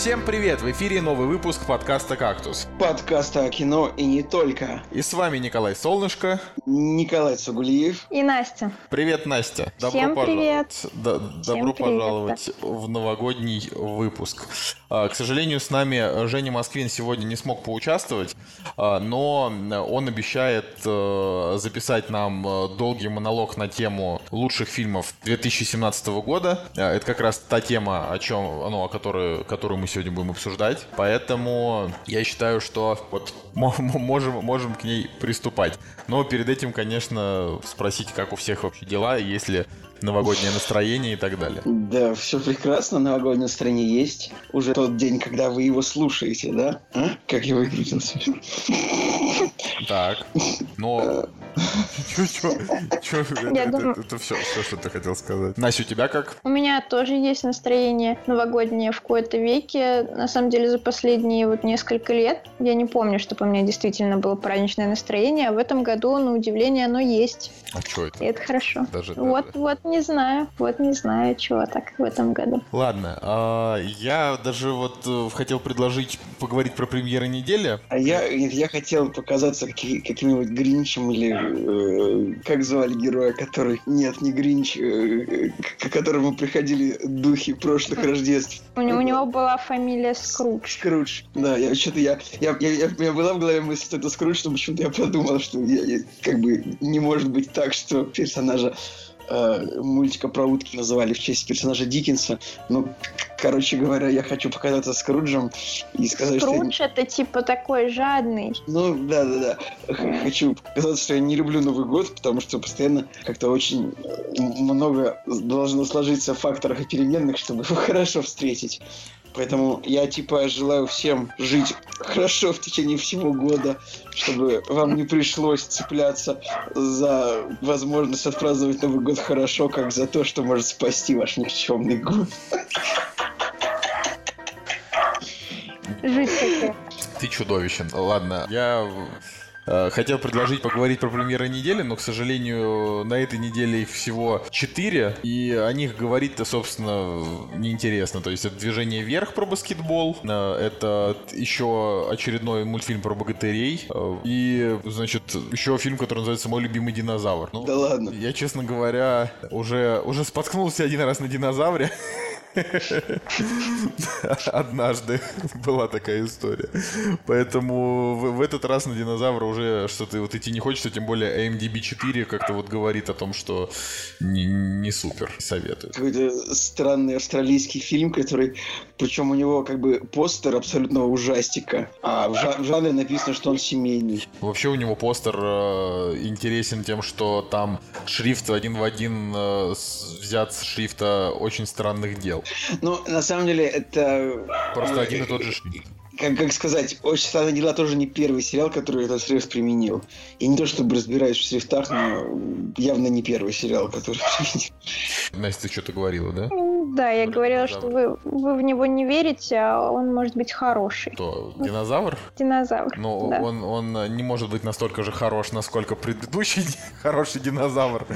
Всем привет! В эфире новый выпуск подкаста «Кактус». Подкаста о кино и не только. И с вами Николай Солнышко. Николай Цугулиев. И Настя. Привет, Настя. Добро Всем привет. Д- добро привет, пожаловать да. в новогодний выпуск. А, к сожалению, с нами Женя Москвин сегодня не смог поучаствовать, а, но он обещает э, записать нам э, долгий монолог на тему лучших фильмов 2017 года. А, это как раз та тема, о чем, ну, о которой, которую мы сегодня будем обсуждать. Поэтому я считаю, что вот можем, можем к ней приступать. Но перед этим, конечно, спросить, как у всех вообще дела, если новогоднее настроение и так далее. Да, все прекрасно, новогоднее настроение есть. Уже тот день, когда вы его слушаете, да? А? Как я выкрутился. Так, но... Это все, что ты хотел сказать. Настя, у тебя как? У меня тоже есть настроение новогоднее в кои-то веке. На самом деле, за последние вот несколько лет я не помню, чтобы у меня действительно было праздничное настроение, а в этом году, на удивление, оно есть. А что это? И это хорошо. Даже, вот, вот не знаю, вот не знаю, чего так в этом году. Ладно, а, я даже вот э, хотел предложить поговорить про премьеры недели. А я, я хотел показаться каким-нибудь Гринчем или э, как звали героя, который... Нет, не Гринч, э, к которому приходили духи прошлых рождеств. У, него, у него была фамилия Скрудж. Скрудж, да, я что-то я, я, я, я, у меня была в голове мысль, что это Скрудж, но почему-то я подумал, что я, я, как бы не может быть так, что персонажа э, мультика про утки называли в честь персонажа Диккенса. Ну, короче говоря, я хочу показаться Скруджем и сказать, Скрудж что... это типа такой жадный. Ну, да-да-да. Хочу показать, что я не люблю Новый год, потому что постоянно как-то очень много должно сложиться факторов и переменных, чтобы его хорошо встретить. Поэтому я типа желаю всем жить хорошо в течение всего года, чтобы вам не пришлось цепляться за возможность отпраздновать Новый год хорошо, как за то, что может спасти ваш никчемный год. Жить хотел. Ты чудовищен. Ладно, я хотел предложить поговорить про премьеры недели, но, к сожалению, на этой неделе их всего четыре, и о них говорить-то, собственно, неинтересно. То есть это «Движение вверх» про баскетбол, э, это еще очередной мультфильм про богатырей, э, и, значит, еще фильм, который называется «Мой любимый динозавр». Ну, да ладно. Я, честно говоря, уже, уже споткнулся один раз на динозавре. Однажды была такая история. Поэтому в, этот раз на динозавра уже что-то вот идти не хочется, тем более AMDB 4 как-то вот говорит о том, что не, не супер, советую. Какой-то странный австралийский фильм, который, причем у него как бы постер абсолютного ужастика, а в, жа- в жанре написано, что он семейный. Вообще у него постер э, интересен тем, что там шрифт один в один э, взят с шрифта очень странных дел. Ну, на самом деле, это... Просто один и тот же шрифт как, как сказать, «Очень странные дела» тоже не первый сериал, который этот шрифт применил. Я не то чтобы разбираюсь в шрифтах, но явно не первый сериал, который применил. Настя, ты что-то говорила, да? Да, я говорила, что вы, вы в него не верите, а он может быть хороший. Кто? Динозавр? Динозавр. Ну, да. он, он не может быть настолько же хорош, насколько предыдущий хороший динозавр.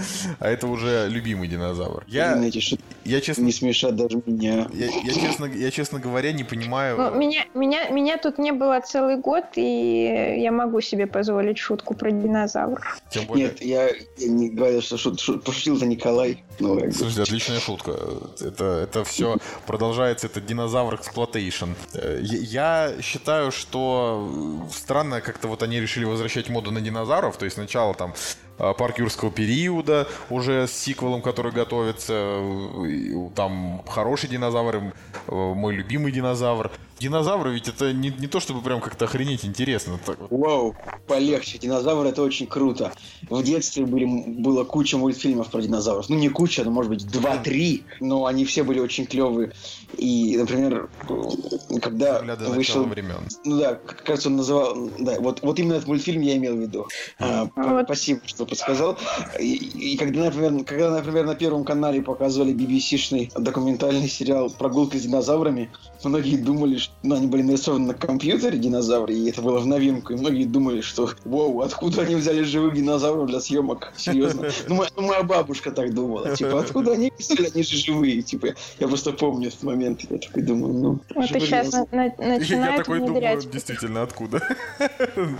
А это уже любимый динозавр. Я, Знаете, я честно... Не смешат даже меня. Я, я, честно, я, честно говоря, не понимаю... Ну, меня, меня, меня тут не было целый год, и я могу себе позволить шутку про динозавр. Тем более... Нет, я, я не говорю, что шут, шут, пошутил-то Николай. Ну, Слушайте, отличная шутка. Это, это все продолжается, это динозавр exploitation. Я считаю, что странно как-то вот они решили возвращать моду на динозавров, то есть сначала там а, парк юрского периода уже с сиквелом, который готовится. Там хороший динозавр, мой любимый динозавр. Динозавры ведь это не, не то, чтобы прям как-то охренеть интересно. Так. Вау, полегче. Динозавры это очень круто. В детстве были, было куча мультфильмов про динозавров. Ну, не куча, но, может быть, два-три. Но они все были очень клевые. И, например, когда вышел... времен. Ну да, кажется, он называл... Да, вот, вот именно этот мультфильм я имел в виду. А, вот. Спасибо, что подсказал. И, и когда, например, когда, например, на Первом канале показывали BBC-шный документальный сериал «Прогулка с динозаврами», многие думали, что ну, они были нарисованы на компьютере, динозавры, и это было в новинку, и многие думали, что «Вау, откуда они взяли живых динозавров для съемок?» Серьезно. Ну, моя, ну, моя бабушка так думала. Типа, откуда они взяли? Они же живые. Типа, я просто помню этот момент. Я такой думаю, ну... Вот и сейчас на, на, Я такой внедрять. думаю, действительно, откуда?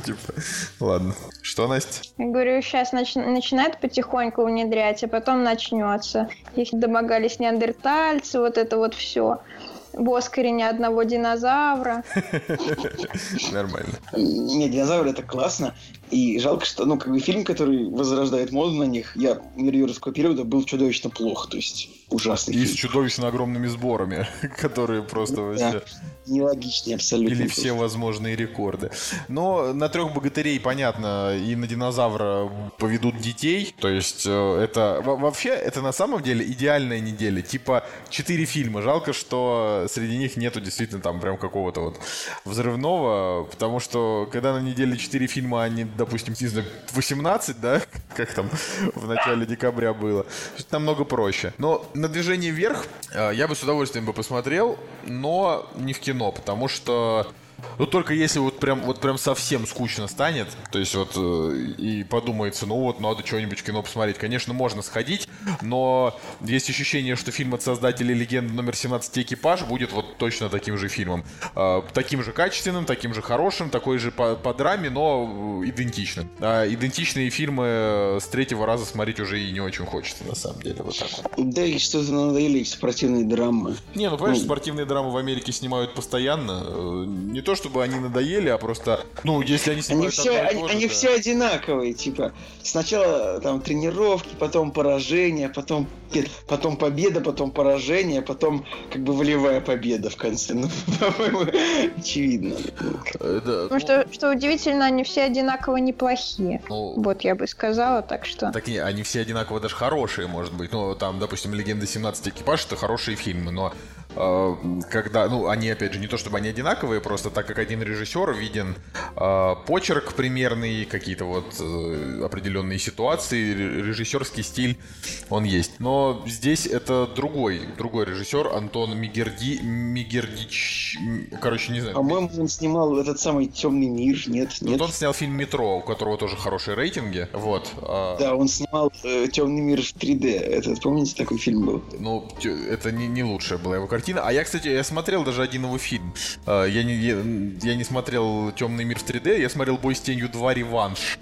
Типа, ладно. Что, Настя? Я говорю, сейчас нач- начинают потихоньку внедрять, а потом начнется. Их домогались неандертальцы, вот это вот все. В Оскаре ни одного динозавра. Нормально. Не, динозавры это классно. И жалко, что, ну, как бы фильм, который возрождает моду на них, я мир юрского периода был чудовищно плох. То есть ужасный И с фильм. чудовищно огромными сборами, которые просто Да. вообще Нелогичный абсолютно. Или все возможные рекорды. Но на трех богатырей, понятно, и на динозавра поведут детей. То есть э, это во- вообще это на самом деле идеальная неделя. Типа четыре фильма. Жалко, что среди них нету действительно там прям какого-то вот взрывного. Потому что когда на неделе четыре фильма, а не, допустим, знаю, 18, да, как там в начале декабря было, намного проще. Но на движение вверх э, я бы с удовольствием бы посмотрел, но не в кино, потому что ну, только если вот прям, вот прям совсем скучно станет, то есть вот э, и подумается, ну вот, надо что-нибудь кино посмотреть. Конечно, можно сходить, но есть ощущение, что фильм от создателей «Легенды номер 17 экипаж» будет вот точно таким же фильмом. Э, таким же качественным, таким же хорошим, такой же по, по драме, но идентичным. А идентичные фильмы э, с третьего раза смотреть уже и не очень хочется, на самом деле, вот так вот. Да и что-то надоели спортивные драмы. Не, ну понимаешь, Ну. спортивные драмы в Америке снимают постоянно. Э, Не то чтобы они надоели, а просто, ну, если они Они снимают все, одно и они, то же, они да. все одинаковые, типа сначала там тренировки, потом поражение, потом потом победа, потом поражение, потом как бы волевая победа в конце. Ну, по-моему, очевидно. Да, Потому ну, что, что удивительно, они все одинаково неплохие. ну, Вот я бы сказала, так что... Так не, они все одинаково даже хорошие, может быть. Ну, там, допустим, «Легенда 17 экипаж» — это хорошие фильмы, но когда, ну, они, опять же, не то чтобы они одинаковые, просто так как один режиссер виден э, почерк примерный, какие-то вот э, определенные ситуации, ре- режиссерский стиль, он есть. Но здесь это другой, другой режиссер, Антон Мигерди, Мигердич, короче, не знаю. По-моему, он снимал этот самый темный мир, нет, Вот нет. он снял фильм «Метро», у которого тоже хорошие рейтинги, вот. а, Да, он снимал темный мир в 3D. Этот, помните, такой фильм был? Ну, это не, не лучшая была его картина. А я, кстати, я смотрел даже один его фильм. А, Я не, я, я не смотрел «Темный мир в 3D», я смотрел «Бой с тенью 2. Реванш».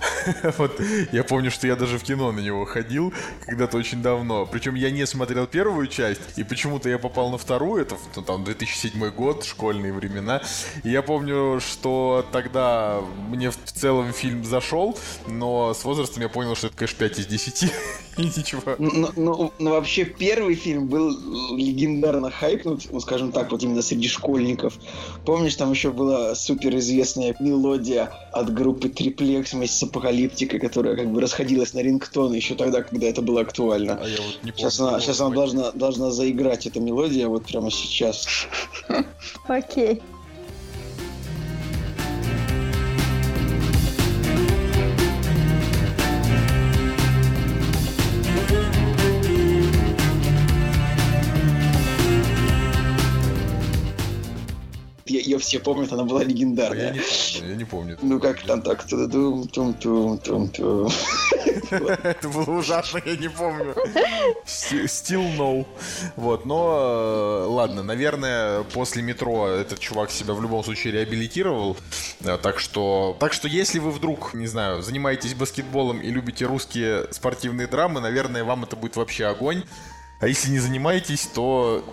Вот, я помню, что я даже в кино на него ходил когда-то очень давно. Причем я не смотрел первую часть, и почему-то я попал на вторую, это ну, там 2007 год, школьные времена. И я помню, что тогда мне в целом фильм зашел, но с возрастом я понял, что это, конечно, 5 из 10. И ничего. Ну, ну, ну, вообще, первый фильм был легендарно хайпнут, ну, скажем так, вот именно среди школьников. Помнишь, там еще была суперизвестная мелодия от группы Триплекс вместе с Апокалиптикой, которая как бы расходилась на рингтон еще тогда, когда это было актуально. А я вот не помню. Сейчас она, сейчас она должна, должна заиграть, эта мелодия, вот прямо сейчас. Окей. Ее все помнят, она была А Я легендарная. не помню, я не помню. Ну как там так? Ту-ду-дум, тум-тум-тум-тум. Это было ужасно, я не помню. Sti- Still no. Вот, но э, ладно, наверное, после метро этот чувак себя в любом случае реабилитировал. Э, Так что, так что, если вы вдруг, не знаю, занимаетесь баскетболом и любите русские спортивные драмы, наверное, вам это будет вообще огонь. А если не занимаетесь, то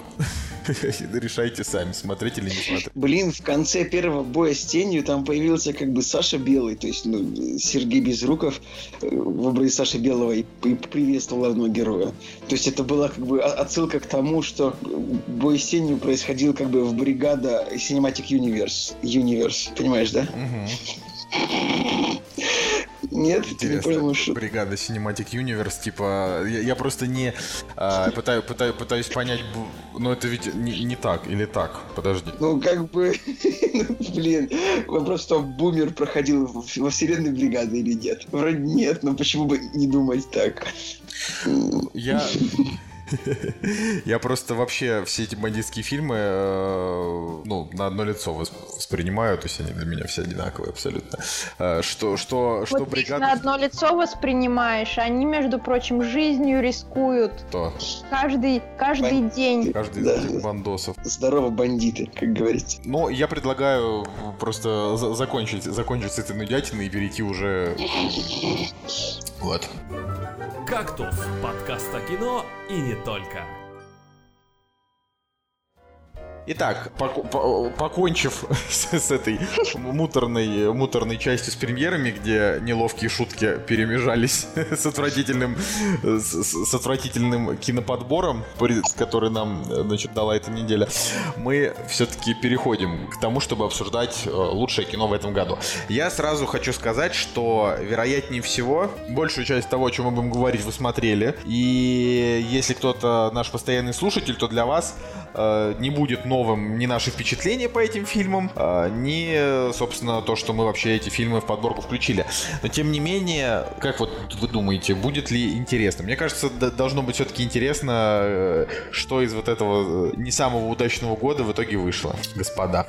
решайте сами, смотреть или не смотреть. Блин, в конце первого боя с тенью там появился как бы Саша Белый, то есть ну, Сергей Безруков э, в образе Саши Белого и, приветствовал главного героя. То есть это была как бы отсылка к тому, что бой с тенью происходил как бы в бригада Cinematic Universe. Universe, понимаешь, да? Мгм. Нет, ты не понял, что... Бригада Cinematic Universe, типа, я, я просто не а, пытаю, пытаю, пытаюсь понять, но это ведь не, не так или так, подожди. Ну, как бы, ну, блин, вопрос, что Бумер проходил во вселенной бригады или нет. Вроде нет, но почему бы не думать так? Я... Я просто вообще все эти бандитские фильмы, э, ну, на одно лицо воспринимаю, то есть они для меня все одинаковые абсолютно. Э, что, что, что вот бригада... на одно лицо воспринимаешь, они, между прочим, жизнью рискуют. Кто? Каждый, каждый Бан... день. Каждый да. из бандосов. Здорово, бандиты, как говорится. Ну, я предлагаю просто закончить, закончить с этой нудятиной и перейти уже... Вот. «Кактус» — подкаст о кино и не только. Итак, пок- покончив с, с этой муторной, муторной частью с премьерами, где неловкие шутки перемежались с отвратительным, с, с отвратительным киноподбором, который нам значит, дала эта неделя, мы все-таки переходим к тому, чтобы обсуждать э, лучшее кино в этом году. Я сразу хочу сказать, что вероятнее всего большую часть того, о чем мы будем говорить, вы смотрели. И если кто-то наш постоянный слушатель, то для вас э, не будет новым ни наши впечатления по этим фильмам, а, ни, собственно, то, что мы вообще эти фильмы в подборку включили. Но тем не менее, как вот вы думаете, будет ли интересно? Мне кажется, должно быть все-таки интересно, э, что из вот этого э, не самого удачного года в итоге вышло, господа.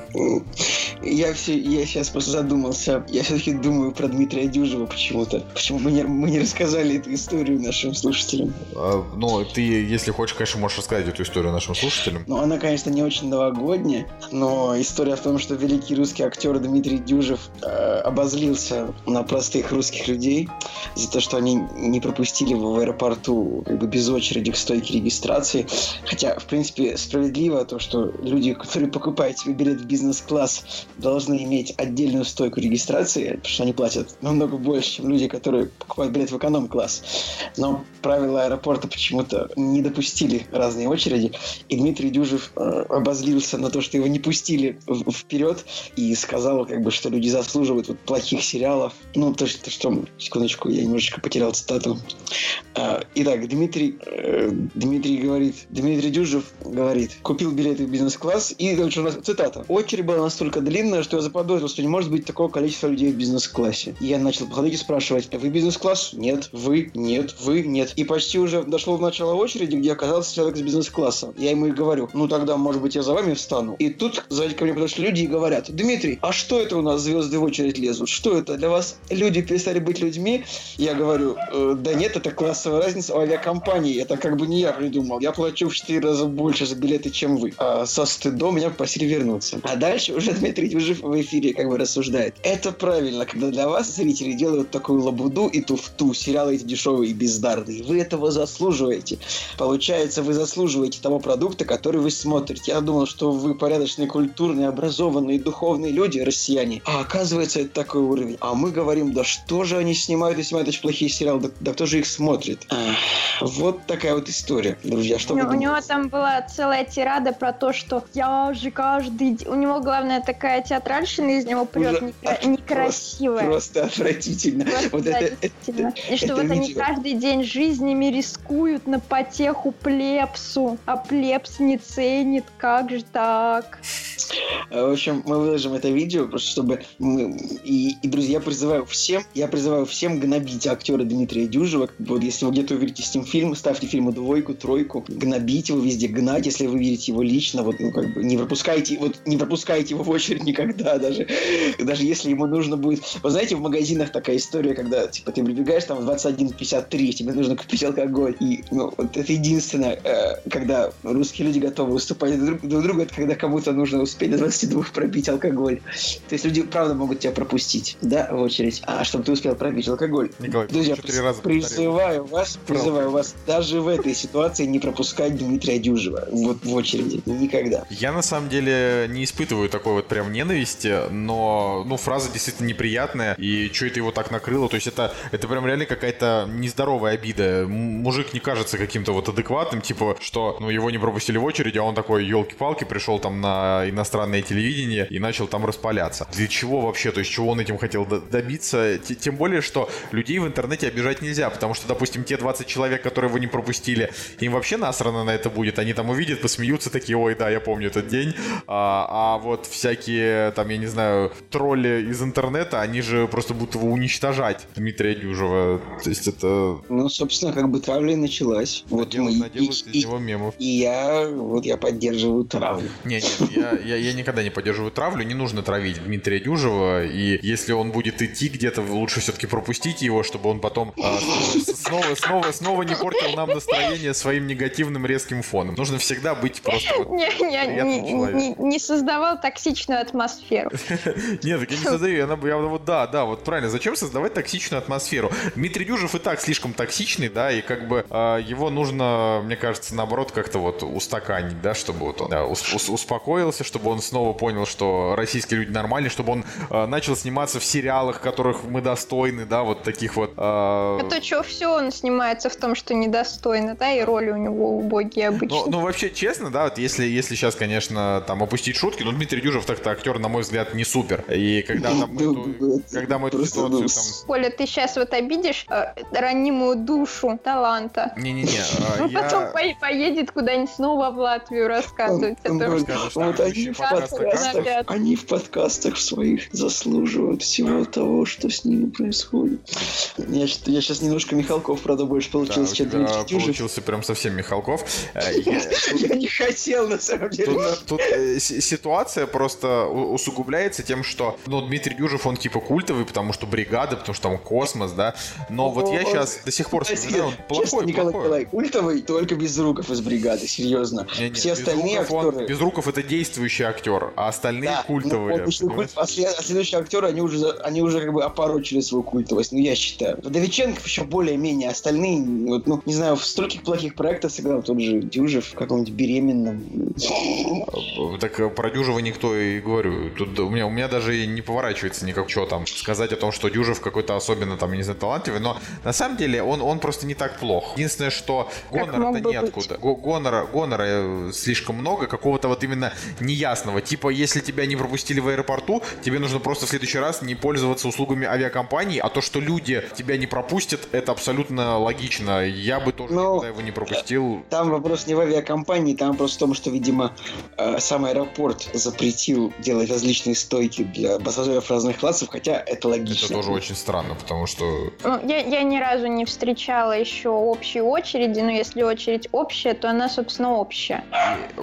Я все, я сейчас просто задумался. Я все-таки думаю про Дмитрия Дюжева почему-то. Почему мы не, мы не рассказали эту историю нашим слушателям? А, ну, ты, если хочешь, конечно, можешь рассказать эту историю нашим слушателям. Ну, она, конечно, не очень новогодняя но история в том, что великий русский актер Дмитрий Дюжев э, обозлился на простых русских людей за то, что они не пропустили его в аэропорту как бы без очереди к стойке регистрации. Хотя, в принципе, справедливо то, что люди, которые покупают себе билет в бизнес-класс, должны иметь отдельную стойку регистрации, потому что они платят намного больше, чем люди, которые покупают билет в эконом-класс. Но правила аэропорта почему-то не допустили разные очереди, и Дмитрий Дюжев э, обозлился на то, что его не пустили вперед, и сказал, как бы, что люди заслуживают вот плохих сериалов. Ну, то, что, что секундочку, я немножечко потерял цитату. А, итак, Дмитрий, э, Дмитрий говорит, Дмитрий Дюжев говорит, купил билеты в бизнес-класс, и дальше у нас цитата. Очередь была настолько длинная, что я заподозрил, что не может быть такого количества людей в бизнес-классе. И я начал подходить и спрашивать, вы бизнес-класс? Нет. Вы? Нет. Вы? Нет. И почти уже дошло в начало очереди, где оказался человек из бизнес-класса. Я ему и говорю, ну тогда, может быть, я за вами встану. И тут сзади ко мне подошли люди и говорят, Дмитрий, а что это у нас звезды в очередь лезут? Что это? Для вас люди перестали быть людьми? Я говорю, э, да нет, это классовая разница у авиакомпании. Это как бы не я придумал. Я плачу в 4 раза больше за билеты, чем вы. А со стыдом меня попросили вернуться. А дальше уже Дмитрий уже в эфире как бы рассуждает. Это правильно, когда для вас зрители делают такую лабуду и туфту. Сериалы эти дешевые и бездарные. Вы этого заслуживаете. Получается, вы заслуживаете того продукта, который вы смотрите. Я думал, что вы порядочные, культурные, образованные, духовные люди, россияне. А оказывается, это такой уровень. А мы говорим, да что же они снимают и снимают очень плохие сериалы, да, да кто же их смотрит? А, вот такая вот история, друзья. Что у, у него там была целая тирада про то, что я же каждый день... У него, главное, такая театральщина из него прет Уже... некра... некрасивая. Просто, просто отвратительно. Просто вот отвратительно. Это, и что это вот видео. они каждый день жизнями рискуют на потеху плепсу, а плепс не ценит, как же так? так. В общем, мы выложим это видео, просто чтобы мы... И, и, друзья, призываю всем, я призываю всем гнобить актера Дмитрия Дюжева. Вот если вы где-то увидите с ним фильм, ставьте фильму двойку, тройку, гнобите его везде, гнать, если вы видите его лично, вот, ну, как бы, не пропускайте, вот, не пропускайте его в очередь никогда, даже, даже если ему нужно будет... Вы знаете, в магазинах такая история, когда, типа, ты прибегаешь там в 21.53, тебе нужно купить алкоголь, и, ну, вот это единственное, э, когда русские люди готовы уступать друг, друг другу, это когда кому-то нужно успеть до 22 пробить алкоголь. То есть люди, правда, могут тебя пропустить, да, в очередь, а чтобы ты успел пробить алкоголь. Николай, Друзья, раза призываю вас, призываю вас даже в этой ситуации не пропускать Дмитрия Дюжева вот в очереди. Никогда. Я на самом деле не испытываю такой вот прям ненависти, но, ну, фраза действительно неприятная, и что это его так накрыло, то есть это, это прям реально какая-то нездоровая обида. Мужик не кажется каким-то вот адекватным, типа, что, ну, его не пропустили в очередь, а он такой, елки-палки, пришел там на иностранное телевидение и начал там распаляться. Для чего вообще, то есть чего он этим хотел добиться? Тем более, что людей в интернете обижать нельзя, потому что, допустим, те 20 человек, которые его не пропустили, им вообще насрано на это будет, они там увидят, посмеются такие, ой, да, я помню этот день, а, а вот всякие, там, я не знаю, тролли из интернета, они же просто будут его уничтожать, Дмитрия Дюжева, то есть это... Ну, собственно, как бы травля и началась. Вот Надел, мы, наделают и, из него мемов. И я, вот я поддерживаю травлю. Нет, нет, я, я, я никогда не поддерживаю травлю, не нужно травить Дмитрия Дюжева, и если он будет идти где-то, лучше все-таки пропустить его, чтобы он потом а, снова, снова, снова не портил нам настроение своим негативным резким фоном. Нужно всегда быть просто вот не, не, не, не создавал токсичную атмосферу. Нет, так я не создаю, я, я вот да, да, вот правильно. Зачем создавать токсичную атмосферу? Дмитрий Дюжев и так слишком токсичный, да, и как бы э, его нужно, мне кажется, наоборот, как-то вот устаканить, да, чтобы вот он да, ус, ус, успокоился, чтобы он снова понял, что российские люди нормальные, чтобы он э, начал сниматься в сериалах, которых мы достойны, да, вот таких вот. Э... А то что, все он снимается в том, что недостойно, да, и роли у него убогие обычно. Ну, ну вообще, честно, да, вот если, если сейчас, конечно, там опустить шутки, ну, Дмитрий Дюжев так-то актер, на мой взгляд, не супер. И когда там мы эту, когда мы эту ситуацию там... Коля, ты сейчас вот обидишь э, ранимую душу таланта. Не-не-не. А потом поедет куда-нибудь снова в Латвию рассказывать. Вот они в подкастах своих заслуживают всего того, что с ними происходит. Я сейчас немножко Михалков, правда, больше получился, чем Дмитрий. Получился прям совсем Михалков. Э, я не хотел, на самом деле. Тут э, ситуация просто усугубляется тем, что, ну, Дмитрий Дюжев, он типа культовый, потому что бригада, потому что там космос, да. Но вот я сейчас до сих пор вспоминаю, он плохой, Николай, Николай, культовый только без руков из бригады, серьезно. Все остальные актеры... Безруков это действующий актер, а остальные ну, культовые. А, а следующие актеры, они уже, они уже как бы опорочили свою культовость, ну я считаю. Вдовиченков еще более-менее, остальные, вот, ну, не знаю, в стольких плохих проектах сыграл тот же Дюжев в каком-нибудь беременном. Так про Дюжева никто и говорю. Тут у меня, у меня даже не поворачивается никак что там сказать о том, что Дюжев какой-то особенно там, не знаю, талантливый, но на самом деле он, он просто не так плох. Единственное, что гонора-то неоткуда. Гонора, гонора э, слишком много, какого-то вот именно неясного. Типа, если тебя не пропустили в аэропорту, тебе нужно просто в следующий раз не пользоваться услугами авиакомпании, а то, что люди тебя не пропустят, это абсолютно логично. Я бы тоже Но никогда его не пропустил. Там вопрос не в авиакомпании, там вопрос в том, что, видимо, э, сам аэропорт запретил делать различные стойки для пассажиров разных классов, хотя это логично. Это тоже очень странно, потому что... Ну, я, я ни разу не встречала еще общей очереди, но если очередь общая, то она, собственно, общая.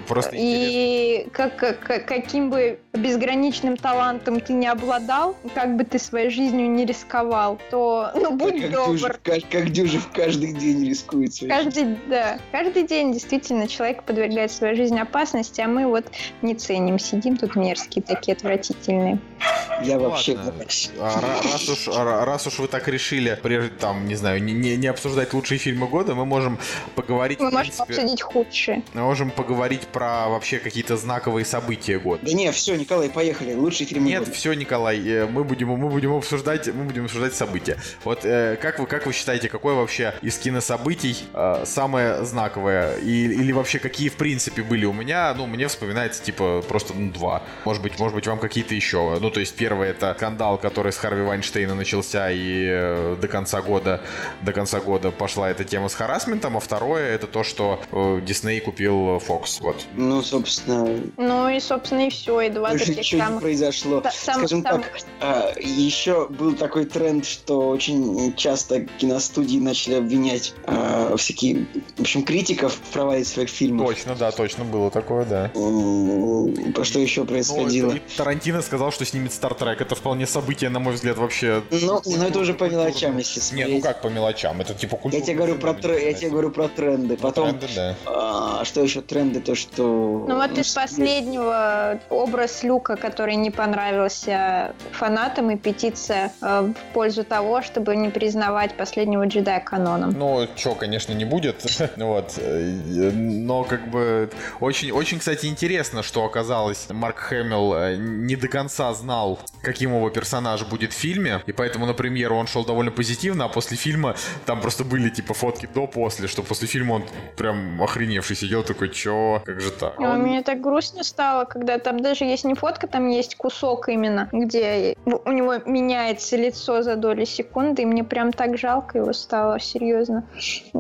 Просто И как, как, каким бы безграничным талантом ты не обладал, как бы ты своей жизнью не рисковал, то, ну, будь как добр. Дюжев, как, как Дюжев каждый день рискует своей Каждый, да. Каждый день действительно человек подвергает свою жизнь опасности, а мы вот не ценим, сидим тут мерзкие, такие отвратительные. Я ну, вообще... А, раз, уж, раз уж вы так решили, прежде там, не знаю, не, не обсуждать лучшие фильмы года, мы можем поговорить... Мы можем принципе, обсудить худшие. Мы можем поговорить про вообще какие-то знаковые события года. Да не, все, Николай, поехали. Лучший фильм Нет, года. все, Николай, э, мы будем, мы будем обсуждать, мы будем обсуждать события. Вот э, как вы, как вы считаете, какое вообще из кинособытий э, самое знаковое? И, или вообще какие в принципе были у меня? Ну, мне вспоминается типа просто ну, два. Может быть, может быть, вам какие-то еще. Ну, то есть первое это скандал, который с Харви Вайнштейна начался и э, до конца года, до конца года пошла эта тема с харасментом, а второе это то, что э, Дисней купил Fox. Вот. Ну, собственно. Ну и собственно и все, и два таких ничего самых... произошло. Сам, Скажем сам... так, а, еще был такой тренд, что очень часто киностудии начали обвинять а, всякие, в общем, критиков в провале своих фильмов. Точно, да, точно было такое, да. Про что еще происходило? Ну, Тарантино сказал, что снимет Стартрек. Это вполне событие, на мой взгляд, вообще. Ну, но это уже по мелочам, если смотреть. Не, ну как по мелочам? Это типа культура. Я тебе говорю про тр... я тебе говорю про тренды. Ну, Потом, тренды, да. а, что еще тренды, то что. Ну вот из последнего образ Люка, который не понравился фанатам, и петиция э, в пользу того, чтобы не признавать последнего джедая каноном. Ну, что, конечно, не будет. вот. Но как бы очень, очень, кстати, интересно, что оказалось Марк Хэмилл э, не до конца знал, каким его персонаж будет в фильме, и поэтому, например, он шел довольно позитивно, а после фильма там просто были типа фотки до-после, что после фильма он прям охреневший сидел такой, чё, как же так? А он... Мне так грустно стало, когда там даже есть не фотка, там есть кусок именно, где у него меняется лицо за доли секунды, и мне прям так жалко его стало, серьезно.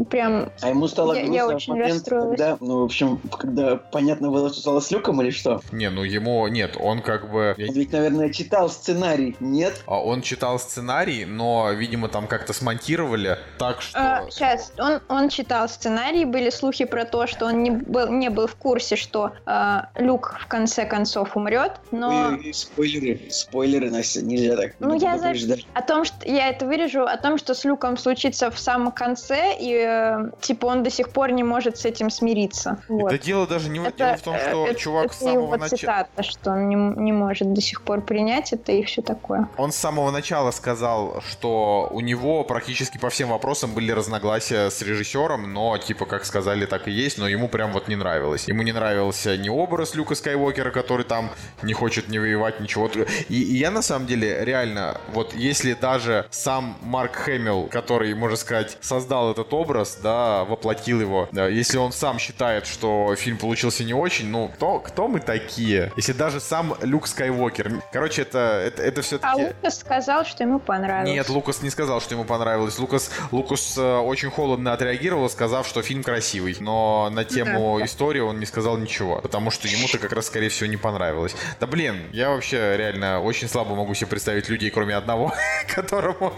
Прям... А ему стало я, грустно я очень момент, расстроилась. когда, ну, в общем, когда понятно было, что стало с Люком или что? Не, ну ему, нет, он как бы... Он ведь, наверное, читал сценарий, нет? А Он читал сценарий, но, видимо, там как-то смонтировали так, что... А, сейчас, он, он читал сценарий, были слухи про то, что он не был, не был в курсе, что э, Люк в конце концов умрет, но... Ой, спойлеры, спойлеры, Настя, нельзя так Ну, я за... о том, что я это вырежу, о том, что с Люком случится в самом конце, и э, типа он до сих пор не может с этим смириться. Вот. Это дело даже не в- Это, дело в том, что это- чувак это с самого начала... цитата, что он не, не может до сих пор принять это и все такое. Он с самого начала сказал, что у него практически по всем вопросам были разногласия с режиссером, но, типа, как сказали, так и есть, но ему прям вот не нравилось. Ему не нравился ни образ Люка Скайуокера, который там не хочет не воевать, ничего. И, и я, на самом деле, реально, вот если даже сам Марк Хэмилл, который, можно сказать, создал этот образ, да, воплотил его, да, если он сам считает, что фильм получился не очень, ну, кто, кто мы такие? Если даже сам Люк Скайуокер. Короче, это, это, это А все-таки... Лукас сказал, что ему понравилось. Нет, Лукас не сказал, что ему понравилось. Лукас, Лукас э, очень холодно отреагировал, сказав, что фильм красивый. Но на тему Да. истории он не сказал ничего. Потому что ему-то как раз, скорее всего, не понравилось. Да блин, я вообще реально очень слабо могу себе представить людей, кроме одного, которому,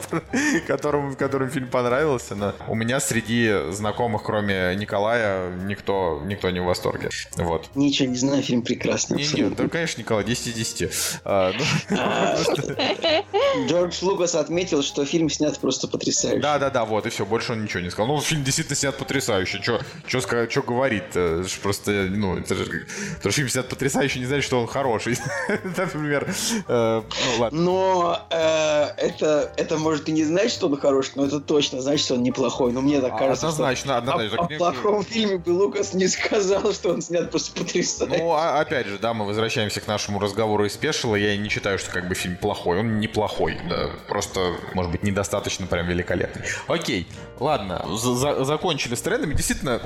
которому, которому фильм понравился. Но у меня среди знакомых, кроме Николая, никто, никто не в восторге. Вот. Ничего не знаю, фильм прекрасный. Не, не, да, конечно, Николай, 10 из 10. А, ну, Джордж Лукас отметил, что фильм снят просто потрясающе. Да, да, да, вот, и все, больше он ничего не сказал. Ну, фильм действительно снят потрясающе. Что говорить -то? ж Просто, ну, это же, фильм снят потрясающе, не значит, что он хороший. Например, э, ну, ладно. Но э, это, это может и не значит, что он хороший, но это точно значит, что он неплохой. Но мне так А, кажется, Однозначно, однозначно. о, плохом фильме бы Лукас не сказал, что он снят просто потрясающе. Ну, а- опять же, да, мы возвращаемся к нашему разговору из спешила. Я не считаю, что как бы фильм плохой. Он неплохой, да. Просто, может быть, недостаточно прям великолепный. Окей, ладно, за- за- закончили с трендами. Действительно,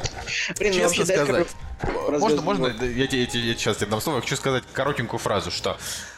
Блин, ну честно вообще, дай сказать, Можно, можно, я, я, тебе- я сейчас тебе дам слово, я хочу сказать коротенькую фразу, что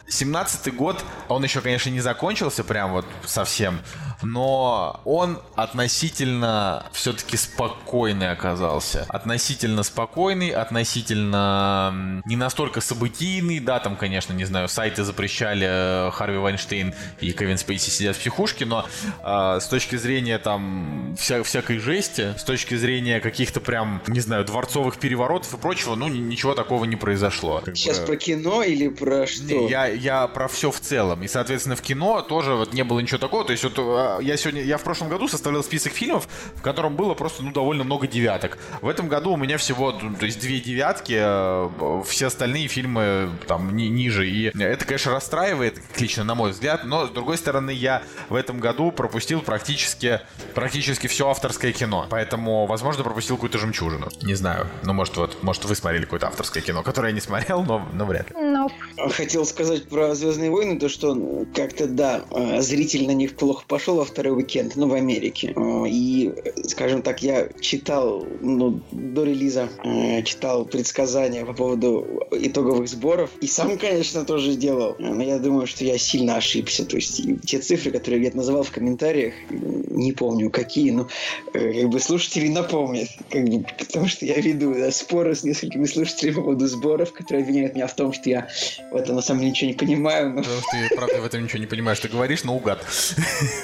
17-й год, он еще, конечно, не закончился прям вот совсем, но он относительно все-таки спокойный оказался. Относительно спокойный, относительно не настолько событийный, да, там, конечно, не знаю, сайты запрещали э, Харви Вайнштейн и Кевин Спейси сидят в психушке, но э, с точки зрения там вся, всякой жести, с точки зрения каких-то прям, не знаю, дворцовых переворотов и прочего, ну, ни- ничего такого не произошло. Сейчас бы- про кино или про что? не, я, я про все в целом. И, соответственно, в кино тоже вот не было ничего такого. То есть вот а, я сегодня, я в прошлом году составлял список фильмов, в котором было просто, ну, довольно много девяток. В этом году у меня всего, ну, то есть две девятки, э, все остальные фильмы там ни- ниже. И это, конечно, расстраивает, лично на мой взгляд, но, с другой стороны, я в этом году пропустил практически, практически все авторское кино. Поэтому, возможно, пропустил какую-то жемчужину. Не знаю. Ну, может, вот, может, вы смотрели какое-то авторское кино, которое я не смотрел, но, но вряд ли. Ну, Хотел сказать про Звездные войны, то что ну, как-то да, э, зритель на них плохо пошел во второй уикенд, ну, в Америке. Э, И, скажем так, я читал, ну, до релиза, э, читал предсказания по поводу итоговых сборов. И сам, конечно, тоже делал. Но я думаю, что я сильно ошибся. То есть те цифры, которые я называл в комментариях, не помню какие, но как бы слушатели напомнят. Как бы, потому что я веду да, споры с несколькими слушателями по поводу сборов, которые обвиняют меня в том, что я в этом на самом деле ничего не понимаю. Но Потому что ты, правда, в этом ничего не понимаешь. Ты говоришь наугад.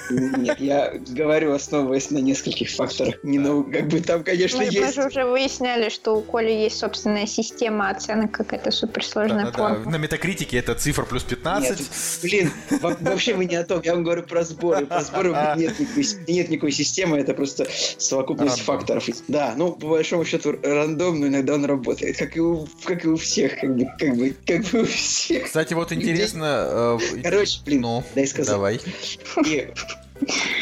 нет, я говорю, основываясь на нескольких факторах. Не, ну, как бы там, конечно, мы, мы есть... же уже выясняли, что у Коли есть собственная система оценок, какая-то суперсложная Да-да-да. формула. На метакритике это цифра плюс 15. Нет, блин, во- вообще мы не о том. Я вам говорю про сборы. Про сборы нет никакой, нет никакой системы, это просто совокупность Рандом. факторов. Да, ну, по большому счету, рандом, но иногда он работает. Как и у, как и у всех, как бы, как бы, как бы у всех. Кстати, вот интересно... э, Короче, блин, ну, дай сказать. давай. И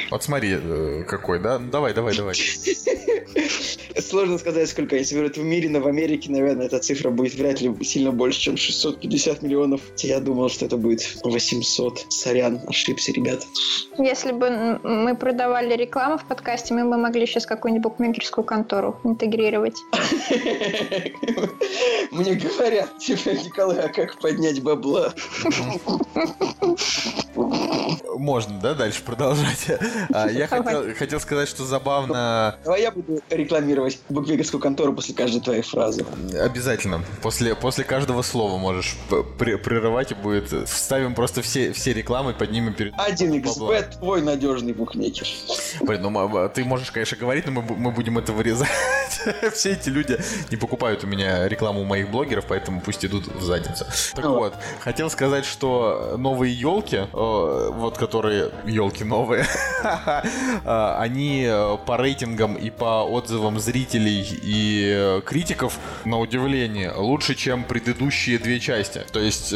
Вот смотри, э, какой, да? Ну, давай, давай, давай. Сложно сказать, сколько они соберут в мире, но в Америке, наверное, эта цифра будет вряд ли сильно больше, чем 650 миллионов. Я думал, что это будет 800. Сорян, ошибся, ребят. Если бы мы продавали рекламу в подкасте, мы бы могли сейчас какую-нибудь букмекерскую контору интегрировать. Мне говорят, типа, Николай, а как поднять бабла? Можно, да, дальше продолжать? А, я хотел, хотел сказать, что забавно... Давай я буду рекламировать букмекерскую контору после каждой твоей фразы. Обязательно. После, после каждого слова можешь прерывать и будет... Вставим просто все, все рекламы, поднимем перед... Один xbet твой надежный букмекер. Блин, ну ты можешь, конечно, говорить, но мы, мы будем это вырезать. все эти люди не покупают у меня рекламу у моих блогеров, поэтому пусть идут в задницу. Так вот, хотел сказать, что новые елки, э, вот которые елки новые, э, они э, по рейтингам и по отзывам зрителей и критиков, на удивление, лучше, чем предыдущие две части. То есть,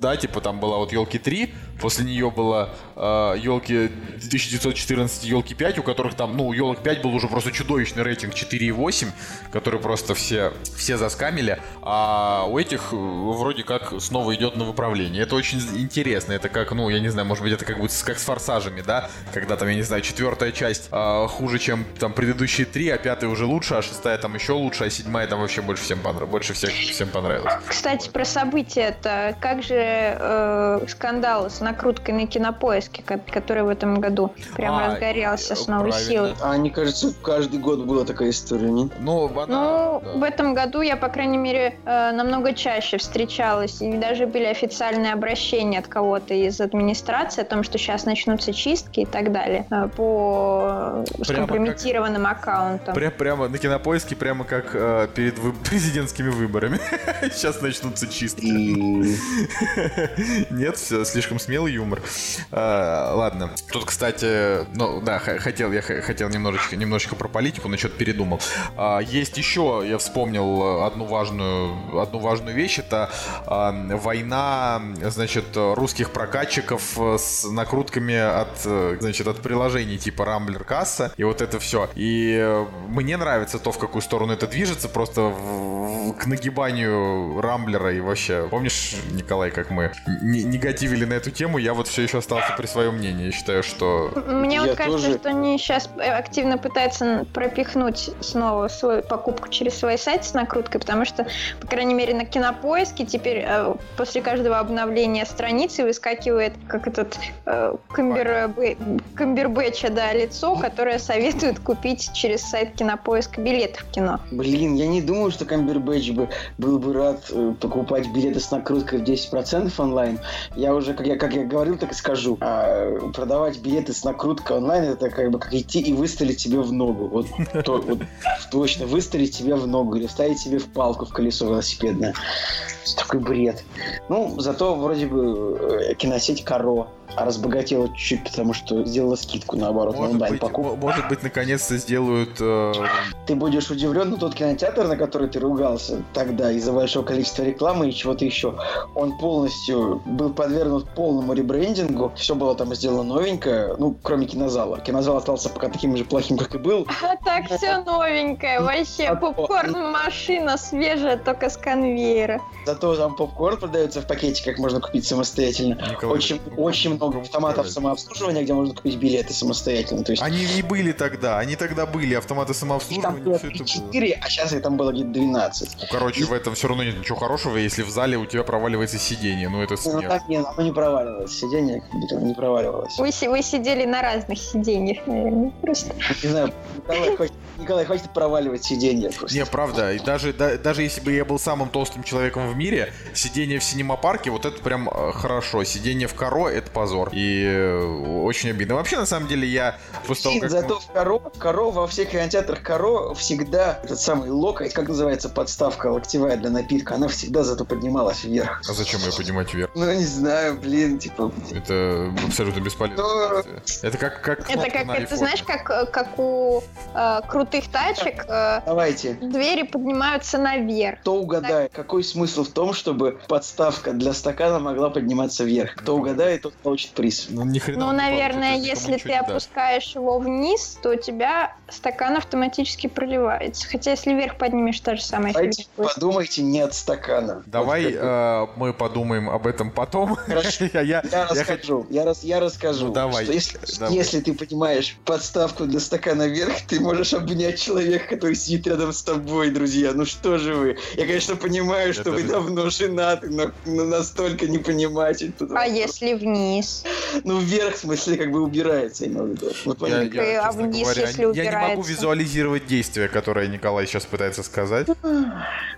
да, типа там была вот елки 3, после нее была елки 1914, елки 5, у которых там, ну, елок 5 был уже просто чудовищный рейтинг 4,8, который просто все, все заскамили, а у этих вроде как снова идет на выправление. Это очень интересно, это как, ну, я не знаю, может быть, это как будет как с форсажами, да, когда там, я не знаю, четвертая часть а, хуже, чем там предыдущие три, а пятая уже лучше, а шестая там еще лучше, а седьмая там вообще больше всем понравилась, больше всех всем понравилось. Кстати, про события это как же э, скандал с накруткой на кинопоиске, который в этом году прям а, разгорелся с новой правильно. силой. А мне кажется, каждый год была такая история, не? Ну, она, ну да. в этом году я, по крайней мере, э, намного чаще встречалась, и даже были официальные обращения от кого-то из администрации о том, что сейчас начнутся чистки и так далее э, по прямо скомпрометированным как, аккаунтам. Прям, прямо на кинопоиске, прямо как э, перед вы, президентскими выборами. сейчас начнутся чистки. Нет, все, слишком смелый юмор. А, ладно. Тут, кстати, ну да, хотел я хотел немножечко, немножечко про политику, но что-то передумал. А, есть еще, я вспомнил одну важную, одну важную вещь. Это а, война, значит, русских прокатчиков с накрутками от, значит, от приложений типа Рамблер Касса и вот это все. И мне нравится то, в какую сторону это движется, просто в, к нагибанию Рамблера и вообще. Помнишь, Николай, как мы негативили на эту тему? Я вот все еще остался при своем мнении. Я считаю, что... Мне я вот кажется, тоже... что они сейчас активно пытаются пропихнуть снова свою покупку через свой сайт с накруткой, потому что, по крайней мере, на кинопоиске теперь э, после каждого обновления страницы выскакивает как этот э, камбер, камбербэтча, да, лицо, которое советует купить через сайт кинопоиска билеты в кино. Блин, я не думаю, что камбербэтч бы был бы рад э, покупать билеты с накруткой в 10% онлайн. Я уже, как я, как я говорил, так и скажу. А продавать билеты с накруткой онлайн, это как бы как идти и выстрелить себе в ногу. Вот, то, вот точно, выстрелить себе в ногу или вставить себе в палку в колесо велосипедное. Такой бред. Ну, зато вроде бы э, киносеть Каро разбогатела чуть-чуть, потому что сделала скидку наоборот может на онлайн покупку. Может быть, наконец-то сделают. Э... Ты будешь удивлен, но тот кинотеатр, на который ты ругался тогда из-за большого количества рекламы и чего-то еще, он полностью был подвергнут полному ребрендингу. Все было там сделано новенькое, ну, кроме кинозала. Кинозал остался пока таким же плохим, как и был. А так все новенькое, вообще попкорн-машина свежая, только с конвейера. Зато там попкорн продается в пакете, как можно купить самостоятельно. Очень, очень много автоматов самообслуживания, где можно купить билеты самостоятельно. То есть... Они и были тогда, они тогда были, автоматы самообслуживания. Там было 4, а сейчас их там было где-то 12. Ну, короче, и... в этом все равно нет ничего хорошего, если в зале у тебя проваливается сиденье. Ну, это смерть. Ну, так нет, оно не проваливалось. Сиденье не проваливалось. Вы, вы сидели на разных сиденьях, наверное. Просто. Не знаю, Николай хочет Николай, хватит проваливать сиденье. Просто. Не, правда. И даже, да, даже если бы я был самым толстым человеком в мире, сиденье в синема-парке, вот это прям э, хорошо. Сиденье в коро — это позор. И э, очень обидно. Вообще, на самом деле, я... После того, как... Зато в коро, коро, во всех кинотеатрах коро всегда этот самый локоть, как называется подставка локтевая для напитка, она всегда зато поднималась вверх. А зачем ее поднимать вверх? Ну, не знаю, блин, типа... Это абсолютно бесполезно. Но... Это как, как Это как, это знаешь, как, как у э, крут крутых тачек э, Давайте. двери поднимаются наверх. Кто угадает, какой смысл в том, чтобы подставка для стакана могла подниматься вверх? Кто угадает, тот получит приз. Ну, ни хрена Ну, наверное, получит, если ты опускаешь его вниз, то у тебя стакан автоматически проливается. Хотя если вверх поднимешь, та же самая Давайте подумайте не от стакана. Давай э, мы подумаем об этом потом. Хорошо. Я- я- Я расскажу, я, рас, я расскажу. Ну, давай, что если, давай. если ты поднимаешь подставку для стакана вверх, ты можешь обнять человека, который сидит рядом с тобой, друзья. Ну что же вы? Я, конечно, понимаю, что Это вы же- давно женаты, но, но настолько не понимаете. А если вниз? Ну, вверх, в смысле, как бы убирается, я имею в виду. Вот Я, понятно. я, а вниз, говоря, если я не могу визуализировать действие, которое Николай сейчас пытается сказать.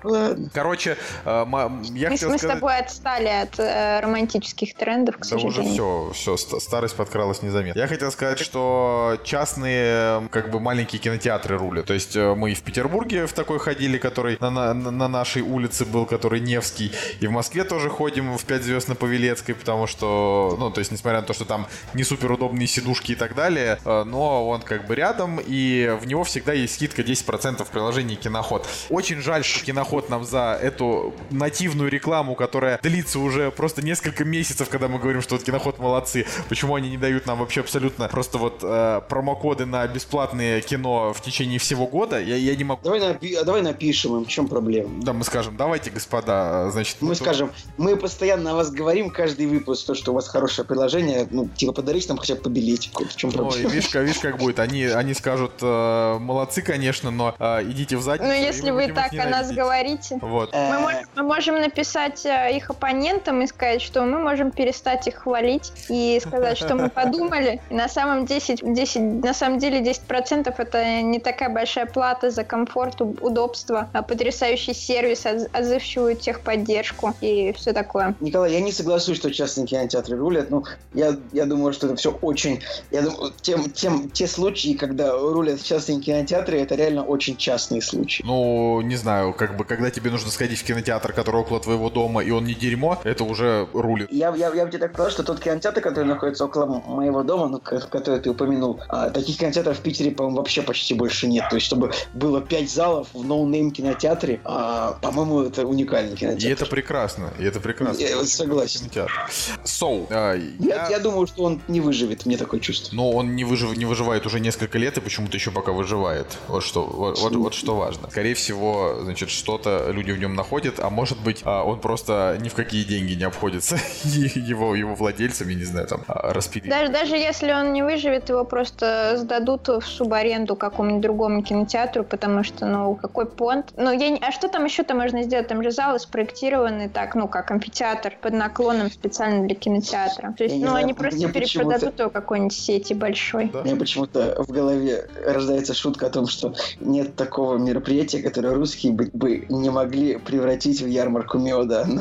Ладно. Короче, э, я Мы, хотел мы с сказать... тобой отстали от э, романтических трендов, к Да уже сожалению. все, все, старость подкралась незаметно. Я хотел сказать, что частные, как бы маленькие кинотеатры рулят. То есть э, мы и в Петербурге в такой ходили, который на, на, на нашей улице был, который Невский. И в Москве тоже ходим в 5 звезд на Павелецкой, потому что, ну, то есть, несмотря на то, что там не супер удобные сидушки и так далее, э, но он как бы рядом, и в него всегда есть скидка 10% в приложении Киноход. Очень жаль, что Киноход нам за эту нативную рекламу, которая длится уже просто несколько месяцев, когда мы говорим, что вот Киноход молодцы, почему они не дают нам вообще абсолютно просто вот э, промокоды на бесплатное кино в течение всего года, я, я не могу... Давай, напи- давай напишем им, в чем проблема. Да, мы скажем, давайте, господа, значит... Мы тут- скажем, мы постоянно о вас говорим, каждый выпуск, то, что у вас хорошее приложение, ну, типа, подарите нам хотя бы по билетику. В чем Ой, проблема? видишь, как- видишь, как будет. Они, они скажут, э, молодцы, конечно, но э, идите в задницу. Ну, если вы так о нас говорите. Вот. Э, Мы можем, мы можем написать э, их оппонентам и сказать, что мы можем перестать их хвалить и сказать, что мы подумали. И на самом, 10, 10, на самом деле 10% это не такая большая плата за комфорт, удобство, а потрясающий сервис, отз- отзывчивую техподдержку и все такое. Николай, я не соглашусь, что частные кинотеатры рулят. Ну, я, я думаю, что это все очень... Я думаю, тем, тем, те случаи, когда рулят частные кинотеатры, это реально очень частные случаи. Ну, не знаю, как бы, когда тебе нужно сходить в кинотеатр, который около твоего дома, и он не дерьмо, это уже рулит. Я, я, я бы тебе так сказал, что тот кинотеатр, который находится около моего дома, ну, ко- который ты упомянул, а, таких кинотеатров в Питере, по-моему, вообще почти больше нет. То есть, чтобы было пять залов в no-name кинотеатре, а, по-моему, это уникальный И кинотеатр. это прекрасно, и это прекрасно. Я согласен. Кинотеатр. So, а, Я, я думаю, что он не выживет, мне такое чувство. Но он не, выжив, не выживает уже несколько лет и почему-то еще пока выживает. Вот что, вот, вот, вот что важно. Скорее всего, значит, что-то люди в нем находят, а может быть, а, он просто ни в какие деньги не обходится его, его владельцам, я не знаю, там, а, распилить. Даже, даже если он не выживет, его просто сдадут в субаренду какому-нибудь другому кинотеатру, потому что, ну, какой понт. Ну, я не... А что там еще-то можно сделать? Там же залы спроектированы так, ну, как амфитеатр под наклоном специально для кинотеатра. То есть, Я ну, знаю, они просто мне почему-то- перепродадут его какой-нибудь сети большой. Да. У меня почему-то в голове рождается шутка о том, что нет такого мероприятия, которое русские бы, бы не могли превратить в ярмарку меда.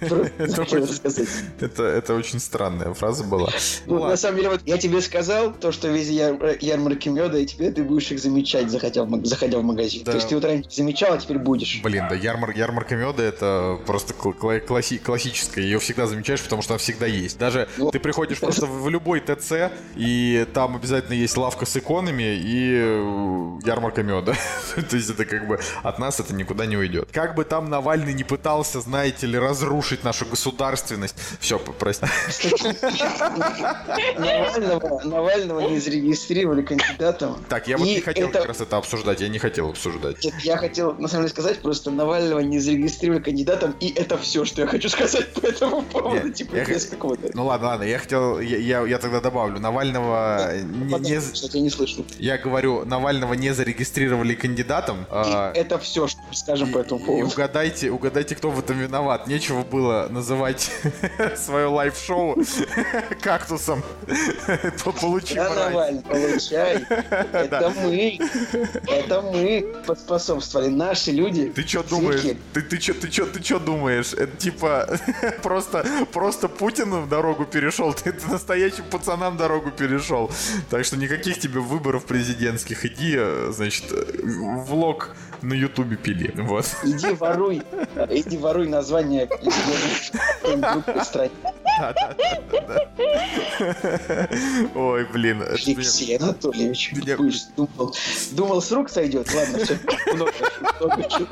Ну, просто Это очень- сказать. Это, это очень странная фраза была. Ну, Ну, на самом деле, вот я тебе сказал то, что везде яр- ярмарки меда, и теперь ты будешь их замечать, заходя в, магазин. То есть ты вот раньше замечал, а теперь будешь. Блин, да, ярмар, ярмарка меда это просто кл- кла- класси- классическая. Ее всегда замечаешь, потому что она всегда есть. Даже Ну, ты приходишь просто в любой ТЦ, и там обязательно есть лавка с иконами и э, ярмарка меда. То есть это как бы от нас это никуда не уйдет. Как бы там Навальный не пытался, знаете ли, разрушить нашу государственность. Все, прости. Навального, Навального не зарегистрировали кандидатом. Так, я вот не хотел это- как раз это обсуждать. Я не хотел обсуждать. Нет, Я хотел, на самом деле, сказать, просто Навального не зарегистрировали кандидатом, и это все, что я хочу сказать по этому поводу. Нет, типа, без какого-то... Ну ладно, ладно, я хотел, я, тогда добавлю, Навального Кстати, я не слышал. я говорю, Навального не зарегистрировали кандидатом. а, это все, что скажем по этому и поводу. угадайте, угадайте, кто в этом виноват. Нечего было называть свое live-шоу кактусом. Получи. Навальный, получай. Это мы. Это мы поспособствовали. Наши люди. Ты что думаешь? Ты, ты ты чё, ты чё думаешь? Это типа просто, просто в дорогу перешел, ты, ты настоящим пацанам дорогу перешел. Так что никаких тебе выборов президентских. Иди, э, значит, э, влог на Ютубе пили. Вот. Иди воруй. Иди воруй название какой-нибудь другой стране. да, да, да. Ой, блин. это Алексей Анатольевич, Меня- будешь думал, думал, с рук сойдет? Ладно, все, много, много чего.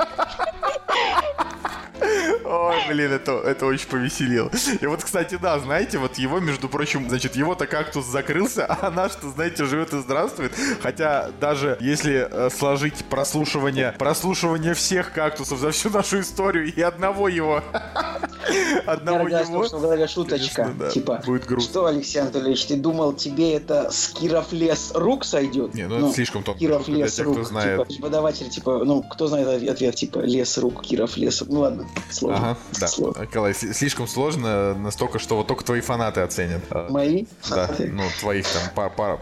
Ой, блин, это, это очень повеселило. И вот, кстати, да, знаете, вот его, между прочим, значит, его-то кактус закрылся, а наш-то, знаете, живет и здравствует. Хотя даже если э, сложить прослушивание, прослушивание всех кактусов за всю нашу историю и одного его, одного его, в голове шуточка, да, типа, будет грустно. что, Алексей Анатольевич, ты думал, тебе это с Кировлес рук сойдет? Не, ну, это слишком тонко Киров для лес тех, рук, кто знает. типа, преподаватель, типа, ну, кто знает ответ, типа, лес рук, Киров лес. Ну ладно, сложно. Ага, да. Сложно. Николай, с- слишком сложно, настолько, что вот только твои фанаты оценят. Э, Мои Да, фанаты. ну, твоих там, па- пара,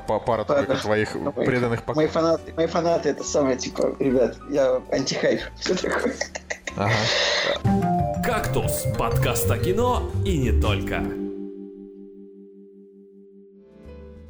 Пара. твоих Мои- преданных Мои поклонников. фанаты, мои фанаты это самое, типа, ребят, я антихайп. Все такое. Ага. «Кактус» – подкаст о кино и не только.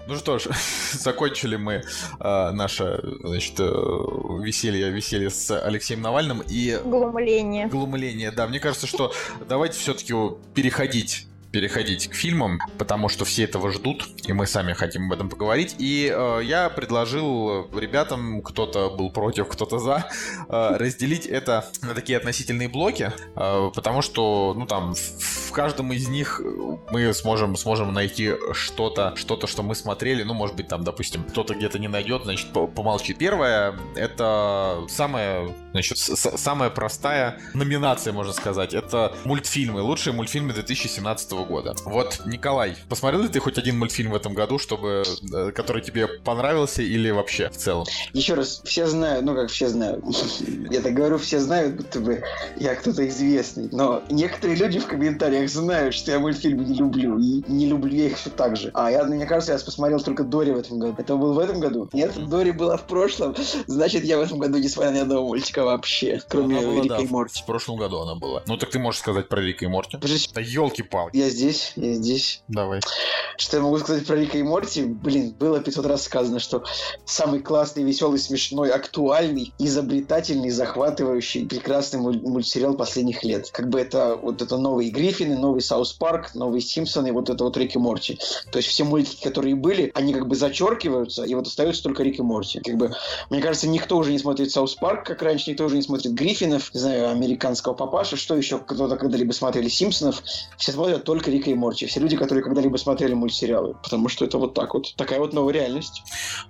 Ну что ж, закончили мы э, наше, значит, э, веселье, веселье с Алексеем Навальным и Глумление. глумление. Да, мне кажется, что давайте все-таки переходить переходить к фильмам, потому что все этого ждут, и мы сами хотим об этом поговорить. И э, я предложил ребятам, кто-то был против, кто-то за, э, разделить это на такие относительные блоки, э, потому что, ну там, в, каждом из них мы сможем, сможем найти что-то, что-то, что мы смотрели, ну, может быть, там, допустим, кто-то где-то не найдет, значит, по- помолчи. Первое, это самая, значит, самая простая номинация, можно сказать, это мультфильмы, лучшие мультфильмы 2017 года. Вот, Николай, посмотрел ли ты хоть один мультфильм в этом году, чтобы, э, который тебе понравился или вообще в целом? Еще раз, все знают, ну как все знают. Я так говорю, все знают, будто бы я кто-то известный. Но некоторые люди в комментариях знают, что я мультфильмы не люблю. И не люблю я их все так же. А я, мне кажется, я посмотрел только Дори в этом году. Это был в этом году? Нет, Дори была в прошлом. Значит, я в этом году не смотрел ни одного мультика вообще, кроме была, Рика да, и Морти. В прошлом году она была. Ну так ты можешь сказать про Рика и Морти. Подожди, Да елки-палки. Я здесь, я здесь. Давай. Что я могу сказать про Рика и Морти? Блин, было 500 раз сказано, что самый классный, веселый, смешной, актуальный, изобретательный, захватывающий, прекрасный муль- мультсериал последних лет. Как бы это вот это новые Гриффины, новый South Park, новые Симпсоны, вот это вот Рик и Морти. То есть все мультики, которые были, они как бы зачеркиваются, и вот остается только Рик и Морти. Как бы, мне кажется, никто уже не смотрит South Park, как раньше, никто уже не смотрит Гриффинов, не знаю, американского папаша, что еще кто-то когда-либо смотрели Симпсонов, все смотрят только Рика и Морти. Все люди, которые когда-либо смотрели мультсериалы. Потому что это вот так вот. Такая вот новая реальность.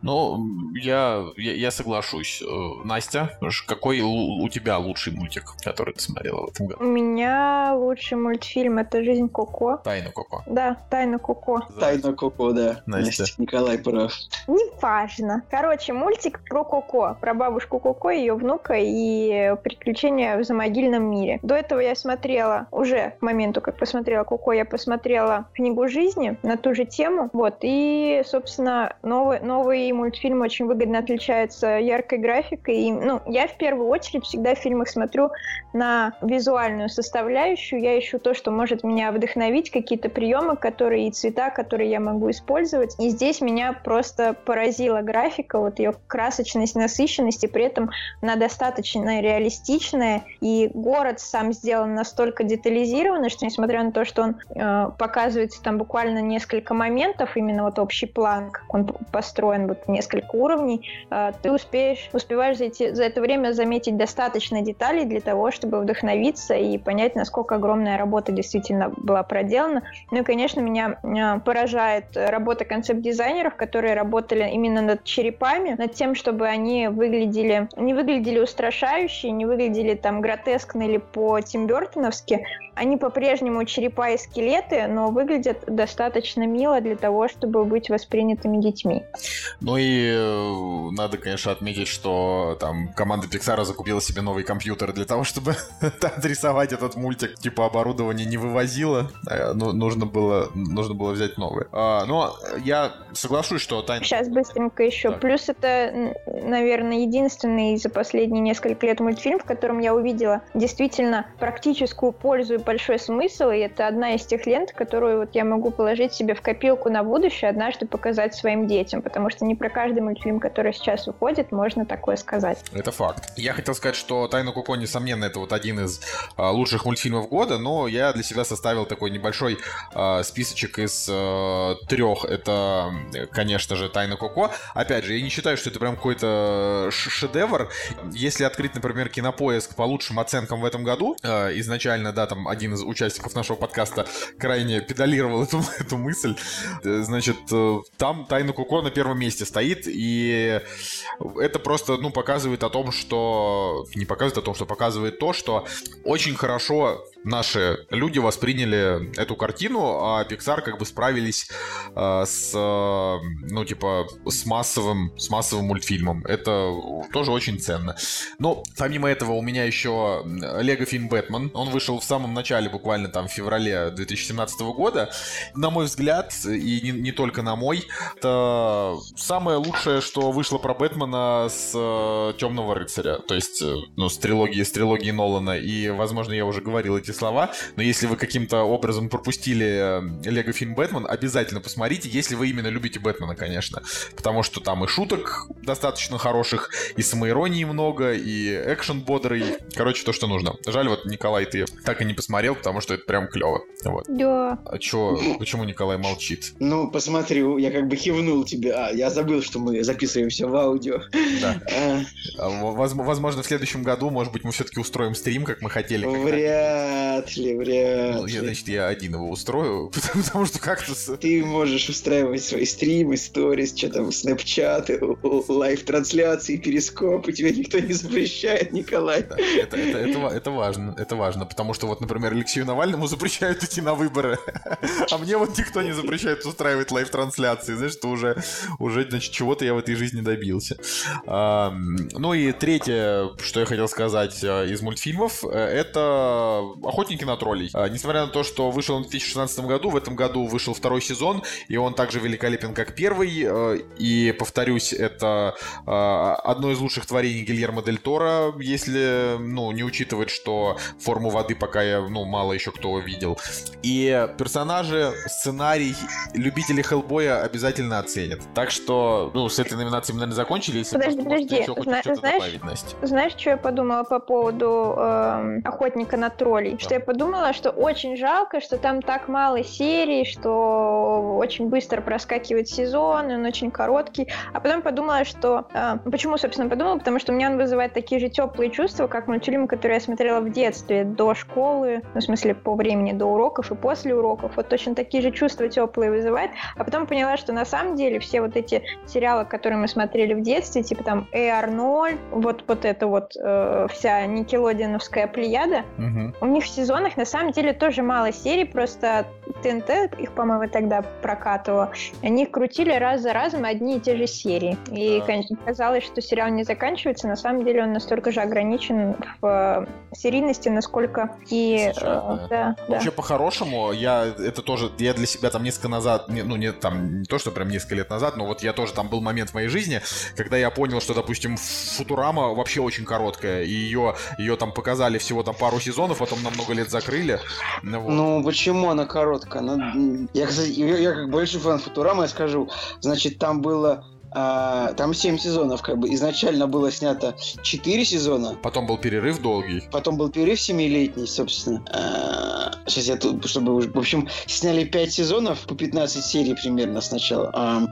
Ну, я, я, я соглашусь. Э, Настя, какой у тебя лучший мультик, который ты смотрела в этом году? У меня лучший мультфильм это «Жизнь Коко». Тайна Коко. Да, «Тайна Коко». Тайна Коко, да. Настя. Николай прав. Неважно. Короче, мультик про Коко, про бабушку Коко, ее внука и приключения в замогильном мире. До этого я смотрела, уже к моменту, как посмотрела Коко, я посмотрела книгу жизни на ту же тему. Вот, и, собственно, новый, новый мультфильм очень выгодно отличается яркой графикой. И, ну, я в первую очередь всегда в фильмах смотрю на визуальную составляющую. Я ищу то, что может меня вдохновить, какие-то приемы, которые и цвета, которые я могу использовать. И здесь меня просто поразила графика, вот ее красочность, насыщенность, и при этом она достаточно реалистичная, и город сам сделан настолько детализированно, что несмотря на то, что он показывается там буквально несколько моментов, именно вот общий план, как он построен, вот несколько уровней, э, ты успеешь, успеваешь за, эти- за это время заметить достаточно деталей для того, чтобы вдохновиться и понять, насколько огромная работа действительно была проделана. Ну и, конечно, меня э, поражает работа концепт-дизайнеров, которые работали именно над черепами, над тем, чтобы они выглядели, не выглядели устрашающе, не выглядели там гротескно или по Тимбертоновски. Они по-прежнему черепа и скелеты, но выглядят достаточно мило для того, чтобы быть воспринятыми детьми. Ну и э, надо, конечно, отметить, что там команда Pixar закупила себе новый компьютер для того, чтобы отрисовать этот мультик. Типа оборудование не вывозило, э, ну, нужно было, нужно было взять новое. А, но я соглашусь, что Тайна... Сейчас быстренько еще. Так. Плюс это, наверное, единственный за последние несколько лет мультфильм, в котором я увидела действительно практическую пользу большой смысл, и это одна из тех лент, которую вот я могу положить себе в копилку на будущее, однажды показать своим детям, потому что не про каждый мультфильм, который сейчас выходит, можно такое сказать. Это факт. Я хотел сказать, что «Тайна Коко», несомненно, это вот один из а, лучших мультфильмов года, но я для себя составил такой небольшой а, списочек из а, трех. Это, конечно же, «Тайна Коко». Опять же, я не считаю, что это прям какой-то шедевр. Если открыть, например, кинопоиск по лучшим оценкам в этом году, изначально, да, там один из участников нашего подкаста крайне педалировал эту, эту мысль, э, значит, э, там «Тайна Коко» на первом месте стоит, и это просто, ну, показывает о том, что... Не показывает о том, что показывает то, что очень хорошо наши люди восприняли эту картину, а Pixar как бы справились э, с, э, ну, типа, с массовым, с массовым мультфильмом. Это тоже очень ценно. Но, помимо этого, у меня еще Лего фильм «Бэтмен». Он вышел в самом начале, буквально там в феврале 2017 года. На мой взгляд, и не, не только на мой, это самое лучшее, что вышло про Бэтмена с э, «Темного рыцаря». То есть, э, ну, с трилогии, с трилогии Нолана. И, возможно, я уже говорил эти слова, но если вы каким-то образом пропустили э, Лего фильм Бэтмен, обязательно посмотрите, если вы именно любите Бэтмена, конечно. Потому что там и шуток достаточно хороших, и самоиронии много, и экшен бодрый. Короче, то, что нужно. Жаль, вот, Николай, ты так и не посмотрел, потому что это прям клево. Вот. Да. А чё, почему Николай молчит? Ну, посмотри, я как бы кивнул тебе. А, я забыл, что мы записываемся в аудио. Да. А, А, воз- Возможно, в следующем году, может быть, мы все-таки устроим стрим, как мы хотели. когда- Вряд ли, вряд Ну, я, ли. значит, я один его устрою, потому, потому что как-то... Ты можешь устраивать свои стримы, сторис, что там, снэпчаты, live-трансляции, перископы. Тебя никто не запрещает, Николай. Да, это, это, это, это важно, это важно, потому что вот, например, Алексею Навальному запрещают идти на выборы, а мне вот никто не запрещает устраивать live-трансляции, знаешь, что уже, уже, значит, чего-то я в этой жизни добился. Ам, Ну и третье, что я хотел сказать э, из мультфильмов, э, это «Охотники на троллей». А, Несмотря на то, что вышел он в 2016 году, в этом году вышел второй сезон, и он также великолепен, как первый, э, и, повторюсь, это э, одно из лучших творений Гильермо Дель Торо, если, ну, не учитывать, что форму воды пока я, ну, мало еще кто видел. И персонажи, сценарий, любители Хеллбоя обязательно оценят. Так что, ну, с этой номинацией мы, наверное, закончили. Если Подожди, подожди. еще Зна- знаешь- добавить, Настя. Знаешь, что я подумала по поводу эм, охотника на троллей? Что я подумала, что очень жалко, что там так мало серий, что очень быстро проскакивает сезон, он очень короткий. А потом подумала, что... э, почему, собственно, подумала? Потому что у меня он вызывает такие же теплые чувства, как мультфильм, который я смотрела в детстве, до школы, ну, в смысле, по времени, до уроков и после уроков. Вот точно такие же чувства теплые вызывает. А потом поняла, что на самом деле все вот эти сериалы, которые мы смотрели в детстве, типа там AR0, вот, вот это вот э, вся никелодиновская плеяда, Мгм. у них в сезонах на самом деле тоже мало серий, просто ТНТ их, по-моему, тогда прокатывало. Они крутили раз за разом одни и те же серии. И, Да. конечно, казалось, что сериал не заканчивается. На самом деле он настолько же ограничен в э, серийности, насколько и... Сейчас, э, да. да, да. Вообще, по-хорошему, я это тоже, я для себя там несколько назад, не- ну, не там, не то, что прям несколько лет назад, но вот я тоже, там был момент в моей жизни, когда я понял, что, допустим, Футурама вообще очень короткая, и ее, ее там показали всего там пару сезонов, потом на много лет закрыли. Ну, вот. Ну, почему она короткая? Она- м, Я, кстати, я, я как большой фан Футурамы, я скажу, значит, там было... а, там 7 сезонов, как бы. Изначально было снято 4 сезона, Потом был перерыв долгий. потом был перерыв 7-летний, собственно. А, сейчас я тут, чтобы... В общем, сняли 5 сезонов, по 15 серий примерно сначала. А,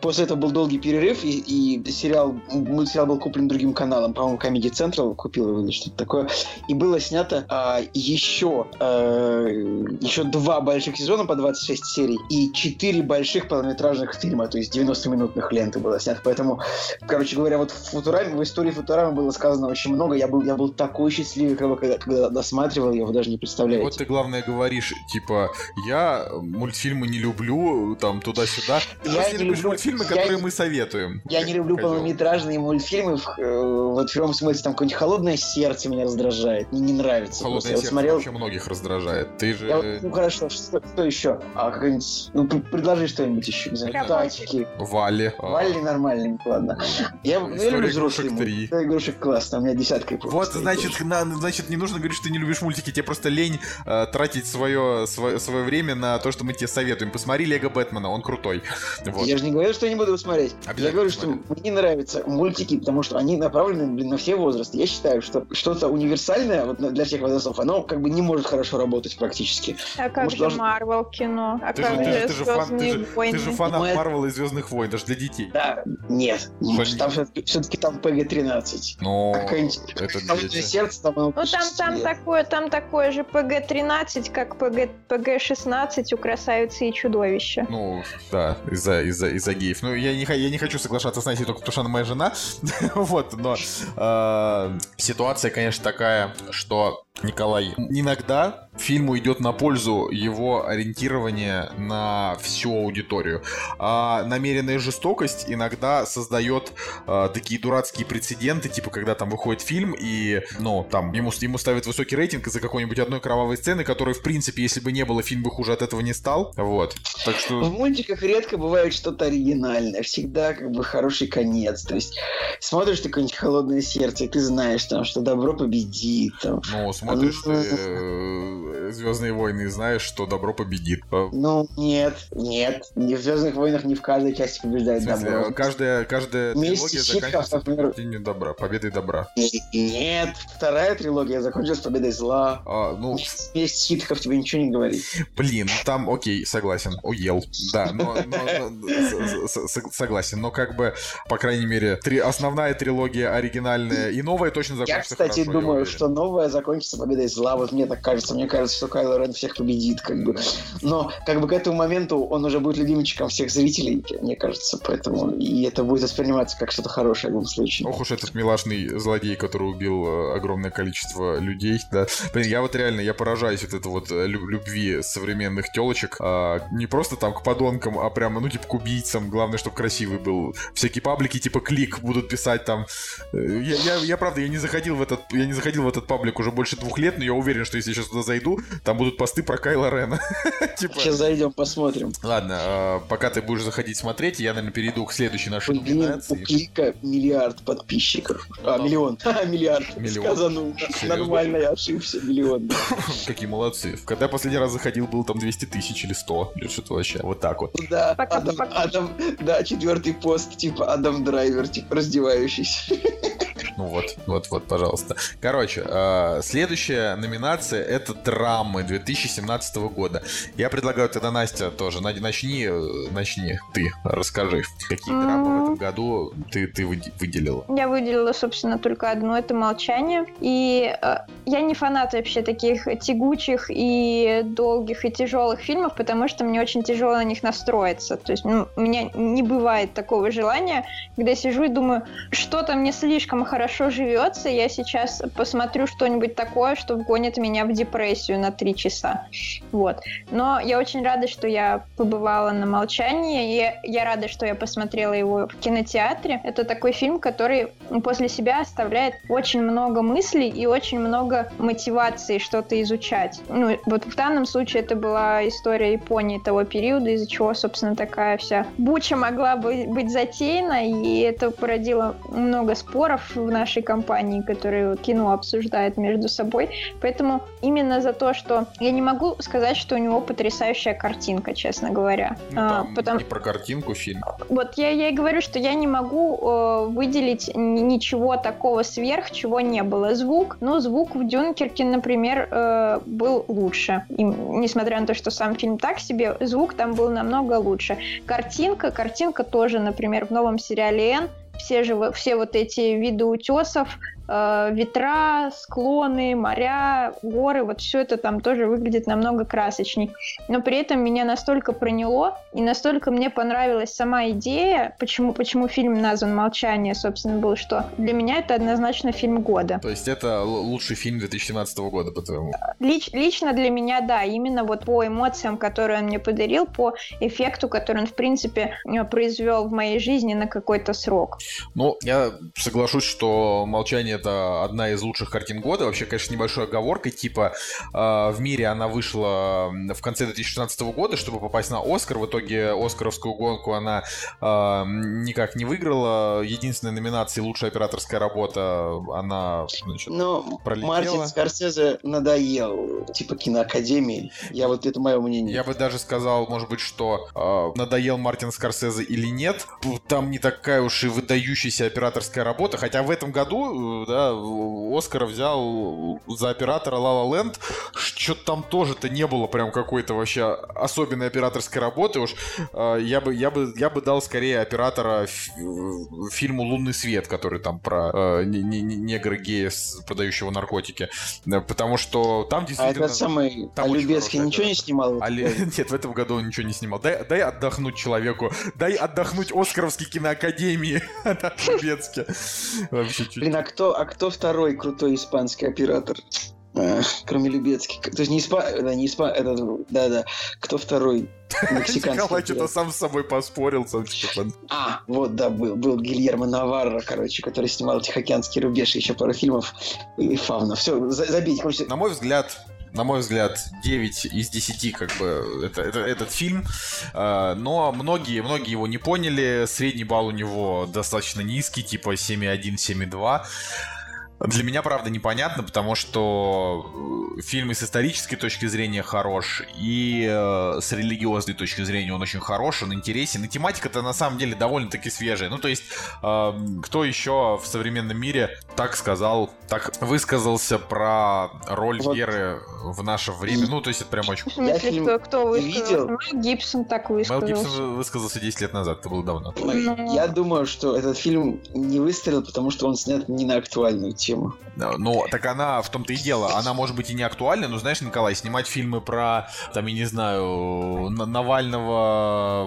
после этого был долгий перерыв, и, и сериал, мультсериал был куплен другим каналом, по-моему, Comedy Central купил его или что-то такое. И было снято а, еще, а, еще два больших сезона по 26 серий и четыре больших полнометражных фильма, то есть 90-минутных ленты было снято. Поэтому, короче говоря, вот в Футураме, в истории Футурамы было сказано очень много. Я был, я был такой счастливый, когда, когда досматривал, я его даже не представляете. Вот ты, главное, говоришь, типа, я мультфильмы не люблю, там, туда-сюда. Я не люблю- мультфильмы, которые мы советуем. Я не люблю Козёл. полнометражные мультфильмы, э, вот в первом смысле, там какое-нибудь холодное сердце меня раздражает, мне не нравится. Холодное просто. Я вот сердце смотрел, вообще многих раздражает. Ты же... я вот- ну хорошо, что, что еще? А какой-нибудь, ну предложи что-нибудь еще, не знаю, тачки. Валли. а, Валли нормальный, ладно. Я, ну, я люблю игрушек взрослые три. мульти- История игрушек классно, у меня десятка и Вот, значит, на- значит, не нужно говорить, что ты не любишь мультики, тебе просто лень э, тратить свое, свое, свое время на то, что мы тебе советуем. Посмотри Лего Бэтмена, он крутой. Вот. Я же не говорю, что я не буду его смотреть. Я говорю, что посмотрю. мне нравятся мультики, потому что они направлены, блин, на все возрасты. Я считаю, что что-то универсальное вот для всех возрастов, оно как бы не может хорошо работать практически. А как Может, же должен- Марвел кино? А Ты же, как ты же- же ты же фан- ты «Звездные же- войны»? ты же фанат Ну, Марвела и Звездных войн, даже для детей. Да, нет. Что Там все-таки там ПГ-13. Но А это холодное дети. сердце там... Ну там, там нет. такое, там такое же ПГ-13, как ПГ, ПГ-16 у красавицы и чудовища. Ну, да, из-за из из геев. Ну, я не, я не хочу соглашаться с Настей только потому, что она моя жена. вот, но э, ситуация, конечно, такая, что Николай, иногда фильму идет на пользу его ориентирование на всю аудиторию. А намеренная жестокость иногда создает э, такие дурацкие прецеденты, типа когда там выходит фильм и, ну, там ему, ему ставят высокий рейтинг из-за какой-нибудь одной кровавой сцены, которой, в принципе, если бы не было, фильм бы хуже от этого не стал. Вот. Так В что... мультиках редко бывает что-то оригинальное, всегда как бы хороший конец. То есть смотришь ты какое-нибудь холодное сердце, и ты знаешь там, что добро победит. Там. Ну, смотришь Звездные войны и знаешь, что добро победит. Э, Ну, нет, нет. Не в Звездных войнах не в каждой части побеждает смысле, добро. каждая, каждая Вместе трилогия заканчивается победой добра, победой добра. Нет, вторая трилогия закончилась победой зла. А, ну, Вместе ситхов тебе ничего не говорит. блин, там, окей, согласен, уел. Да, но, согласен, но как бы, по крайней мере, три, основная трилогия оригинальная и новая точно Я, закончится кстати, хорошо, я думаю, уверен. что новая закончится победой зла. Вот мне так кажется. Мне кажется, что Кайло Рен всех победит, как бы. Но, как бы, к этому моменту он уже будет любимчиком всех зрителей, мне кажется. Поэтому и это будет восприниматься как что-то хорошее в любом случае. Ох уж этот милашный злодей, который убил э, огромное количество людей, да. Блин, я вот реально, я поражаюсь вот это вот э, лю- любви современных телочек. а, не просто там к подонкам, а прямо, ну, типа, к убийцам. Главное, чтобы красивый был. Всякие паблики типа клик будут писать там. Э, Я, я, я, правда, я не заходил в этот, я не заходил в этот паблик уже больше двух лет, но я уверен, что если я сейчас туда зайду, там будут посты про Кайла Рена. Типа, Сейчас зайдем, посмотрим. Ладно, а, пока ты будешь заходить смотреть, я, наверное, перейду к следующей нашей Блин, у номинации. Клика миллиард подписчиков. А, миллион. Ха, миллиард. Миллион? Серьезно? Нормально, я ошибся. Миллион. Какие молодцы. Когда последний раз заходил, был там 200 тысяч или 100. Или что-то вообще. Вот так вот. Да, Адам. Адам, да, четвертый пост, типа Адам Драйвер, типа раздевающийся. Ну вот, вот, вот, пожалуйста. Короче, э, следующая номинация это драмы 2017 года. Я предлагаю тогда, Настя, тоже. на- Начни, начни ты, расскажи, какие М. драмы в этом году ты, ты выде- выделила. Я выделила, собственно, только одну, это «Молчание». И э, я не фанат вообще таких тягучих и долгих и тяжелых фильмов, потому что мне очень тяжело на них настроиться. То есть ну, у меня не бывает такого желания, когда я сижу и думаю, что-то мне слишком хорошо живется, я сейчас посмотрю что-нибудь такое, что вгонит меня в депрессию на три часа. Вот. Но я очень рада, что я побывала на «Молчании», и я рада, что я посмотрела его в кинотеатре. Это такой фильм, который после себя оставляет очень много мыслей и очень много мотивации что-то изучать. Ну, вот в данном случае это была история Японии того периода, из-за чего, собственно, такая вся буча могла бы быть затеяна, и это породило много споров в нашей компании, которые кино обсуждают между собой. Поэтому именно за то, что я не могу сказать, что у него потрясающая картинка, честно говоря. Ну, А, потому- не про картинку фильм. вот я, я и говорю, что я не могу э, выделить ни- ничего такого сверх, чего не было. Звук, ну, звук в Дюнкерке, например, э, был лучше. И, несмотря на то, что сам фильм так себе, звук там был намного лучше. Картинка, картинка тоже, например, в новом сериале «Н», все же все вот эти виды утесов, ветра, склоны, моря, горы, вот все это там тоже выглядит намного красочней. Но при этом меня настолько проняло, и настолько мне понравилась сама идея, почему, почему фильм назван «Молчание», собственно, был, что для меня это однозначно фильм года. То есть это лучший фильм 2017 года, по-твоему? Лич, лично для меня, да, именно вот по эмоциям, которые он мне подарил, по эффекту, который он, в принципе, э, произвел в моей жизни на какой-то срок. Ну, я соглашусь, что «Молчание» — это одна из лучших картин года. Вообще, конечно, небольшой оговоркой, типа э, в мире она вышла в конце 2016 года, чтобы попасть на «Оскар». В итоге «Оскаровскую гонку» она э, никак не выиграла. Единственная номинация «Лучшая операторская работа» она, значит, Но пролетела. Мартин Скорсезе надоел, типа, киноакадемии. Я вот, это мое мнение. Я бы даже сказал, может быть, что э, надоел Мартин Скорсезе или нет. Там не такая уж и выдающаяся операторская работа. Хотя в этом году, э, да, Оскар взял за оператора La Land. Что-то там тоже-то не было прям какой-то вообще особенной операторской работы. Уж э, я бы, я бы, я бы дал скорее оператора фильму «Лунный свет», который там про э, негра-гея, продающего наркотики. Потому что там действительно... А этот самый там Алюбецкий ничего не снимал? Али... Нет, в этом году он ничего не снимал. Дай, дай отдохнуть человеку. Дай отдохнуть Оскаровской киноакадемии. Любецке. Вообще чуть. Блин, а кто, а кто второй крутой испанский оператор? А, кроме Любецких. То есть не испа... Да, не испа... Это... Да-да. Кто второй? Мексиканский. Николай что-то сам с собой поспорил. Сам. А, вот, да, был. Был Гильермо Наварро, короче, который снимал «Тихоокеанский рубеж» и еще пару фильмов. И Фавна. Все, забить. Короче. На мой взгляд, на мой взгляд, 9 из 10 как бы это, это, этот фильм. А, но многие, многие его не поняли. Средний балл у него достаточно низкий, типа 7,1, 7,2. Для меня, правда, непонятно, потому что э, фильм и с исторической точки зрения хорош, и э, с религиозной точки зрения он очень хорош, он интересен, и тематика-то на самом деле довольно-таки свежая. Ну, то есть, э, кто еще в современном мире так сказал, так высказался про роль вот. веры в наше время? Ну, то есть, это прям очень... Я фильм кто, кто высказался? Видел? Мэл Гибсон так высказался. Мэл Гибсон высказался 10 лет назад, это было давно. Ну... Я думаю, что этот фильм не выстрелил, потому что он снят не на актуальную тему тема. Ну, так она в том-то и дело. Она может быть и не актуальна, но знаешь, Николай, снимать фильмы про, там, я не знаю, Навального,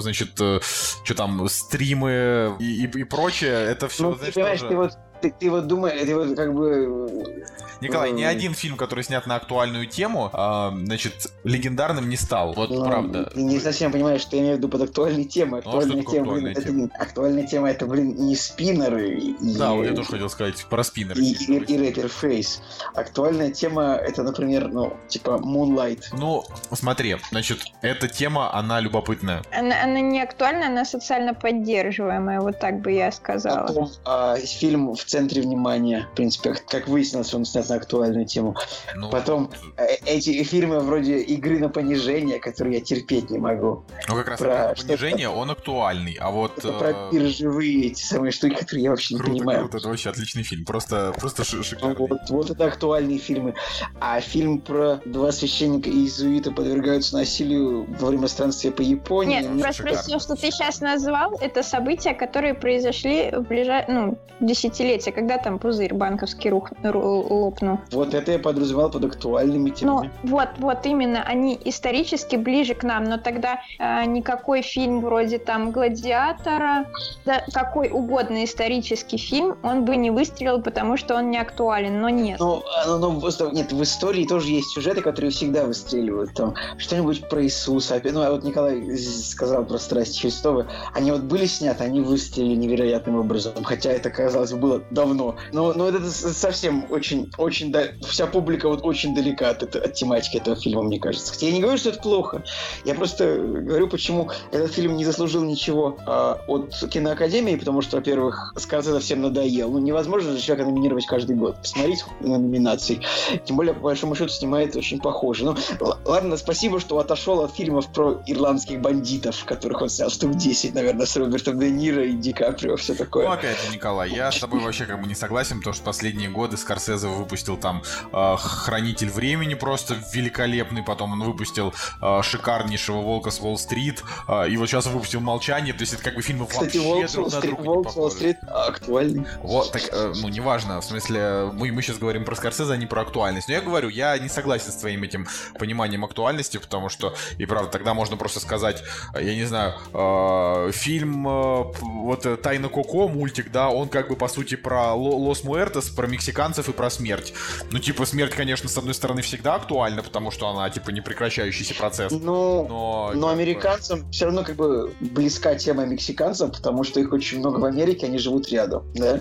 значит, э, что там, стримы и, и, и прочее, это все, ну, знаешь, тоже... ты вот ты, ты вот думаешь, ты вот как бы... Николай, ни один фильм, который снят на актуальную тему, э, значит, легендарным не стал. Вот ну, правда. Ты не совсем понимаешь, что я имею в виду под актуальной темой. Ну, а актуальная ну, тема, актуальная, блин, тема? Это, актуальная тема, это, блин, не спиннеры. И, да, вот я тоже хотел сказать про спиннеры. И, и, и рэпер Фейс. Актуальная тема, это, например, ну, типа Moonlight. Ну, смотри, значит, эта тема, она любопытная. Она, она не актуальна, она социально поддерживаемая, вот так бы я сказала. Потом а, фильм в центре внимания. В принципе, как выяснилось, он снят на актуальную тему. Ну, Потом э, эти фильмы вроде «Игры на понижение», которые я терпеть не могу. Ну, как раз про понижение, он актуальный, а вот... Это про э, биржевые эти самые штуки, которые я вообще круто, не понимаю. Круто, это вообще отличный фильм, просто, просто шикарный. Вот, вот это актуальные фильмы. А фильм про два священника и иезуита подвергаются насилию во время странствия по Японии... Нет, просто все, что ты сейчас назвал, это события, которые произошли в ближайшие, ну, десятилетия, когда там пузырь банковский рух, лопнул. Вот это я подразумевал под актуальными темами. Ну, вот, вот именно, они исторически ближе к нам, но тогда э, никакой фильм вроде там «Гладиатора», да, какой угодно исторический фильм, он бы не выстрелил, потому что он не актуален, но нет. Ну, ну, ну нет, в истории тоже есть сюжеты, которые всегда выстреливают. Там что-нибудь про Иисуса. Ну, а вот Николай сказал про страсти Христовы. Они вот были сняты, они выстрелили невероятным образом, хотя это, казалось, было давно. Но, но это совсем очень, очень, да, вся публика вот очень далека от, от, от тематики этого фильма, мне кажется. Хотя я не говорю, что это плохо. Я просто говорю, почему этот фильм не заслужил ничего а, от киноакадемии, потому что, во-первых, Скорсезе всем надоел. Ну, невозможно же человека номинировать каждый год. Посмотреть на номинации. Тем более, по большому счету, снимает очень похоже. Ну, ладно, спасибо, что отошел от фильмов про ирландских бандитов, которых он снял штук 10, наверное, с Робертом Де Ниро и Ди Каприо, все такое. Ну, опять же, Николай, я с тобой вообще вообще как бы не согласен, потому что последние годы Скорсезе выпустил там э, «Хранитель времени» просто великолепный, потом он выпустил э, шикарнейшего «Волка с Уолл-стрит», э, и вот сейчас выпустил «Молчание», то есть это как бы фильмы Кстати, вообще Волк друга не Волк похожи. Стрит актуальный. Вот, так, э, ну, неважно, в смысле, мы, мы сейчас говорим про Скорсезе, а не про актуальность. Но я говорю, я не согласен с твоим этим пониманием актуальности, потому что, и правда, тогда можно просто сказать, я не знаю, э, фильм, э, вот э, «Тайна Коко», мультик, да, он как бы, по сути, про Ло- Лос Муэртес, про мексиканцев и про смерть. Ну, типа, смерть, конечно, с одной стороны, всегда актуальна, потому что она, типа, непрекращающийся процесс. Ну, Но, но бы, американцам все равно как бы близка тема мексиканцам, потому что их очень много в Америке, они живут рядом, да?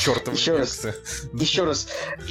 чертовы еще раз. Еще раз,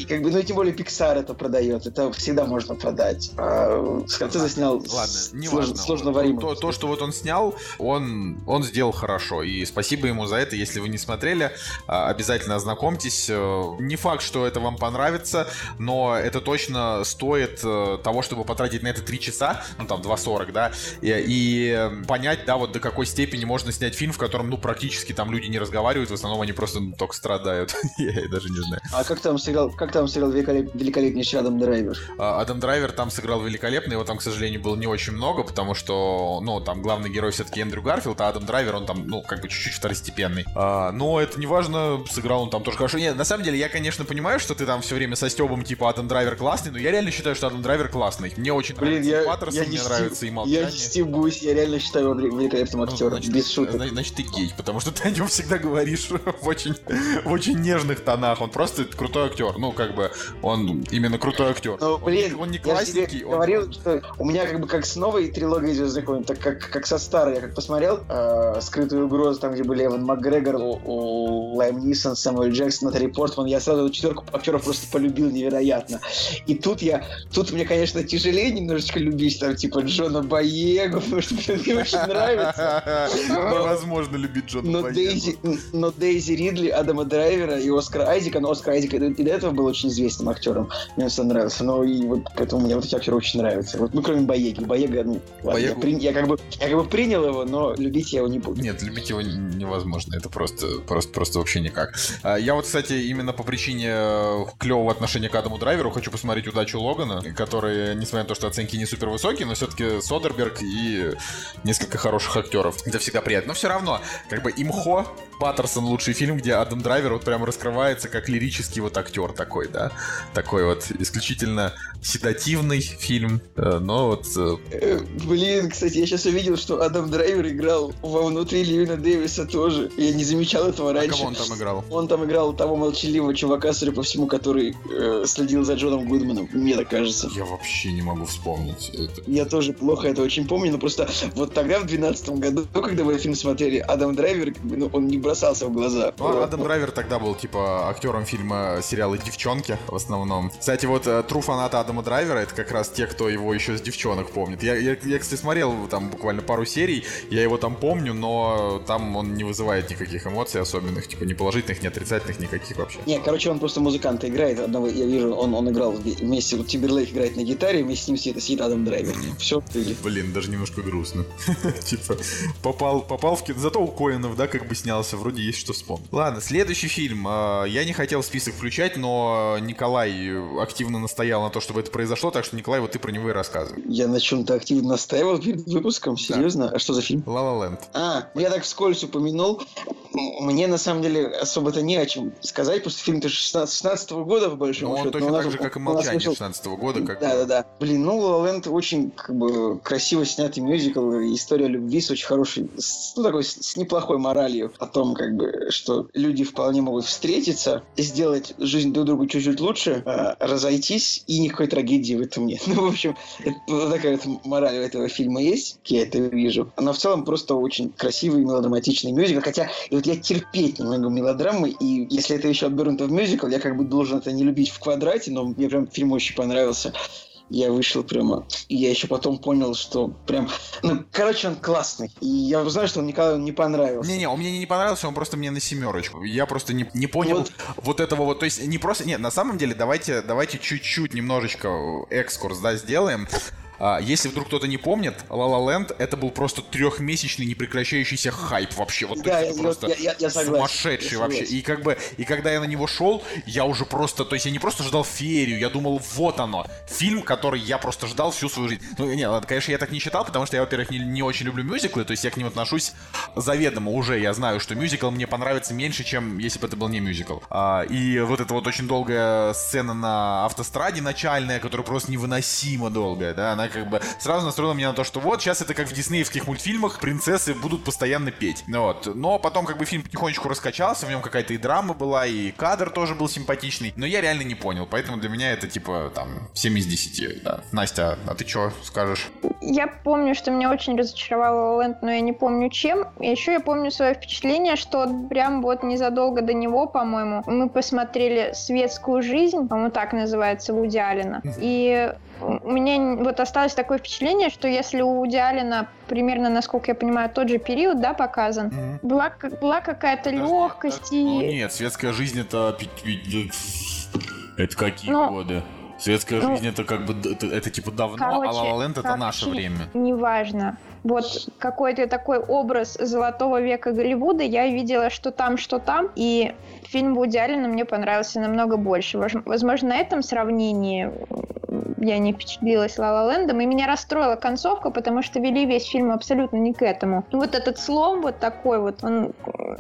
как бы, ну тем более Pixar это продает, это всегда можно продать. А Скорсезе снял Ладно, не сложно варимый. то, то, что вот он снял, он, он сделал хорошо. И спасибо ему за это. Если вы не смотрели, а, обязательно ознакомьтесь. Э, Не факт, что это вам понравится, но это точно стоит э, того, чтобы потратить на это 3 часа, ну там 2.40, да, и, и понять, да, вот до какой степени можно снять фильм, в котором, ну, практически там люди не разговаривают, в основном они просто ну, только страдают. Я даже не знаю. А как там сыграл, как там сыграл великолеп- великолепнейший Адам Драйвер? А, Адам Драйвер там сыграл великолепно, его там, к сожалению, было не очень много, потому что, ну, там главный герой все-таки Эндрю Гарфилд, а Адам Драйвер, он там, ну, как бы чуть-чуть второстепенный. А, но это не важно, сыграл он там тоже хорошо. Нет, на самом деле, я, конечно, понимаю, что ты там все время со Стебом, типа, Адам Драйвер классный, но я реально считаю, что Адам Драйвер классный. Мне очень Блин, нравится я, Паттерсон, я не мне стеб- нравится и Я Молчание. не стебусь, я реально считаю его вели- великолепным Ну, актером, значит, без шуток. зна- Значит, ты гей, потому что ты о нем всегда говоришь в очень, в очень нежных тонах. Он просто крутой актер. Ну, как бы, он именно крутой актер. Ну, Он блин, не- он не я классненький, он- говорил, что у меня как бы как с новой трилогией Звездных войн, так как, как со старой. Я как посмотрел э, «Скрытую угрозу», там, где были Эван Макгрегор, у, у Лайм Нисон, Сэмюэл Джексон, Натали Портман, я сразу эту четверку актеров просто полюбил невероятно. И тут я, тут мне, конечно, тяжелее немножечко любить, там, типа, Джона Боегу, потому что мне очень нравится. Невозможно любить Джона Но Боегу. Дейзи, но Дейзи Ридли, Адама Драйвера и Оскара Айзека, но Оскар Айзек и до этого был очень известным актером. Мне он всегда нравился. Но и вот поэтому мне вот эти актеры очень нравятся. Вот, ну, кроме Боеги. Боега, ну, ладно, я, Боегу- при- я как бы, я как бы принял его, но любить я его не буду. Нет, любить его невозможно. Это просто, просто, просто вообще никак. А, Я вот, кстати, именно по причине э, клевого отношения к Адаму Драйверу хочу посмотреть «Удачу Логана», который, несмотря на то, что оценки не супер высокие, но все-таки Содерберг и несколько хороших актеров. Это всегда приятно. Но все равно, как бы «Имхо», Паттерсон лучший фильм, где Адам Драйвер вот прям раскрывается как лирический вот актер такой, да. Такой вот исключительно седативный фильм, э, но вот э, Э, блин, кстати, я сейчас увидел, что Адам Драйвер играл во внутри Льюина Дэвиса тоже. Я не замечал этого а раньше. кого он там играл? Он там играл того молчаливого чувака, судя по всему, который э, следил за Джоном Гудманом, мне так кажется. Я вообще не могу вспомнить. Это Я тоже плохо это очень помню, но просто вот тогда, в 2012 году, когда мы фильм смотрели, Адам Драйвер, ну, он не бросался в глаза. Ну, а Адам Драйвер тогда был, типа, актером фильма сериала «Девчонки» в основном. Кстати, вот э, true фанаты Адама Драйвера — это как раз те, кто его еще с «Девчонок» помнит. Я, я, я, кстати, смотрел там буквально пару серий, я его там помню, но там он не вызывает никаких эмоций особенных, типа, ни положительных, ни отрицательных, никаких вообще. Не, короче, он просто музыканта играет. Одного, я вижу, он, он играл вме- вместе, вот Тимберлейк играет на гитаре, вместе с ним сидит, сидит Адам Драйвер. Все, ты. Блин, даже немножко грустно. Типа, попал, попал в кино. Зато у Коинов, да, как бы снялся. Вроде есть что вспомнить. Ладно, следующий фильм. А, Я не хотел в список включать, но Николай активно настоял на то, чтобы это произошло, так что, Николай, вот ты про него и рассказывай. Я на чем-то активно настаивал перед выпуском, серьезно? А что за фильм? La La Land. А, ну я так вскользь упомянул. Мне на самом деле особо-то не о чем сказать, потому что фильм-то 16 года, по Ну, большому он счету. точно нас- так же, как и «Молчание» вышел- 16 года. Как... Да, да, да. Блин, ну La Land очень как бы красиво снятый мюзикл, история любви с очень хорошей, с- ну такой с, с неплохой моралью о том, как бы, что люди вполне могут встретиться, сделать жизнь друг другу чуть-чуть лучше, а, разойтись и никакой трагедии в этом нет. Ну, в общем, это такая вот мораль этого фильма есть, я это вижу. Но в целом просто очень красивый мелодраматичный мюзикл, хотя и вот я терпеть не могу мелодрамы, и если это еще обернуто в мюзикл, я как бы должен это не любить в квадрате, но мне прям фильм очень понравился. Я вышел прямо, и я еще потом понял, что прям, ну, короче, он классный. И я знаю, что он Николаю не понравился. Не-не, он мне не понравился, он просто мне на семерочку. Я просто не, не понял вот. Вот. этого вот, то есть не просто, нет, на самом деле давайте, давайте чуть-чуть немножечко экскурс, да, сделаем. А, если вдруг кто-то не помнит, La La Land это был просто трехмесячный непрекращающийся хайп вообще. Вот Да, я- просто я- я- я согласен, сумасшедший я вообще. И как бы, и когда я на него шел, я уже просто, то есть я не просто ждал феерию, я думал, вот оно, фильм, который я просто ждал всю свою жизнь. Ну, не, ладно, конечно, я так не считал, потому что я, во-первых, не, не очень люблю мюзиклы, то есть я к ним отношусь заведомо уже, я знаю, что мюзикл мне понравится меньше, чем если бы это был не мюзикл. А, и вот эта вот очень долгая сцена на автостраде начальная, которая просто невыносимо долгая, да, она как бы сразу настроила меня на то, что вот, сейчас это как в диснеевских мультфильмах, принцессы будут постоянно петь. Ну Вот. Но потом как бы фильм потихонечку раскачался, в нем какая-то и драма была, и кадр тоже был симпатичный, но я реально не понял, поэтому для меня это типа там 7 из 10, да. Настя, а ты что скажешь? Я помню, что меня очень разочаровал Лэнд, но я не помню чем. И еще я помню свое впечатление, что прям вот незадолго до него, по-моему, мы посмотрели «Светскую жизнь», по-моему, так называется, Вуди Аллена. И у меня вот осталось такое впечатление, что если у Вуди Аллена примерно, насколько я понимаю, тот же период, да, показан, была, как- была какая-то легкость Ну и... нет, светская жизнь это... Это какие Ну, годы? Светская ну, жизнь это как бы это, это типа давно, Короче, а La La Land это наше время. Неважно. Вот какой-то такой образ золотого века Голливуда, я видела, что там, что там, и фильм Вуди Аллена мне понравился намного больше. Возможно, на этом сравнении я не впечатлилась Ла Ла Лэндом, и меня расстроила концовка, потому что вели весь фильм абсолютно не к этому. И вот этот слом вот такой вот, он,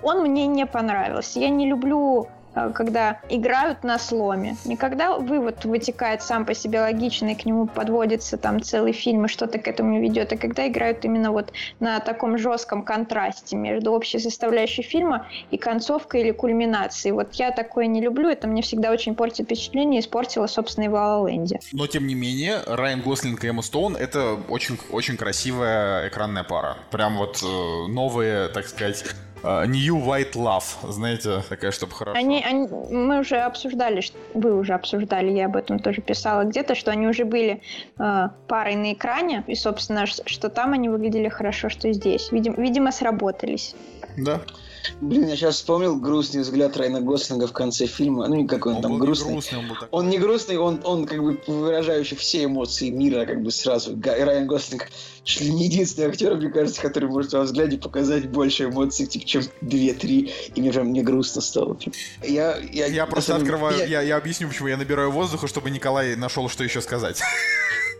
он мне не понравился. Я не люблю когда играют на сломе. Не когда вывод вытекает сам по себе логично, и к нему подводится там целый фильм, и что-то к этому ведет, а когда играют именно вот на таком жестком контрасте между общей составляющей фильма и концовкой или кульминацией. Вот я такое не люблю, это мне всегда очень портит впечатление, испортило, собственно, и в «Ла Ла Ленде». Но тем не менее, Райан Гослинг и Эмма Стоун это очень, очень красивая экранная пара. Прям вот э, новые, так сказать, э, New White Love, знаете, такая, чтобы хорошо. Они, они- мы уже обсуждали, вы уже обсуждали, я об этом тоже писала где-то, что они уже были э, парой на экране, и, собственно, что там они выглядели хорошо, что здесь. Видим, видимо, сработались. Да. Блин, я сейчас вспомнил грустный взгляд Райана Гослинга в конце фильма. Ну, не какой он, Он там был не грустный. грустный, он был такой. Он не грустный, он, он как бы выражающий все эмоции мира, как бы сразу. Райан Гослинг чуть не единственный актер, мне кажется, который может во взгляде показать больше эмоций, типа, чем 2-3, и мне прям не грустно стало. Я, я, Я просто самом открываю, я- я, я объясню, почему я набираю воздуха, чтобы Николай нашел, что еще сказать.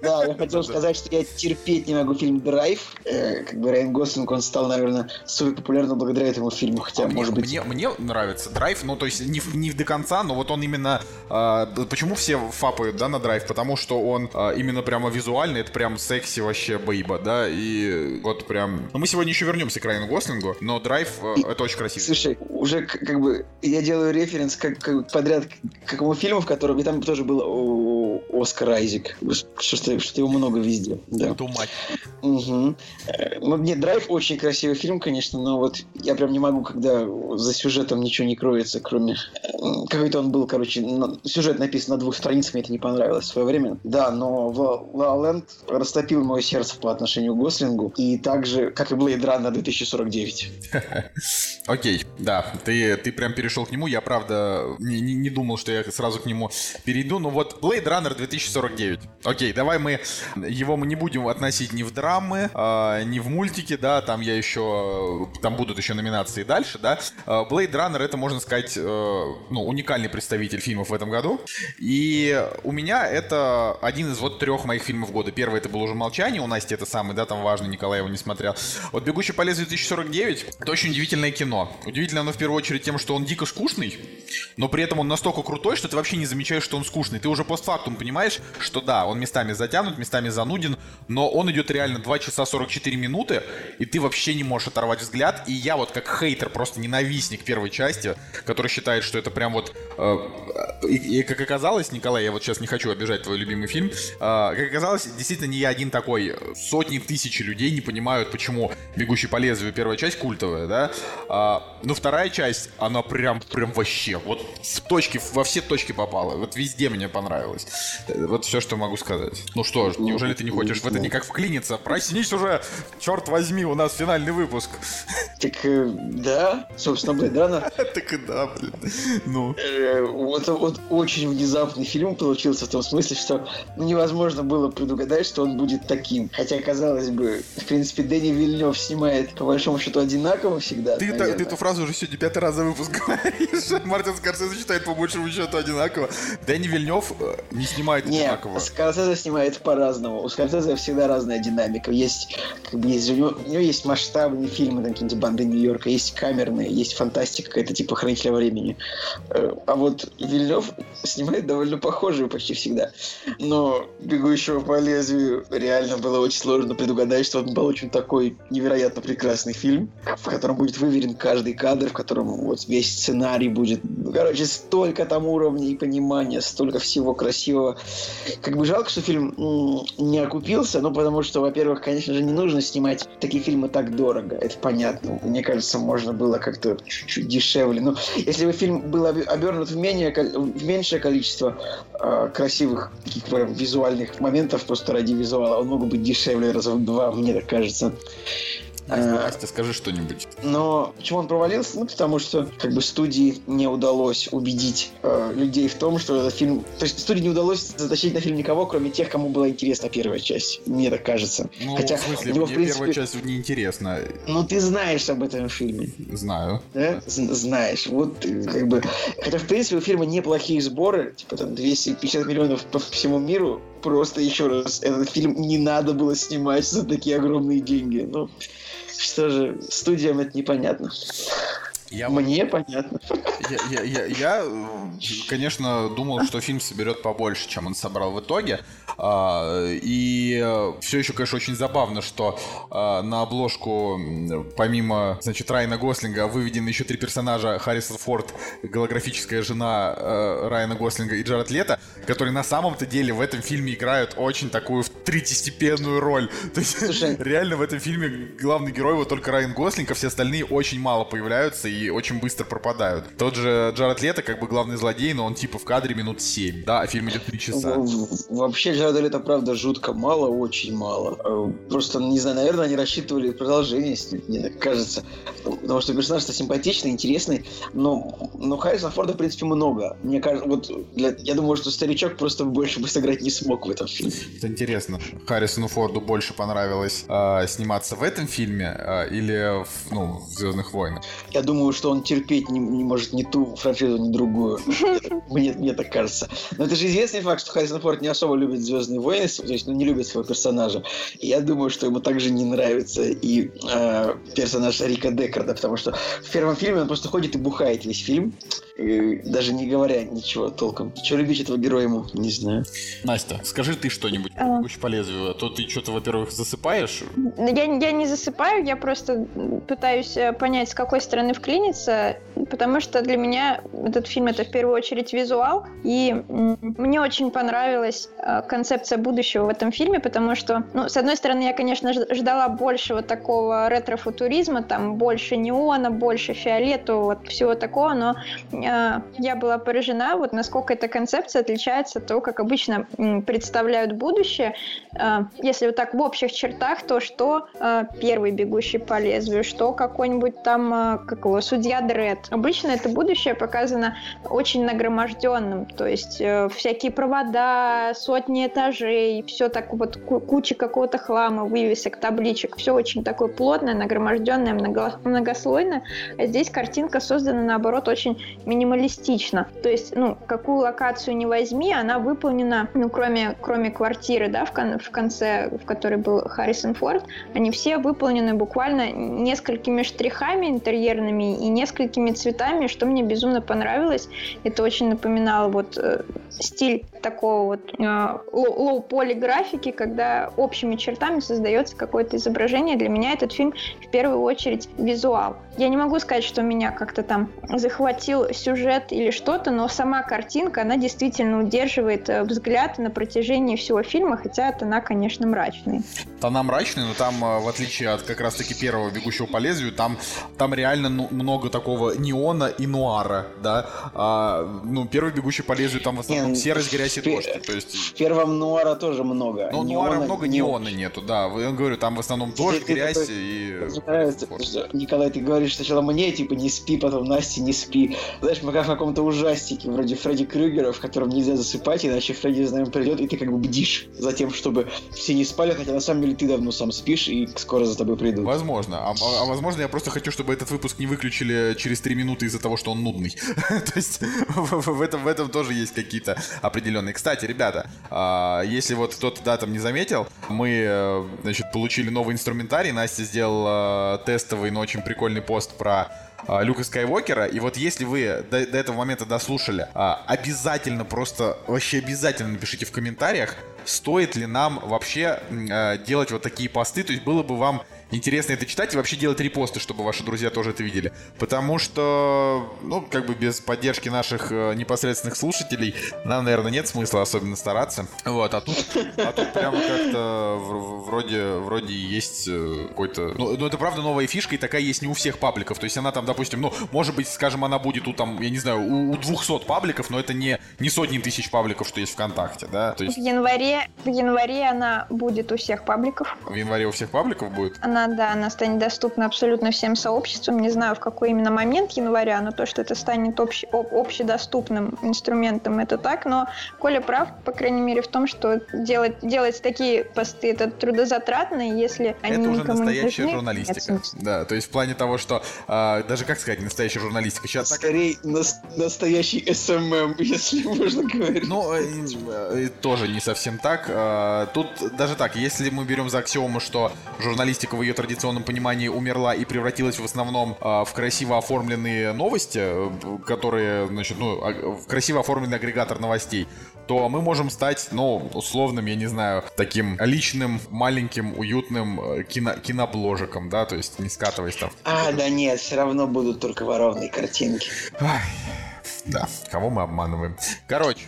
Да, я хотел сказать, что я терпеть не могу фильм «Драйв». Э, как бы Райан Гослинг, он стал, наверное, супер популярным благодаря этому фильму, хотя, А может быть... мне, нравится драйв, ну то есть не, до конца, но вот он именно... а, почему все фапают, да, на драйв? Потому что он а, именно прямо визуальный, это прям секси вообще бейба, да, и вот прям... Ну мы сегодня еще вернемся к Райану Гослингу, но драйв это очень красиво. Слушай, уже как бы я делаю референс как, подряд к какому фильму, в котором и там тоже был Оскар Айзек. Что-то, что его много везде. Да. Ту мать. Угу. Ну, нет, Драйв очень красивый фильм, конечно, но вот я прям не могу, когда за сюжетом ничего не кроется, кроме... Какой-то он был, короче, сюжет написан на двух страницах, мне это не понравилось в свое время. Да, но La Land растопил мое сердце по отношению к Гослингу, и также, как и Blade Runner 2049. Окей, да, ты, ты прям перешел к нему. Я, правда, не, не- не думал, что я сразу к нему перейду. Но вот Blade Runner 2049. Окей, давай мы его мы не будем относить ни в драмы, а, ни в мультики, да, там я еще, там будут еще номинации дальше, да. А, Blade Runner это, можно сказать, э, ну, уникальный представитель фильмов в этом году. И у меня это один из вот трех моих фильмов года. Первый это был уже «Молчание», у Насти это самый, да, там важный, Николай его не смотрел. Вот «Бегущий по лезвию 2049» — это очень удивительное кино. Удивительно оно в первую очередь тем, что он дико скучный, но при этом он настолько крутой, что ты вообще не замечаешь, что он скучный. Ты уже постфактум понимаешь, что да, он местами затянут, местами зануден, но он идет реально 2 часа 44 минуты, и ты вообще не можешь оторвать взгляд. И я вот как хейтер, просто ненавистник первой части, который считает, что это прям вот... э, и, и как оказалось, Николай, я вот сейчас не хочу обижать твой любимый фильм, э, как оказалось, действительно не я один такой. Сотни тысяч людей не понимают, почему «Бегущий по лезвию» первая часть культовая, да? А, но вторая часть, она прям, прям вообще. Вот в точке, во все точки попало. Вот везде мне понравилось. Вот все, что могу сказать. Ну что ж, неужели ты не хочешь в это никак вклиниться? Проснись уже, черт возьми, у нас финальный выпуск. Так, э, да, собственно, Блэйд Раннер. Так и да, блин. Ну. Э, Вот, вот очень внезапный фильм получился в том смысле, что невозможно было предугадать, что он будет таким. Хотя, казалось бы, в принципе, Дэнни Вильнев снимает, по большому счету, одинаково всегда. Ты, наверное. ты эту фразу уже сегодня пятый раз за выпуск говоришь. Мартин Скорсезе читает по большему счету одинаково. Дэнни Вильнев э, не снимает Нет, одинаково. Скорсезе снимает по-разному. У Скорсезе всегда разная динамика. Есть, как бы, есть у, него, у него есть масштабные фильмы, там, какие-нибудь «Банды Нью-Йорка», есть камерные, есть фантастика какая-то типа «Хранителя времени». Э, А вот Вильнев снимает довольно похожие почти всегда. Но «Бегущего по лезвию» реально было очень сложно предугадать, что он получит такой невероятно прекрасный фильм, в котором будет выверен каждый кадр, в котором вот весь сценарий будет... Ну, короче, столько там уровней понимания, столько всего красивого. Как бы жалко, что фильм не окупился, ну, потому что, во-первых, конечно же, не нужно снимать такие фильмы так дорого, это понятно. Мне кажется, можно было как-то чуть-чуть дешевле. Ну, если бы фильм был обе- обернут в, менее, в меньшее количество э, красивых таких прям визуальных моментов просто ради визуала, он мог бы быть дешевле раза в два, мне так кажется. Настя, Э, Настя, скажи что-нибудь. но почему он провалился? Ну, потому что как бы студии не удалось убедить э, людей в том, что этот фильм... То есть студии не удалось затащить на фильм никого, кроме тех, кому была интересна первая часть. Мне так кажется. Ну, Хотя в смысле, него, мне в принципе... первая часть неинтересна. Ну, ты знаешь об этом фильме, Знаю. да? З- знаешь. Вот, э, как бы... Хотя, в принципе, у фильма неплохие сборы. Типа, там, 250 миллионов по всему миру. Просто, еще раз, этот фильм не надо было снимать за такие огромные деньги. Ну, что же, студиям это непонятно. Я вот Мне понятно. Я, я, я, я, конечно, думал, что фильм соберет побольше, чем он собрал в итоге. А, И все еще, конечно, очень забавно, что а, на обложку, помимо, значит, Райана Гослинга, выведены еще три персонажа. Харрисон Форд, голографическая жена э, Райана Гослинга и Джаред Лето, которые на самом-то деле в этом фильме играют очень такую третьестепенную роль. То есть, Слушай. реально в этом фильме главный герой вот только Райан Гослинг, а все остальные очень мало появляются и очень быстро пропадают. Тот же Джаред Лето как бы главный злодей, но он типа в кадре минут 7, да, а фильм идет 3 часа. Вообще, Джареда Лето, правда, жутко мало, очень мало. Э, Просто, не знаю, наверное, они рассчитывали продолжение, мне так кажется. Потому что персонаж-то симпатичный, интересный, но, но Харрисона Форда, в принципе, много. Мне кажется, вот для- я думаю, что старичок просто больше бы сыграть не смог в этом фильме. Это интересно. Харрисону Форду больше понравилось э, сниматься в этом фильме э, или в, ну, в Звездных войнах? Я думаю, что он терпеть не, не может ни ту франшизу, ни другую. Мне, мне так кажется. Но это же известный факт, что Харрисон Форд не особо любит Звездные войны, то есть ну, не любит своего персонажа. И я думаю, что ему также не нравится и э, персонаж Рика Декарда, потому что в первом фильме он просто ходит и бухает весь фильм, и даже не говоря ничего толком. Что любить этого героя ему, не знаю. Настя, скажи ты что-нибудь А. «Бегущий по лезвию», а то ты что-то, во-первых, засыпаешь. Я, я не засыпаю, я просто пытаюсь э, понять, с какой стороны вклиниться, потому что для меня этот фильм это в первую очередь визуал, и мне очень понравилась э, концепция будущего в этом фильме, потому что, ну, с одной стороны, я, конечно, ждала больше вот такого ретро-футуризма, там больше неона, больше фиолетового, вот всего такого, но э, я была поражена, вот насколько эта концепция отличается от того, как обычно представляют будущее, э, если вот так в общих чертах, то что э, первый бегущий по лезвию, что какой-нибудь там, э, как его, судья Дред. Обычно это будущее показано очень нагроможденным, то есть э, всякие провода, сотни этажей, все так вот ку- куча какого-то хлама, вывесок, табличек, все очень такое плотное, нагроможденное, много- многослойное. А здесь картинка создана наоборот очень минималистично. То есть, ну, какую локацию не возьми, она выполнена, ну, кроме, кроме квартиры, да, в, кон- в конце, в которой был Харрисон Форд, они все выполнены буквально несколькими штрихами интерьерными и несколькими цветами, что мне безумно понравилось. Это очень напоминало вот э, стиль такого вот э, low- low-poly графики, когда общими чертами создается какое-то изображение. Для меня этот фильм в первую очередь визуал. Я не могу сказать, что меня как-то там захватил сюжет или что-то, но сама картинка, она действительно удерживает э, взгляд на протяжении всего фильма, хотя тона, конечно, мрачные. Тона мрачные, но там, э, в отличие от как раз-таки первого «Бегущего по лезвию», там, там реально ну, много такого неона и нуара, да. А, ну, первый бегущий по лезвию там в основном Не, серость, грязь и дождь. То есть. В первом нуара тоже много. Ну, Неона нуара много, не неона нету, да. Я говорю, там в основном дождь, ты грязь такой- и... Мне нравится, что, Николай, ты говоришь сначала мне, типа, не спи, потом Насте не спи. Знаешь, как в каком-то ужастике, вроде Фредди Крюгера, в котором нельзя засыпать, иначе Фредди за нами придет, и ты как бы бдишь за тем, чтобы все не спали, хотя на самом деле ты давно сам спишь, и скоро за тобой придут. Возможно. А, а- возможно, я просто хочу, чтобы этот выпуск не выключили через три минуты из-за того, что он нудный. То есть в, этом, в этом тоже есть какие-то определенные. Кстати, ребята, а, если вот кто-то да, там не заметил, мы, э, значит, получили новый инструментарий. Настя сделала тестовый, но очень прикольный пост про Люка Скайуокера. И вот если вы до, до этого момента дослушали, а, обязательно просто, вообще обязательно напишите в комментариях, стоит ли нам вообще э, делать вот такие посты. То есть было бы вам интересно это читать и вообще делать репосты, чтобы ваши друзья тоже это видели. Потому что, ну, как бы без поддержки наших э, непосредственных слушателей нам, наверное, нет смысла особенно стараться. Вот, а тут, а тут прямо как-то в- вроде, вроде есть э, какой-то... Ну, ну, это правда новая фишка, и такая есть не у всех пабликов. То есть она там, допустим, ну, может быть, скажем, она будет у там, я не знаю, у, у 200 пабликов, но это не, не сотни тысяч пабликов, что есть ВКонтакте, да? То В есть январе, в январе она будет у всех пабликов. в январе у всех пабликов будет? Она, да, она станет доступна абсолютно всем сообществам. Не знаю, в какой именно момент января, но то, что это станет общ- об- общедоступным инструментом, это так. Но Коля прав, по крайней мере, в том, что делать, делать такие посты это трудозатратно, если они это уже никому не настоящая нужны, журналистика. нет. Да, то есть в плане того, что а, даже как сказать настоящая журналистика. Сейчас так Скорее, нас- настоящий SMM, если можно говорить. Ну, э, э, тоже не совсем так. Э, Тут даже так, если мы берем за аксиому, что журналистика в ее традиционном понимании умерла и превратилась в основном э, в красиво оформленные новости, э, которые, значит, ну, а- в красиво оформленный агрегатор новостей, то мы можем стать, ну, условным, я не знаю, таким личным, маленьким, уютным э, кино, кинобложиком, да, то есть не скатываясь там. А, да нет, все равно будут только воровные картинки. Ай, Да, кого мы обманываем? Короче,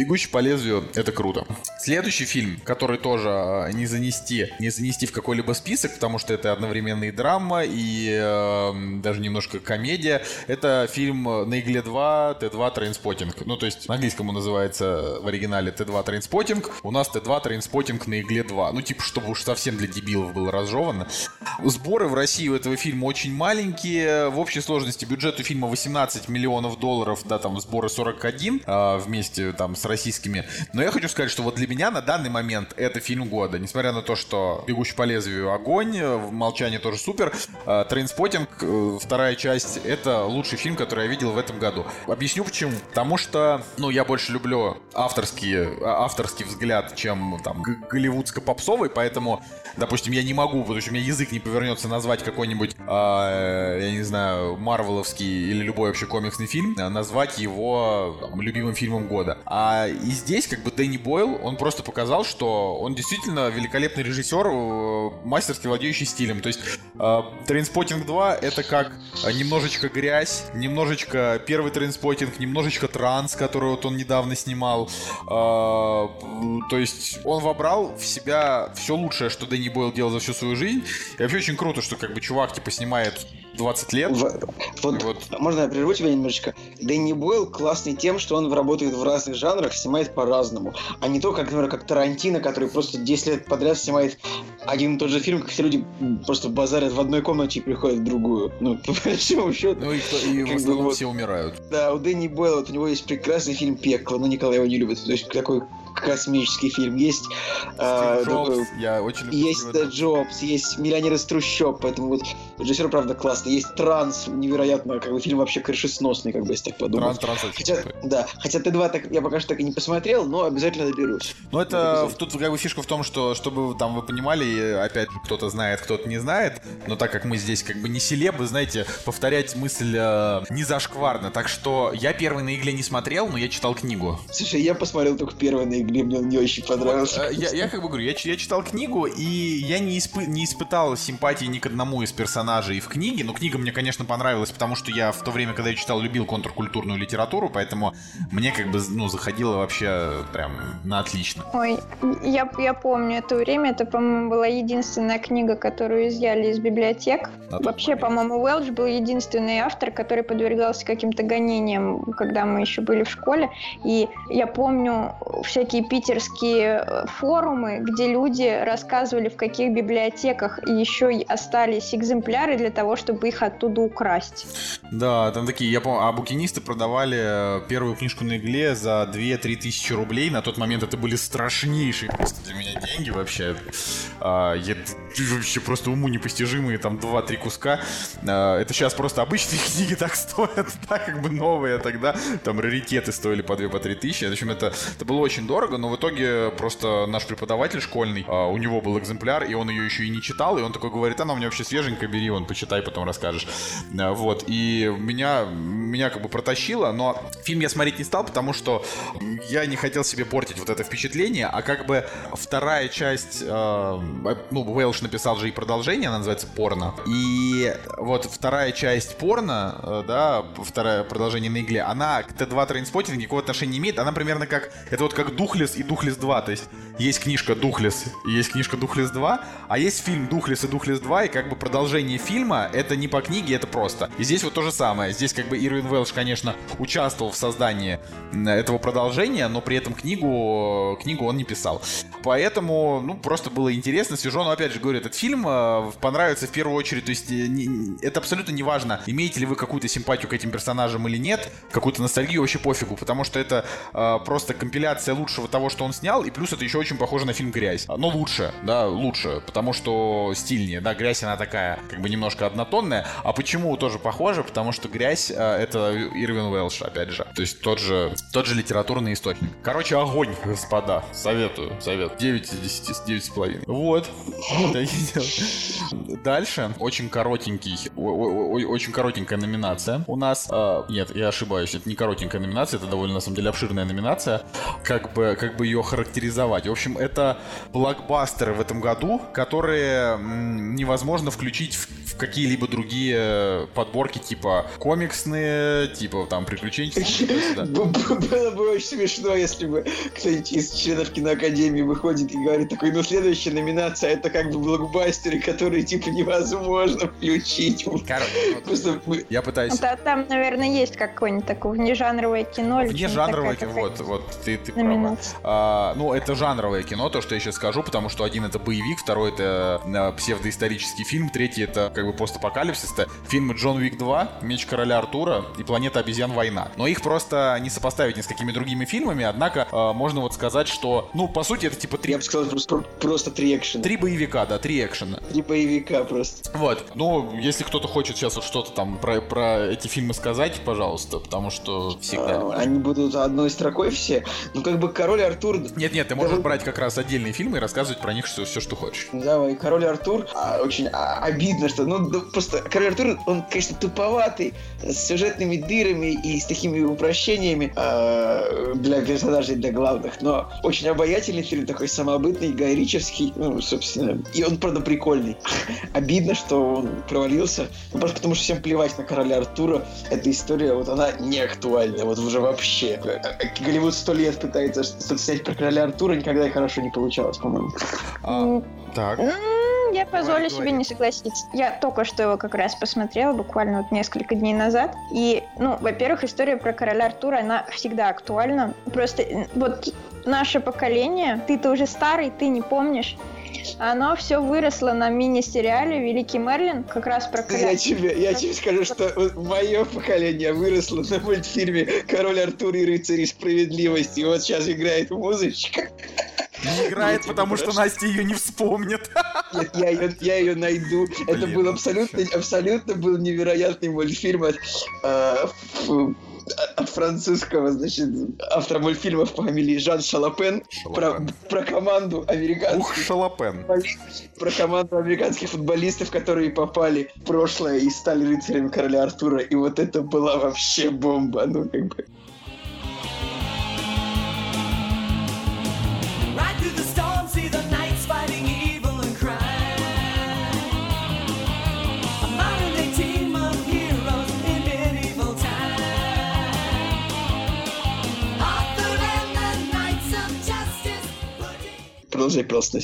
Бегущий по лезвию это круто. Следующий фильм, который тоже э, не занести, не занести в какой-либо список, потому что это одновременно и драма, и э, даже немножко комедия. Это фильм на игле 2, T2 Trainspotting. Ну, то есть на английском он называется в оригинале T2 Trainspotting. У нас T2 Trainspotting на игле 2. Ну, типа, чтобы уж совсем для дебилов было разжевано. Сборы в России у этого фильма очень маленькие. В общей сложности бюджет у фильма 18 миллионов долларов, да, там сборы 41 а, вместе там с российскими. Но я хочу сказать, что вот для меня на данный момент это фильм года. Несмотря на то, что «Бегущий по лезвию» огонь, э, «Молчание» тоже супер. А, «Trainspotting», э, вторая часть, это лучший фильм, который я видел в этом году. Объясню почему. Потому что, ну, я больше люблю авторские, а, авторский взгляд, чем там голливудско-попсовый, поэтому, допустим, я не могу, потому что у меня язык не повернется назвать какой-нибудь, а, я не знаю, марвеловский или любой вообще комиксный фильм, назвать его любимым фильмом года. А и здесь как бы Дэнни Бойл, он просто показал, что он действительно великолепный режиссер, э, мастерски владеющий стилем. То есть Trainspotting 2 это как э, немножечко грязь, немножечко первый Trainspotting, немножечко транс, который вот он недавно снимал. А, То есть он вобрал в себя все лучшее, что Дэнни Бойл делал за всю свою жизнь. И вообще очень круто, что как бы чувак типа снимает 20 лет. В- вот, Вот. можно я прерву тебя немножечко? Дэнни Бойл классный тем, что он работает в разных жанрах, снимает по-разному. А не то, как, например, как Тарантино, который просто 10 лет подряд снимает один и тот же фильм, как все люди просто базарят в одной комнате и приходят в другую. Ну, по большому счету. Ну и, и в Как бы основном вот. все умирают. Да, у Дэнни Бойла вот у него есть прекрасный фильм «Пекло», но Николай его не любит. То есть такой космический фильм. Есть, Стив Джобс, такой- я очень люблю есть Стива да, Джобс, есть «Миллионер из трущоб», поэтому вот режиссер, правда, классный. Есть «Транс», невероятно, как бы фильм вообще крышесносный, как бы, если так подумать. Транс, транс Хотя, да, хотя Т2 так, я пока что так и не посмотрел, но обязательно доберусь. Ну, это Обязательно. тут как бы фишка в том, что, чтобы там вы понимали, опять же, кто-то знает, кто-то не знает, но так как мы здесь как бы не селебы, знаете, повторять мысль э, не зашкварно. Так что я первый на игле не смотрел, но я читал книгу. Слушай, я посмотрел только первый на игре, мне он не очень понравился. Э, Я, я как бы говорю, я, я читал книгу, и я не, испы- не испытал симпатии ни к одному из персонажей в книге. Но книга мне, конечно, понравилась, потому что я в то время, когда я читал, любил контркультурную литературу, поэтому мне как бы, ну, заходило вообще прям на отлично. Ой, я, я помню это время. Это, по-моему, была единственная книга, которую изъяли из библиотек. Вообще, по-моему, Уэлч был единственный автор, который подвергался каким-то гонениям, когда мы еще были в школе. И я помню всякие питерские э, форумы, где люди рассказывали, в каких библиотеках еще остались экземпляры для того, чтобы их оттуда украсть. Да, там такие, я помню, а букинисты продавали э, первую книжку на игле за 2-3 тысячи рублей. На тот момент это были страшнейшие просто для меня деньги вообще. А, я, вообще просто уму непостижимые, там 2-3 куска. А, это сейчас просто обычные книги так стоят, да, как бы новые тогда. Там раритеты стоили по 2-3 по тысячи. В общем, это, это было очень дорого, но в итоге просто наш преподаватель школьный, а, у него был экземпляр, и он ее еще и не читал, и он такой говорит, она у меня вообще свеженькая, бери, он почитай, потом расскажешь. А, вот, и меня, меня как бы протащило, но фильм я смотреть не стал, потому что я не хотел себе портить вот это впечатление, а как бы вторая часть, э, ну, Уэлш написал же и продолжение, она называется «Порно», и вот вторая часть «Порно», э, да, второе продолжение на игле, она к T2 Trainspotting никакого отношения не имеет, она примерно как, это вот как Духлес и Духлес 2, то есть есть книжка Духлес есть книжка Духлес 2, а есть фильм Духлес и Духлес 2, и как бы продолжение фильма, это не по книге, это просто. И здесь вот то же самое, здесь как бы Ирвин Уэлш, конечно, участвовал в создании этого продолжения, но при этом книгу, книгу он не писал. Поэтому, ну, просто было интересно, свежо, но опять же говорю, этот фильм э, понравится в первую очередь, то есть э, не, это абсолютно не важно, имеете ли вы какую-то симпатию к этим персонажам или нет, какую-то ностальгию, вообще пофигу, потому что это э, просто компиляция лучшего того, что он снял, и плюс это еще очень похоже на фильм «Грязь». Но лучше, да, лучше, потому что стильнее, да, «Грязь» она такая, как бы немножко однотонная, а почему тоже похоже, потому что «Грязь» э, это Ирвин Уэлш, опять же, то есть тот же, тот же литературный источник. Короче, огонь, господа, советую, советую. 9 из 10, 9 с половиной. Вот. Дальше очень коротенький, очень коротенькая номинация у нас. А, нет, я ошибаюсь, это не коротенькая номинация, это довольно на самом деле обширная номинация. Как бы, как бы ее характеризовать? В общем, это блокбастеры в этом году, которые невозможно включить в, в какие-либо другие подборки, типа комиксные, типа там приключенческие. Было бы очень смешно, если бы кто-нибудь из членов киноакадемии выходит и говорит такой, ну следующая номинация это как бы блокбастеры, которые типа невозможно включить. Короче, я пытаюсь... Да, там, наверное, есть какое-нибудь такое внежанровое кино. Внежанровое кино, вот, вот, ты, ты права. А, ну, это жанровое кино, то, что я сейчас скажу, потому что один это боевик, второй это э, псевдоисторический фильм, третий это как бы постапокалипсис. Это фильмы Джон Уик 2, Меч короля Артура и Планета обезьян война. Но их просто не сопоставить ни с какими другими фильмами, однако э, можно вот сказать, что, ну, по сути, это типа три... Я бы сказал, просто, просто три экшена. Три боевика, да, три экшена. Три боевика просто. Вот. Ну, если кто-то хочет сейчас вот что-то там про, про эти фильмы сказать, пожалуйста, потому что всегда... А, они будут одной строкой все. Ну, как бы Король Артур... Нет-нет, ты можешь да, брать как раз отдельные фильмы и рассказывать про них все, все что хочешь. Давай, Король Артур, а, очень а, обидно, что... Ну, да, просто Король Артур, он, конечно, туповатый, с сюжетными дырами и с такими упрощениями э, для персонажей, для главных, но очень обаятельный фильм, такой самобытный, гайричевский, ну, собственно, и он, правда, прикольный. Обидно, что он провалился, ну, просто потому что всем плевать на короля Артура, эта история, вот она не актуальна, вот уже вообще. Голливуд сто лет пытается снять про короля Артура, никогда и хорошо не получалось, по-моему. А, так. Я позволю Давай, себе не согласиться. Я только что его как раз посмотрела, буквально вот несколько дней назад. И, ну, во-первых, история про короля Артура, она всегда актуальна. Просто вот наше поколение, ты-то уже старый, ты не помнишь. Оно все выросло на мини-сериале «Великий Мерлин», как раз про короля. Я тебе, я тебе скажу, что мое поколение выросло на мультфильме «Король Артур и рыцари справедливости». И вот сейчас играет музычка. Не играет, потому что Настя ее не вспомнит. Нет, я ее, я ее найду. Блин, Это был абсолютно, абсолютно был невероятный мультфильм от, э, от французского, значит, автора мультфильмов по фамилии Жан Шалопен, Про, про команду американских... Ух, Шалопен. Про команду американских футболистов, которые попали в прошлое и стали рыцарями короля Артура. И вот это была вообще бомба. Ну, как бы... продолжай просто.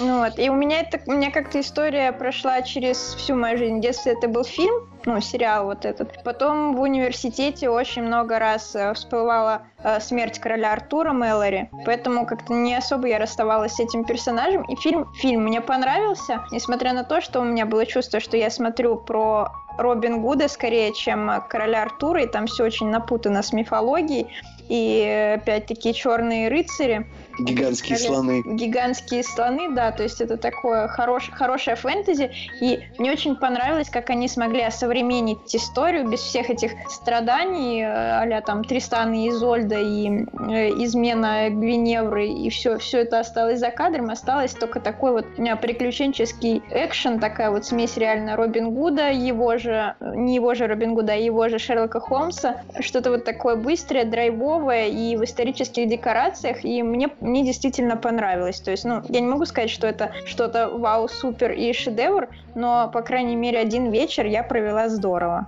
Ну вот, и у меня это, у меня как-то история прошла через всю мою жизнь. В детстве это был фильм, ну, сериал вот этот. Потом в университете очень много раз э, всплывала э, смерть короля Артура Мэлори, поэтому как-то не особо я расставалась с этим персонажем. И фильм, фильм мне понравился, несмотря на то, что у меня было чувство, что я смотрю про Робин Гуда скорее, чем короля Артура, и там все очень напутано с мифологией. И опять-таки черные рыцари. Гигантские слоны. Гигантские слоны, да, то есть это такое хорош, хорошее фэнтези. И мне очень понравилось, как они смогли осовременить историю без всех этих страданий, а там Тристана и Изольда, и э, измена Гвиневры, и все, все это осталось за кадром, осталось только такой вот приключенческий экшен, такая вот смесь реально Робин Гуда, его же, не его же Робин Гуда, а его же Шерлока Холмса, что-то вот такое быстрое, драйвовое и в исторических декорациях, и мне мне действительно понравилось. То есть, ну, я не могу сказать, что это что-то вау, супер и шедевр, но, по крайней мере, один вечер я провела здорово.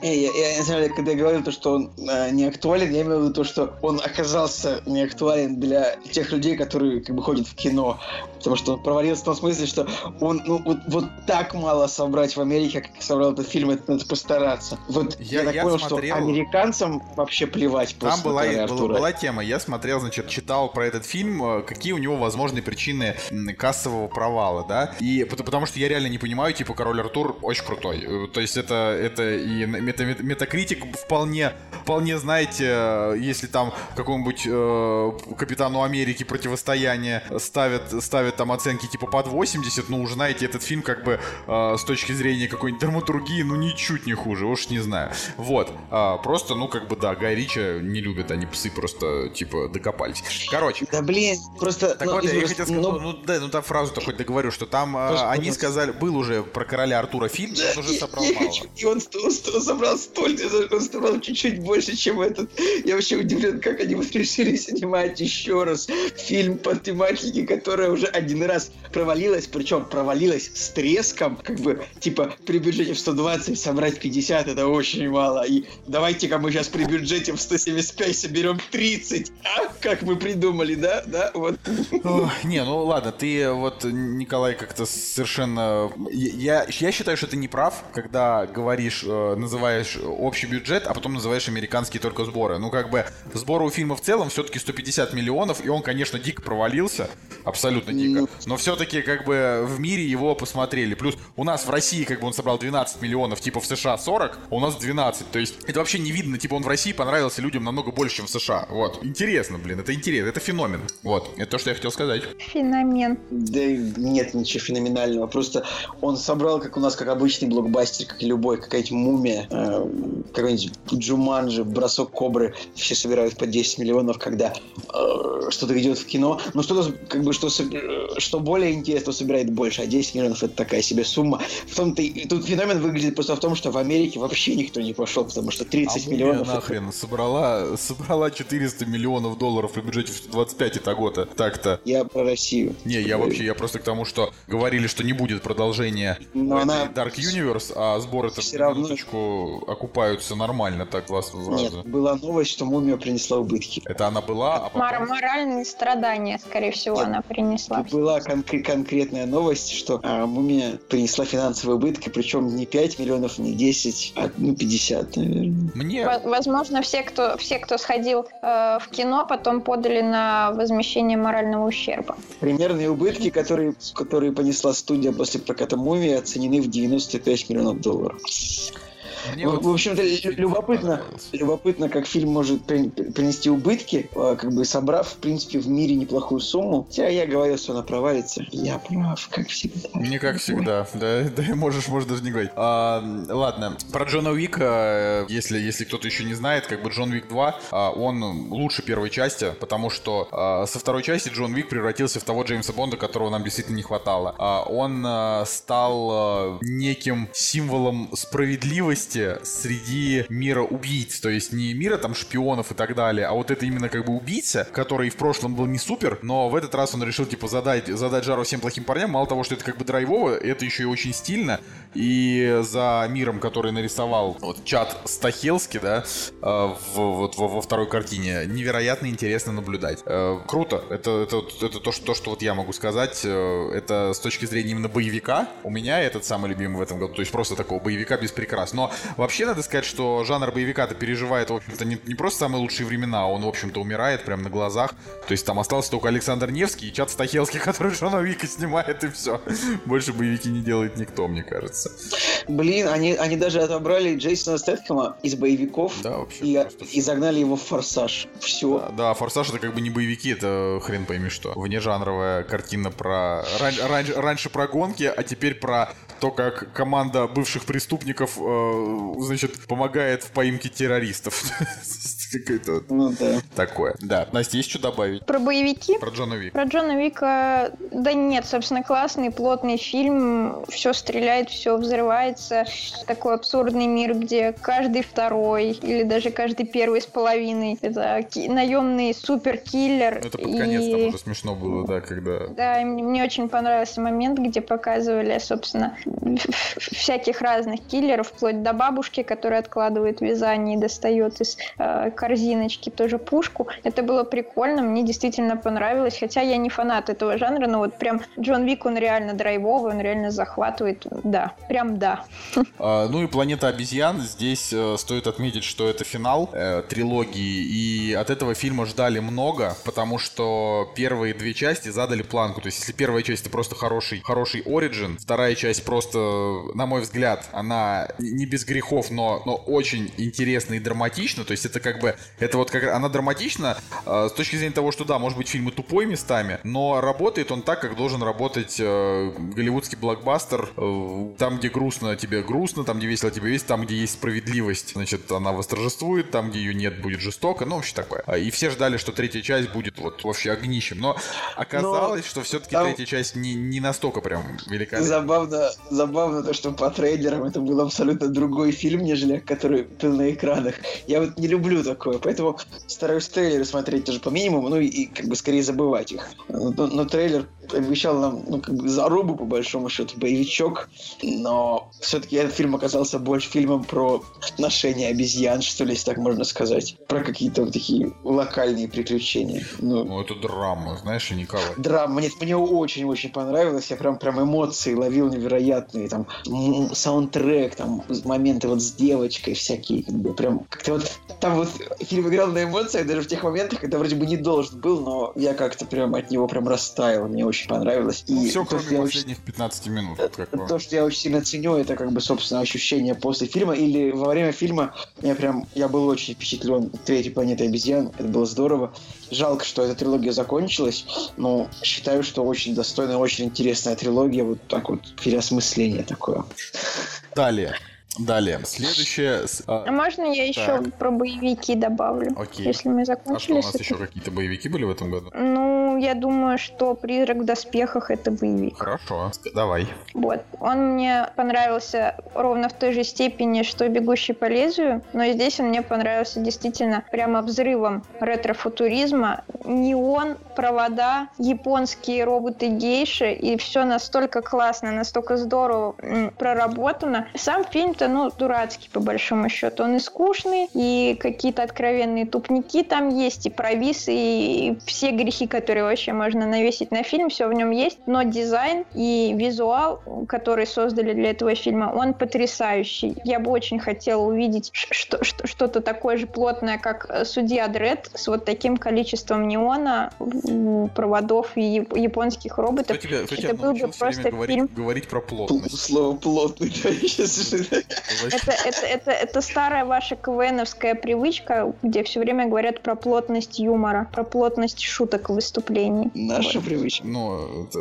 Я, я, я, на самом деле, когда я говорил, то, что он э, не актуален, я имею в виду то, что он оказался не актуален для тех людей, которые как бы ходят в кино. Потому что он провалился в том смысле, что он ну, вот, вот так мало собрать в Америке, как собрал этот фильм, это надо постараться. Вот я, я так я понял, смотрел... что американцам вообще плевать Там была, была, была тема, я смотрел, значит, читал про этот фильм, э, какие у него возможные причины кассового провала, да, и потому что я реально не понимаю, типа, Король Артур очень крутой. Э, то есть это, это и мета, метакритик вполне, вполне, знаете, э, если там какому-нибудь э, Капитану Америки противостояние ставят, ставят там оценки типа под 80, ну, уже знаете, этот фильм как бы э, с точки зрения какой-нибудь драматургии, ну, ничуть не хуже, уж не знаю. Вот. А, просто, ну, как бы, да, Гай Рича не любят, они псы просто, типа, докопались. Короче. Да, блин, просто... Так ну, вот, я хотел сказать, ну, ну, да, ну, там фразу-то хоть договорю, что там э, они сказали, был уже про короля Артура фильм, да, он уже собрал я, мало. И он, он, он собрал столько, он собрал чуть-чуть больше, чем этот. Я вообще удивлен, как они вот решили снимать еще раз фильм по тематике, которая уже один раз провалилась, причем провалилась с треском, как бы, типа, при бюджете в 120 собрать 50, это очень мало. И давайте-ка мы сейчас при бюджете в 175 соберем 30. А, как мы придумали, да? Да, вот. Не, ну ладно, ты вот, Николай, как-то совершенно... Я, я считаю, что ты не прав, когда говоришь, э, называешь общий бюджет, а потом называешь американские только сборы. Ну, как бы, сборы у фильма в целом все-таки 150 миллионов, и он, конечно, дико провалился, абсолютно дико. Ну, Но все-таки, как бы, в мире его посмотрели. Плюс у нас в России, как бы, он собрал 12 миллионов, типа в США 40, а у нас 12. То есть, это вообще не видно, типа, он в России понравился людям намного больше, чем в США. Вот. Интересно, блин, это интересно, это феномен. Вот, это то, что я хотел сказать. Феномен. Да нет ничего феноменального. Просто он собрал, как у нас, как обычный блокбастер, как и любой, какая-нибудь мумия, э, какой-нибудь Джуманджи, бросок кобры. Все собирают по 10 миллионов, когда э, что-то идет в кино. Но что-то, как бы, что, что более интересно, собирает больше. А 10 миллионов это такая себе сумма. В том-то и тут феномен выглядит просто в том, что в Америке вообще никто не пошел, потому что 30 а миллионов... нахрен это... собрала, собрала 400 миллионов долларов при бюджете в 25 итого-то. Так-то. Я про Россию. Не, я вообще, я просто к тому, что говорили, что не будет продолжения Но она... Dark Universe, а сборы-то в равно... окупаются нормально так вас Нет, была новость, что мумия принесла убытки. Это она была, а потом... Мор- моральные страдания, скорее всего, Нет, она принесла. Была кон- конкретная новость, что а, мумия принесла финансовые убытки, причем не 5 миллионов, не 10, а ну, 50, наверное. Мне... Возможно, все, кто, все, кто сходил э, в кино, потом подали на возмещение морального ущерба. Примерные убытки, которые, которые понесла студия после проката мумии, оценены в 95 миллионов долларов. Мне в, вот в общем-то, любопытно, любопытно, как фильм может принести убытки, а, как бы собрав, в принципе, в мире неплохую сумму. Хотя я говорил, что она провалится. Я прав, как всегда. Не как всегда, да, да, можешь, можешь даже не говорить. А, ладно, про Джона Уика, если, если кто-то еще не знает, как бы Джон Уик 2, а, он лучше первой части, потому что а, со второй части Джон Уик превратился в того Джеймса Бонда, которого нам действительно не хватало. Он стал неким символом справедливости месте среди мира убийц. То есть не мира там шпионов и так далее, а вот это именно как бы убийца, который в прошлом был не супер, но в этот раз он решил типа задать, задать жару всем плохим парням. Мало того, что это как бы драйвово, это еще и очень стильно. И за миром, который нарисовал вот чат Стахелски, да, э, в, вот во, во второй картине, невероятно интересно наблюдать. Э, круто. Это, это, это то, что, то, что вот я могу сказать. Э, это с точки зрения именно боевика. У меня этот самый любимый в этом году. То есть просто такого боевика без прикрас. Но вообще надо сказать, что жанр боевика-то переживает, в общем-то, не, не просто самые лучшие времена, а он, в общем-то, умирает прямо на глазах. То есть там остался только Александр Невский и чат Стахелский, который Джона Вика снимает, и все. Больше боевики не делает никто, мне кажется. Блин, они, они даже отобрали Джейсона Стэтхэма из боевиков Да, вообще. и, просто и загнали его в форсаж. Все. Да, да, Форсаж это как бы не боевики, это хрен пойми что. Внежанровая картина про... ран- ран- раньше про гонки, а теперь про то, как команда бывших преступников, э, значит, помогает в поимке террористов. Какое-то Ну да. такое. Да. Настя, есть что добавить? Про боевики? Про Джона Вика. Про Джона Вика, да нет, собственно, классный, плотный фильм, все стреляет, все взрывается. Такой абсурдный мир, где каждый второй или даже каждый первый с половиной это ки- наемный суперкиллер. Это под конец там и- уже смешно было, да, когда... Да, мне очень понравился момент, где показывали, собственно, всяких разных киллеров, вплоть до бабушки, которая откладывает вязание и достает из э, корзиночки тоже пушку. Это было прикольно, мне действительно понравилось, хотя я не фанат этого жанра, но вот прям Джон Вик, он реально драйвовый, он реально захватывает, да, прям да. А, ну и «Планета обезьян». Здесь э, стоит отметить, что это финал э, трилогии, и от этого фильма ждали много, потому что первые две части задали планку. То есть если первая часть это просто хороший, хороший оригин, вторая часть просто, на мой взгляд, она не без грехов, но, но очень интересна и драматична. То есть это как бы, это вот как она драматична э, с точки зрения того, что да, может быть фильм и тупой местами, но работает он так, как должен работать э, голливудский блокбастер. Э, там, где грустно, тебе грустно, там, где весело, тебе весело, там, где есть справедливость, значит, она восторжествует, там, где ее нет, будет жестоко, ну, вообще такое. И все ждали, что третья часть будет вот вообще огнищем, но оказалось, что все-таки там- третья часть не, не настолько прям великолепна. Забавно, забавно то, что по трейлерам это был абсолютно другой фильм, нежели который был на экранах. Я вот не люблю такое, поэтому стараюсь трейлеры смотреть тоже по минимуму, ну и, и как бы скорее забывать их. Но, но трейлер обещал нам, ну, как бы зарубу, по большому счету, боевичок, но все-таки этот фильм оказался больше фильмом про отношения обезьян, что ли, если так можно сказать. Про какие-то вот такие локальные приключения. Ну, Ну, это драма, знаешь, и Николай. Драма. Мне, мне очень-очень понравилось. Я прям, прям эмоции ловил невероятные. Там саундтрек, там моменты вот с девочкой всякие. как бы Прям как-то вот... Там вот фильм играл на эмоциях даже в тех моментах, когда вроде бы не должен был, но я как-то прям от него прям растаял. Мне очень понравилось. И Ну, все, то, кроме я очень- последних 15 минут. как бы. то, что я очень сильно ценю, это как бы, собственно, ощущение после фильма. Или во время фильма я прям, я был очень впечатлен третьей планетой обезьян. Это было здорово. Жалко, что эта трилогия закончилась, но считаю, что очень достойная, очень интересная трилогия. Вот так вот переосмысление такое. Далее. Далее. Следующее... а, А можно я еще Так. про боевики добавлю? Окей. Если мы а что, закончили у нас еще какие-то боевики были в этом году? Ну, я думаю, что «Призрак в доспехах» — это боевик. Хорошо. Давай. Вот. Он мне понравился ровно в той же степени, что «Бегущий по лезвию», но здесь он мне понравился действительно прямо взрывом ретро-футуризма. Неон, провода, японские роботы-гейши, и все настолько классно, настолько здорово проработано. Сам фильм-то, ну, дурацкий, по большому счету. Он и скучный, и какие-то откровенные тупники там есть, и провисы, и все грехи, которые вообще можно навесить на фильм, все в нем есть. Но дизайн и визуал, который создали для этого фильма, он потрясающий. Я бы очень хотела увидеть ш- что- что- что-то такое же плотное, как э, «Судья Дред», с вот таким количеством неона, проводов и яп- японских Кто роботов. тебя, кто Это тебя был бы просто говорить, фильм. говорить про плотность? Слово плотный, да, сейчас Это, это, это, это старая ваша КВНовская привычка, где все время говорят про плотность юмора, про плотность шуток в выступлений. Наша привычка. Ну, это,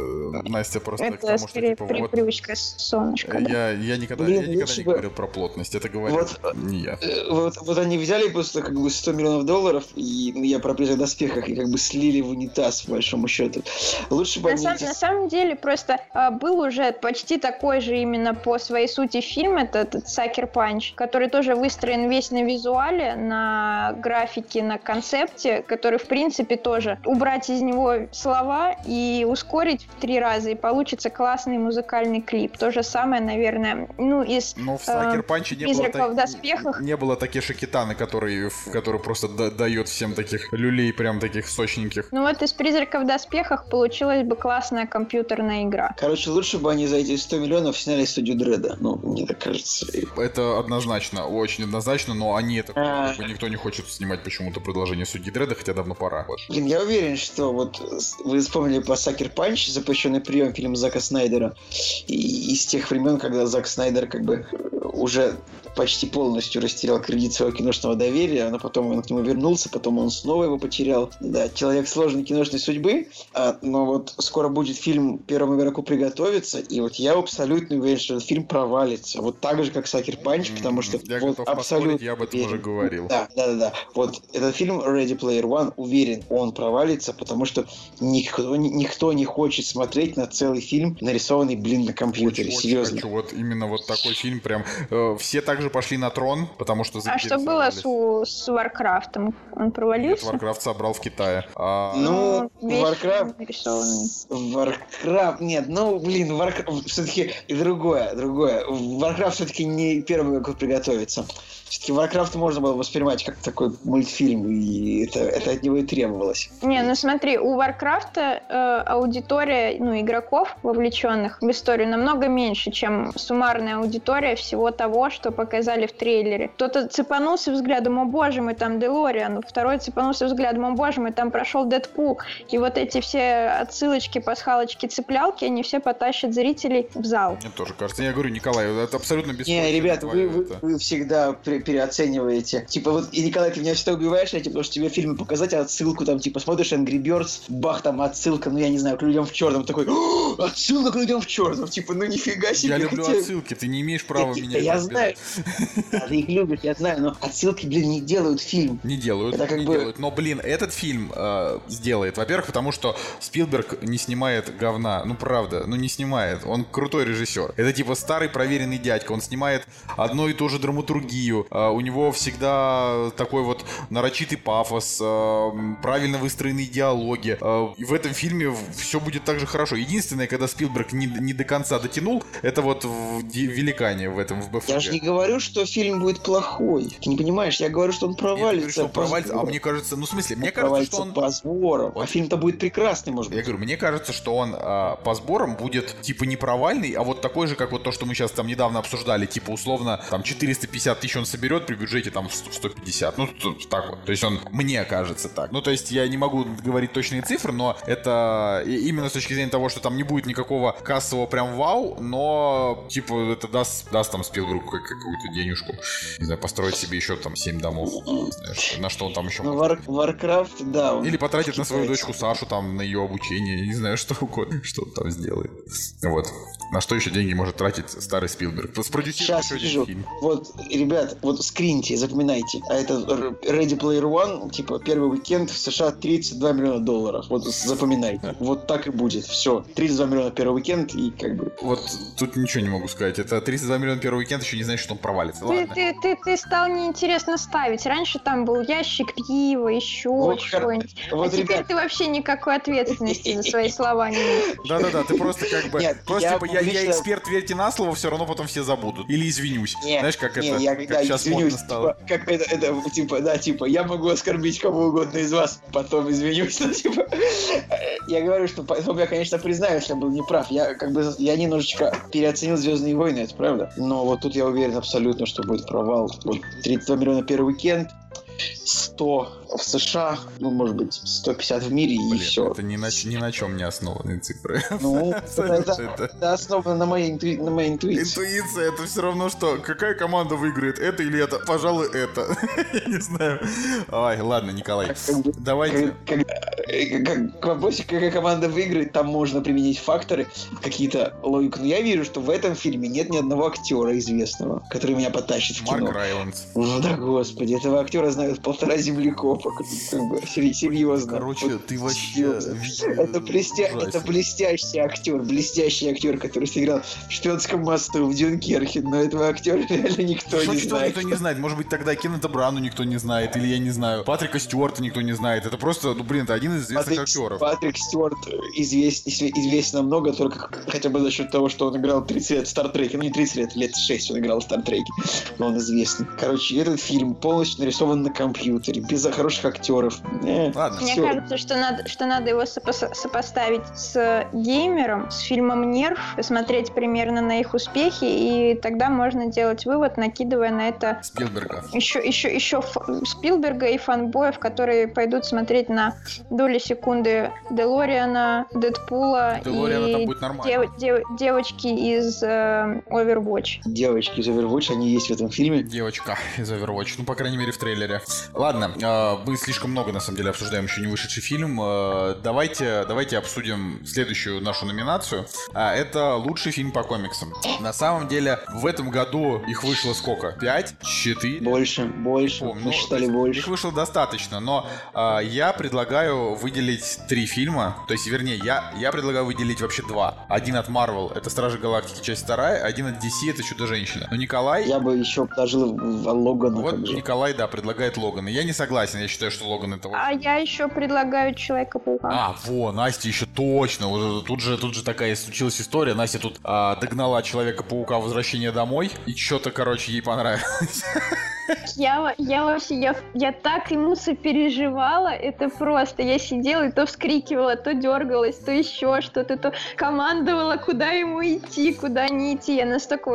Настя просто к Это тому, что скорее типа при- вот привычка с солнышка. да. я, я никогда, Блин, я никогда не бы- говорил про плотность. Это говорил Вот, не я. Э, Вот, вот они взяли просто как бы 100 миллионов долларов, и ну, я про призрак доспехах, и как бы слили в унитаз, по большому счету. Лучше бы На, они... сам- на самом деле просто а, был уже почти такой же именно по своей сути фильм, это этот Сакер Панч, который тоже выстроен весь на визуале, на графике, на концепте, который в принципе тоже убрать из него слова и ускорить в три раза, и получится классный музыкальный клип. То же самое, наверное, ну из Но в Сакер Панче не было, «Призрака так- в доспехах». не было Такеши Китаны, который, в- который просто да- дает всем таких люлей, прям таких сочненьких. ну вот из «Призрака в доспехах» получилась бы классная компьютерная игра. Короче, лучше бы они за эти 100 миллионов сняли студию Дреда. Ну, мне так кажется. Это однозначно, очень однозначно, но они это А. как бы никто не хочет снимать почему-то продолжение Судьи Дреда, хотя давно пора. Блин, я уверен, что вот вы вспомнили про Сакер Панч, запрещенный прием фильм Зака Снайдера. И из тех времен, когда Зак Снайдер как бы уже почти полностью растерял кредит своего киношного доверия, но потом он к нему вернулся, потом он снова его потерял. Да, человек сложной киношной судьбы, а, но вот скоро будет фильм «Первому игроку приготовиться», и вот я абсолютно уверен, что этот фильм провалится. Вот так же, как Sucker Punch, потому что Я вот поспорить, я об этом уверен. уже говорил. Да, да, да, да. Вот этот фильм Ready Player One, уверен, он провалится, потому что никто, ни- никто не хочет смотреть на целый фильм, нарисованный, блин, на компьютере. Очень Серьезно. хочу вот именно вот такой фильм прям. э, все также пошли на трон, потому что А что было с, с Варкрафтом? Он Нет, провалился? Warcraft собрал в Китае. А, Ну, вещь Warcraft... нарисованный. Warcraft, нет, ну, блин, Warcraft все-таки другое, другое. Warcraft все-таки не Первому игроку приготовиться. Все-таки Warcraft можно было воспринимать как такой мультфильм, и это, это от него и требовалось. Не, ну смотри, у Варкрафта э, аудитория, ну, игроков, вовлеченных в историю, намного меньше, чем суммарная аудитория всего того, что показали в трейлере. Кто-то цепанулся взглядом, о боже мой, там Делориан, второй цепанулся взглядом, о боже мой, там прошел Дэдпул. И вот эти все отсылочки, пасхалочки, цеплялки, они все потащат зрителей в зал. Мне тоже кажется. Я говорю, Николай, это абсолютно Не, беспочвенно ребят, вы, вы- вы всегда переоцениваете. Типа вот, и Николай, ты меня всегда убиваешь этим, потому что тебе фильмы показать, а отсылку там, типа, смотришь Angry Birds, бах, там отсылка, ну я не знаю, к людям в черном, такой, «О, отсылка к людям в черном, типа, ну нифига себе. Я люблю хотя- отсылки, ты не имеешь права Да, меня я знаю. Да, ты их любишь, я знаю, но отсылки, блин, не делают фильм. Не делают, Это как не бы- делают. Но, блин, этот фильм э, сделает. Во-первых, потому что Спилберг не снимает говна. Ну, правда, ну не снимает. Он крутой режиссер. Это типа старый проверенный дядька. Он снимает одно и то же драматургию. Э, у него всегда такой вот нарочитый пафос, э, правильно выстроенные диалоги. Э, и в этом фильме все будет так же хорошо. Единственное, когда Спилберг не, не до конца дотянул, это вот в Великане в этом, в БФГ. Я же не говорю, что фильм будет плохой. Ты не понимаешь, я говорю, что он Я не говорю, провалится. что он провалится, а мне кажется, ну в смысле, мне Он кажется, что провалится он... позором. Вот. А фильм-то будет прекрасный, может Я быть. говорю, мне кажется, что он а, по сборам будет типа не провальный, а вот такой же, как вот то, что мы сейчас там недавно обсуждали, типа условно там 450 тысяч он соберет при бюджете там в 100 150, ну так вот. То есть он, мне кажется так. Ну то есть я не могу говорить точные цифры, но это именно с точки зрения того, что там не будет никакого кассового прям вау, но типа это даст, даст там Спилбергу как- какую-то денежку, не знаю, построить себе еще там 7 домов, что- на что он там еще Ну, может Вар- Warcraft, да. или потратит на свою дочку Сашу там на ее обучение, не знаю, что угодно, что он там сделает. Вот. На что еще деньги может тратить старый Спилберг? Спродюсировать Сейчас еще один фильм. Вот, ребят, вот скриньте, запоминайте. А это Ready Player One, типа, первый уикенд в США 32 миллиона долларов. Вот запоминайте. Вот так и будет. Все. 32 миллиона первый уикенд и как бы... Вот тут ничего не могу сказать. Это 32 миллиона первый уикенд, еще не значит, что он провалится. Ты, ты, ты, ты стал неинтересно ставить. Раньше там был ящик пива, еще Вот чего-нибудь. Вот, а теперь ребят, ты вообще никакой ответственности за свои слова не. Да-да-да, ты просто как бы... Нет, просто я типа, я, я эксперт, верьте на слово, все равно потом все забудут. Или извинюсь. Не, Знаешь, как не, это, я, как да, сейчас извинюсь, стало. типа, как это, это, типа, да, типа, я могу оскорбить кого угодно из вас, потом извинюсь, ну, типа, я говорю, что потом я, конечно, признаю, что я был неправ, я, как бы, я немножечко переоценил «Звездные войны», это правда, но вот тут я уверен абсолютно, что будет провал, вот, 32 миллиона первый уикенд, 100 в США, ну, может быть, 150 в мире, Блин, и все. это ни на, ни на чем не основанные цифры. Ну, это, основано на моей, интуи- на моей интуиции. Интуиция это все равно что. Какая команда выиграет? Это или это? Пожалуй, это. Я не знаю. Ай, ладно, Николай. Бы, Давайте. Э, к вопросу, какая команда выиграет, там можно применить факторы, какие-то логику. Но я вижу, что в этом фильме нет ни одного актера известного, который меня потащит в кино. Марк Райландс. Да, господи, этого актера знают полтора Как бы, серьезно. Короче, Вот ты вообще... Это, блестя... это блестящий актер, блестящий актер, который сыграл в шпионском мосту в Дюнкерке, но этого актера реально никто Что, не что знает. никто не знает? Может быть, тогда Кеннета Брану никто не знает, или я не знаю. Патрика Стюарта никто не знает. Это просто, ну блин, это один из известных Патрик, актеров. Патрик Стюарт известен, известен намного только хотя бы за счет того, что он играл 30 лет в Стартреке. Ну, не 30 лет, лет 6 он играл в Стартреке, но он известен. Короче, этот фильм полностью нарисован на компьютере, без хороших актеров. Э, Ладно. Мне всё. кажется, что надо, что надо его сопос- сопоставить с геймером, с фильмом Нерв, посмотреть примерно на их успехи, и тогда можно делать вывод, накидывая на это Спилберга. еще, еще, еще Спилберга и фанбоев, которые пойдут смотреть на доли секунды Делориана, Дэдпула Делориана и там будет нормально. дев- дев- девочки из э, Overwatch. Девочки из Overwatch, они есть в этом фильме. Девочка из Overwatch. Ну, по крайней мере, в трейлере. Ладно, э, мы слишком много, на самом деле, обсуждаем еще не вышедший фильм. Э, Давайте, давайте обсудим следующую нашу номинацию. А, Это лучший фильм по комиксам. На самом деле, в этом году их вышло сколько? Пять? Четыре? Больше, больше. Помню. Мы Ну, считали больше. Их вышло достаточно, но а, я предлагаю выделить три фильма. То есть, вернее, я, я предлагаю выделить вообще два. Один от Marvel, это Стражи Галактики, часть вторая. Один от DC, это Чудо-женщина. Но Николай... Я бы еще положил Логана. Вот. Николай, да, предлагает Логана. Я не согласен, я считаю, что Логан это... А я еще предлагаю Человека-паука. А, во, Настя еще точно. Тут же, тут же такая случилась история. Настя тут а, догнала Человека-паука возвращение домой. И что-то, короче, ей понравилось. Я, я вообще, я, я так ему сопереживала, это просто. Я сидела и то вскрикивала, то дергалась, то еще что-то, то командовала, куда ему идти, куда не идти. Я настолько...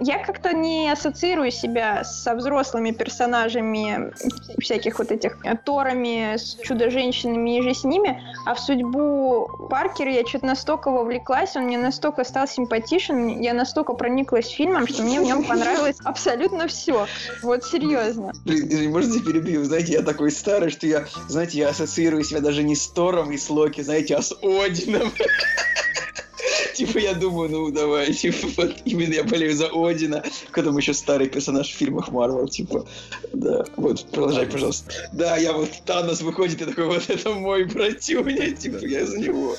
Я как-то не ассоциирую себя со взрослыми персонажами всяких вот этих Торами, с Чудо-женщинами и же с ними, а в судьбу Паркера я что-то настолько вовлеклась, он мне настолько стал симпатичен, я настолько прониклась фильмом, что мне в нем понравилось абсолютно все. Вот серьезно. Блин, можете перебью? Знаете, я такой старый, что я, знаете, я ассоциирую себя даже не с Тором и с Локи, знаете, а с Одином. Типа я думаю, ну давай, типа вот именно я болею за Одина, когда еще старый персонаж в фильмах Марвел, типа, да, вот, продолжай, пожалуйста. Да, я вот, Танос выходит и такой, вот это мой братюня, типа, я за него.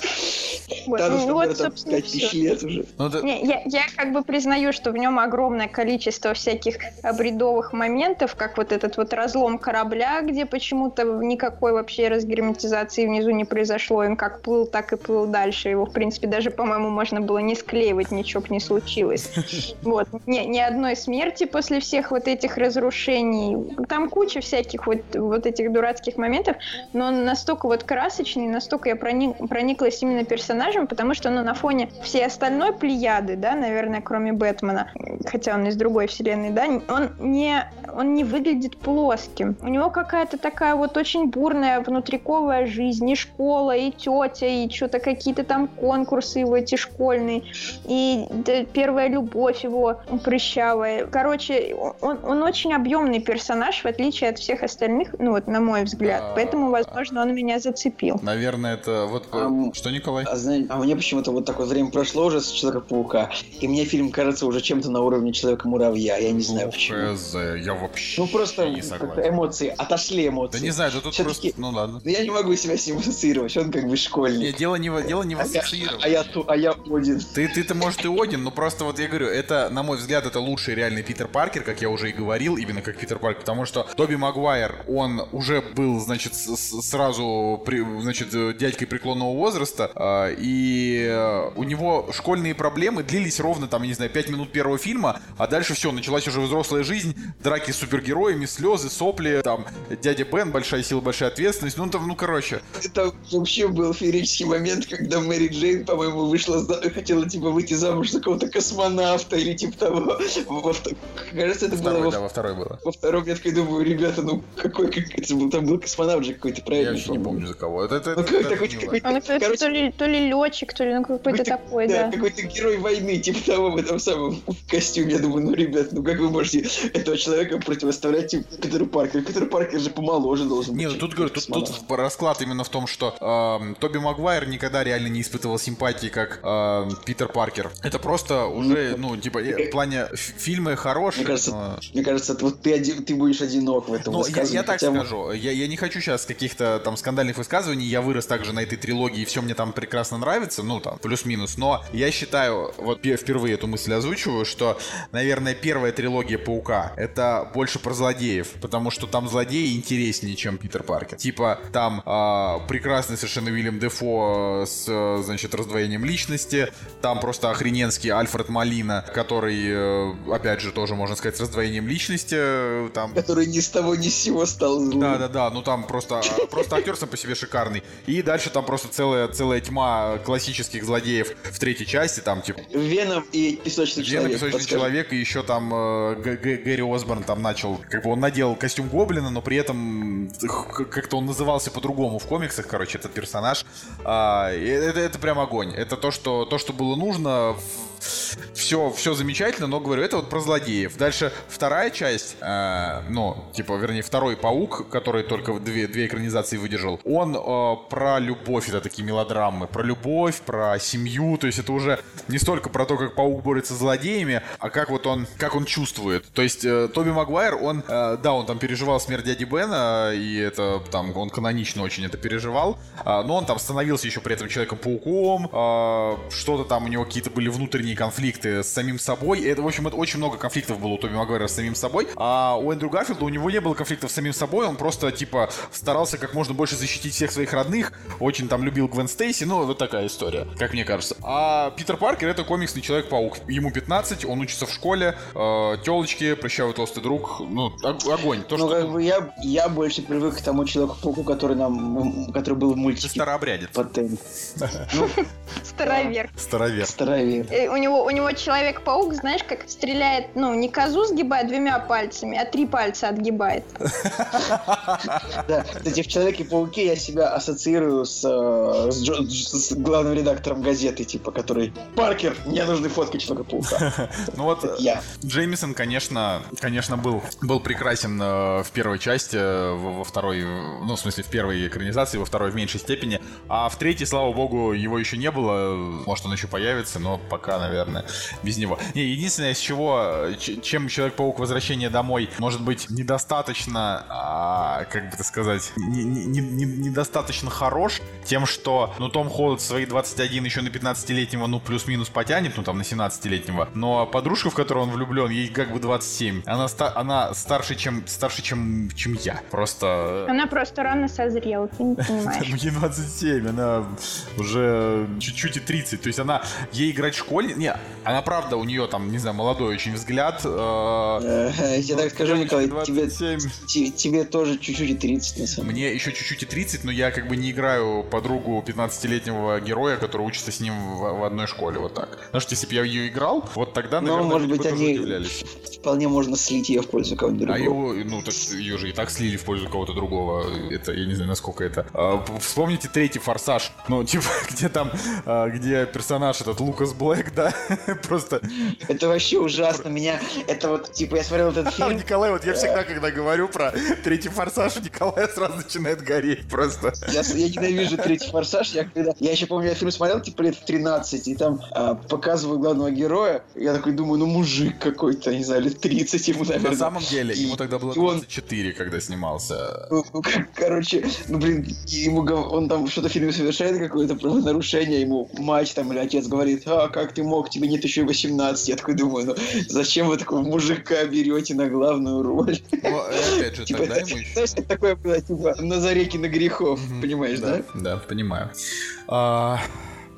Вот, Танос, ну, вот, там собственно, 5000 всё. лет уже. Ну, это- Не, я, я как бы признаю, что в нем огромное количество всяких бредовых моментов, как вот этот вот разлом корабля, где почему-то никакой вообще разгерметизации внизу не произошло. Он как плыл, так и плыл дальше. Его, в принципе, даже, по-моему, можно было не склеивать, ничего бы не случилось. Вот. Ни, ни одной смерти после всех вот этих разрушений. Там куча всяких вот, вот этих дурацких моментов, но он настолько вот красочный, настолько я проник- прониклась именно персонажем, потому что ну, на фоне всей остальной плеяды, да, наверное, кроме Бэтмена, хотя он из другой вселенной, да, он не, он не выглядит плоским. У него какая-то такая вот очень бурная внутриковая жизнь, и школа, и тетя, и что-то какие-то там конкурсы его эти школьные, и да, первая любовь его прыщавая. Короче, он, он очень объемный персонаж, в отличие от всех остальных, ну вот, на мой взгляд. А. Поэтому, возможно, он меня зацепил. Наверное, это вот... Ам, Что, Николай? А, знаете, а мне почему-то вот такое время прошло уже с Человека-паука, и мне фильм кажется уже чем-то на уровне Человека-муравья, я не знаю Ну, почему. хз, я вообще Ну просто не эмоции, отошли эмоции. Да не знаю, да тут просто... Ну ладно. Но я не могу себя с ним ассоциировать, он как бы школьник. Нет, дело не, в- дело не в а, я, ассоциировании. а я ту- а я Один. Ты, ты-то, может, и Один, но просто вот я говорю, это, на мой взгляд, это лучший реальный Питер Паркер, как я уже и говорил, именно как Питер Паркер, потому что Тоби Магуайр, он уже был, значит, сразу, при- значит, дядькой преклонного возраста, а, и э, у него школьные проблемы длились ровно, там, я не знаю, 5 минут первого фильма, а дальше все, началась уже взрослая жизнь, драки с супергероями, слезы, сопли, там, дядя Бен, большая сила, большая ответственность, ну, там, ну, короче. Это вообще был феерический момент, когда Мэри Джейн, по-моему, вышла, хотела, типа, выйти замуж за какого-то космонавта или типа того. Во, кажется, это второй, было... Да, во второй было. Во втором я такой думаю, ребята, ну, какой, как, это был, там был космонавт же какой-то, правильно? Я вообще не помню за кого. Это, это, ну, это, такой, какой Он короче... то, ли, то ли летчик, то ли ну, какой-то такой, да. да. какой-то герой войны, типа того, в этом самом в костюме. Я думаю, ну, ребят, ну как вы можете этого человека противоставлять типа, Питеру Паркеру? Питер Паркер же помоложе должен быть. Не, ну тут, говорю, тут, тут расклад именно в том, что э, Тоби Магуайр никогда реально не испытывал симпатии, как э, Питер Паркер. Это просто уже, ну, типа, в плане фильмы хорошие. Мне кажется, но... мне кажется вот ты, один, ты будешь одинок в этом Ну, я, я так скажу. Я, я не хочу сейчас каких-то там скандальных высказываний. Я вырос также на этой трилогии, и все мне там прекрасно нравится. Ну, там, плюс-минус. Но я считаю, вот впервые эту мысль озвучиваю, что, наверное, первая трилогия Паука — это больше про злодеев. Потому что там злодеи интереснее, чем Питер Паркер. Типа, там э, прекрасный совершенно Уильям Дефо с, значит, раздвоением личности. Там просто охрененский Альфред Малина, который, э, опять же, тоже, можно сказать, с раздвоением личности. Э, там... Который ни с того ни с сего стал злым. Да-да-да, ну там просто, просто актер сам по себе шикарный. И дальше там просто целая, целая тьма классических злодеев в третьей части, там типа... Веном и Песочный Веном, человек. Песочный подскажи. человек, и еще там э, Гэри Осборн там начал, как бы он надел костюм Гоблина, но при этом как-то он назывался по-другому в комиксах, короче, этот персонаж. А, это, это прям огонь. Это то, что, то, что было нужно все, все замечательно, но говорю, это вот про злодеев. Дальше вторая часть, э, ну, типа, вернее, второй паук, который только две, две экранизации выдержал, он э, про любовь, это такие мелодрамы, про любовь, про семью, то есть это уже не столько про то, как паук борется с злодеями, а как вот он, как он чувствует. То есть э, Тоби Магуайр, он, э, да, он там переживал смерть дяди Бена, и это там, он канонично очень это переживал, э, но он там становился еще при этом Человеком-пауком, э, что-то там у него какие-то были внутренние конфликты с самим собой. Это, в общем, это очень много конфликтов было у Тоби Магуайра с самим собой. А у Эндрю Гарфилда у него не было конфликтов с самим собой. Он просто, типа, старался как можно больше защитить всех своих родных. Очень там любил Гвен Стейси. Ну, вот такая история, как мне кажется. А Питер Паркер это комиксный Человек-паук. Ему 15, он учится в школе. Э, телочки, прощавый толстый друг. Ну, огонь. То, ну, что... как бы я, я больше привык к тому Человеку-пауку, который нам, который был в мультике. Старообрядец. Старовер. Старовер. Старовер. У него, у него Человек-паук, знаешь, как стреляет, ну, не козу сгибает двумя пальцами, а три пальца отгибает. Да, кстати, в Человеке-пауке я себя ассоциирую с, э, с, главным редактором газеты, типа, который Паркер, мне нужны фотки Человека-паука. Ну вот, я. Джеймисон, конечно, конечно, был, был прекрасен э, в первой части, э, во второй, ну, в смысле, в первой экранизации, во второй в меньшей степени, а в третьей, слава богу, его еще не было, может, он еще появится, но пока, наверное, без него. Не, единственное, из чего, чем Человек-паук Возвращение домой может быть недостаточно, а, как бы это сказать, не, не, не, недостаточно хорош, тем, что, ну, Том Холланд свои 21 еще на 15-летнего, ну, плюс-минус потянет, ну, там, на 17-летнего, но подружка, в которую он влюблен, ей как бы 27. Она, ста она старше, чем, старше, чем, чем я. Просто... Она просто рано созрела, ты не понимаешь. Ей 27, она уже чуть-чуть и 30. То есть она, ей играть школьник... Не, она правда, у нее там, не знаю, молодой очень взгляд. Э, я так скажу, Николай, тебе, тоже чуть-чуть и 30, на самом Мне еще чуть-чуть и 30, но я как бы не играю подругу 15-летнего героя, который учится с ним в, одной школе, вот так. Потому что если бы я ее играл, вот тогда, наверное, ну, может быть, они удивлялись. Вполне можно слить ее в пользу кого-нибудь другого. А его, ну, так ее же и так слили в пользу кого-то другого. Это, я не знаю, насколько это. А, вспомните третий форсаж. Ну, типа, где там, а, где персонаж этот Лукас Блэк, да, просто... Это вообще ужасно. Меня, это вот, типа, я смотрел этот фильм... Николай, вот я всегда, когда говорю про третий форсаж, Николай сразу начинает гореть просто. Я, я ненавижу третий форсаж. Я, когда, я еще помню, я фильм смотрел, типа, лет в 13, и там а, показывают главного героя. Я такой думаю, ну, мужик какой-то, не знаю, лет 30 ему, наверное. На самом деле, и, ему тогда было 24, он... когда снимался. Ну, ну, короче, ну, блин, ему, он там что-то в фильме совершает какое-то правонарушение, ему мать там или отец говорит, а, как ты мог, тебе нет еще 18. Я такой думаю, ну, зачем вы такого мужика берете на главную роль? Ну, опять же, типа, тогда ему. Знаешь, такое было, типа, на зареке на грехов, понимаешь, да? Да, понимаю.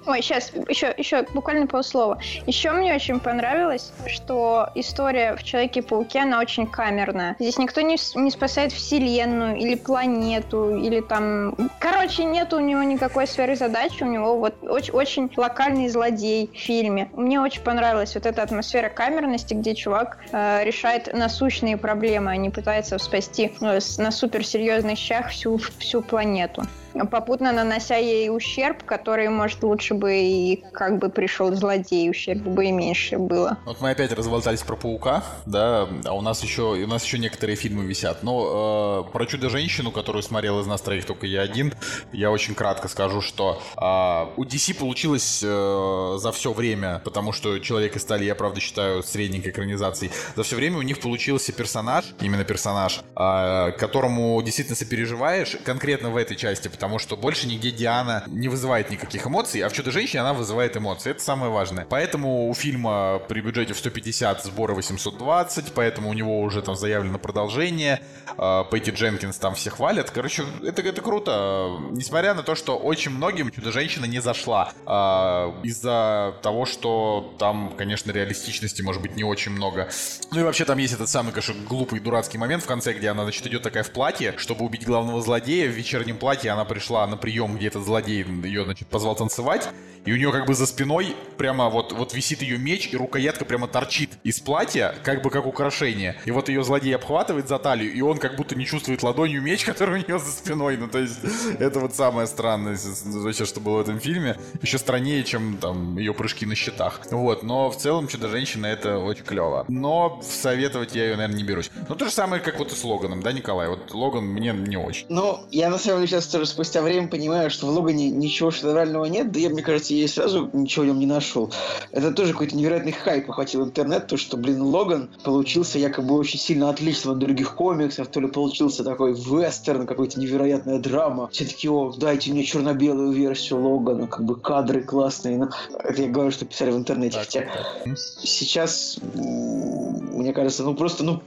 Ой, сейчас, еще, еще буквально полслова. Еще мне очень понравилось, что история в Человеке-пауке, она очень камерная. Здесь никто не, не спасает вселенную или планету, или там... Короче, нет у него никакой сферы задачи, у него вот очень, очень локальный злодей в фильме. Мне очень понравилась вот эта атмосфера камерности, где чувак э, решает насущные проблемы, а не пытается спасти э, на суперсерьезных щах всю, всю планету попутно нанося ей ущерб, который, может, лучше бы и как бы пришел злодей, ущерб бы и меньше было. Вот мы опять разболтались про паука, да, а у нас еще, у нас еще некоторые фильмы висят. Но э, про чудо-женщину, которую смотрел из нас троих только я один, я очень кратко скажу, что э, у DC получилось э, за все время, потому что Человек из стали, я правда считаю, средненькой экранизацией, за все время у них получился персонаж, именно персонаж, э, которому действительно сопереживаешь, конкретно в этой части, потому что больше нигде Диана не вызывает никаких эмоций, а в Чудо-женщине она вызывает эмоции. Это самое важное. Поэтому у фильма при бюджете в 150 сборы 820, поэтому у него уже там заявлено продолжение. А, Пейти Дженкинс там все хвалят. Короче, это, это круто. Несмотря на то, что очень многим Чудо-женщина не зашла. А, из-за того, что там, конечно, реалистичности может быть не очень много. Ну и вообще там есть этот самый, конечно, глупый дурацкий момент в конце, где она, значит, идет такая в платье, чтобы убить главного злодея. В вечернем платье она пришла на прием, где этот злодей ее, значит, позвал танцевать, и у нее как бы за спиной прямо вот, вот висит ее меч, и рукоятка прямо торчит из платья, как бы как украшение. И вот ее злодей обхватывает за талию, и он как будто не чувствует ладонью меч, который у нее за спиной. Ну, то есть, это вот самое странное вообще, что было в этом фильме. Еще страннее, чем там ее прыжки на щитах. Вот, но в целом Чудо-женщина это очень клево. Но советовать я ее, наверное, не берусь. Ну, то же самое, как вот и с Логаном, да, Николай? Вот Логан мне не очень. Ну, я на самом деле сейчас тоже спустя время понимаю, что в Логане ничего шедеврального нет, да я, мне кажется, я сразу ничего в нем не нашел. Это тоже какой-то невероятный хайп охватил интернет, то, что, блин, Логан получился якобы очень сильно отличным от других комиксов, то ли получился такой вестерн, какой-то невероятная драма. Все таки о, дайте мне черно-белую версию Логана, как бы кадры классные. Ну, это я говорю, что писали в интернете. Так, Хотя так. сейчас, мне кажется, ну просто, ну,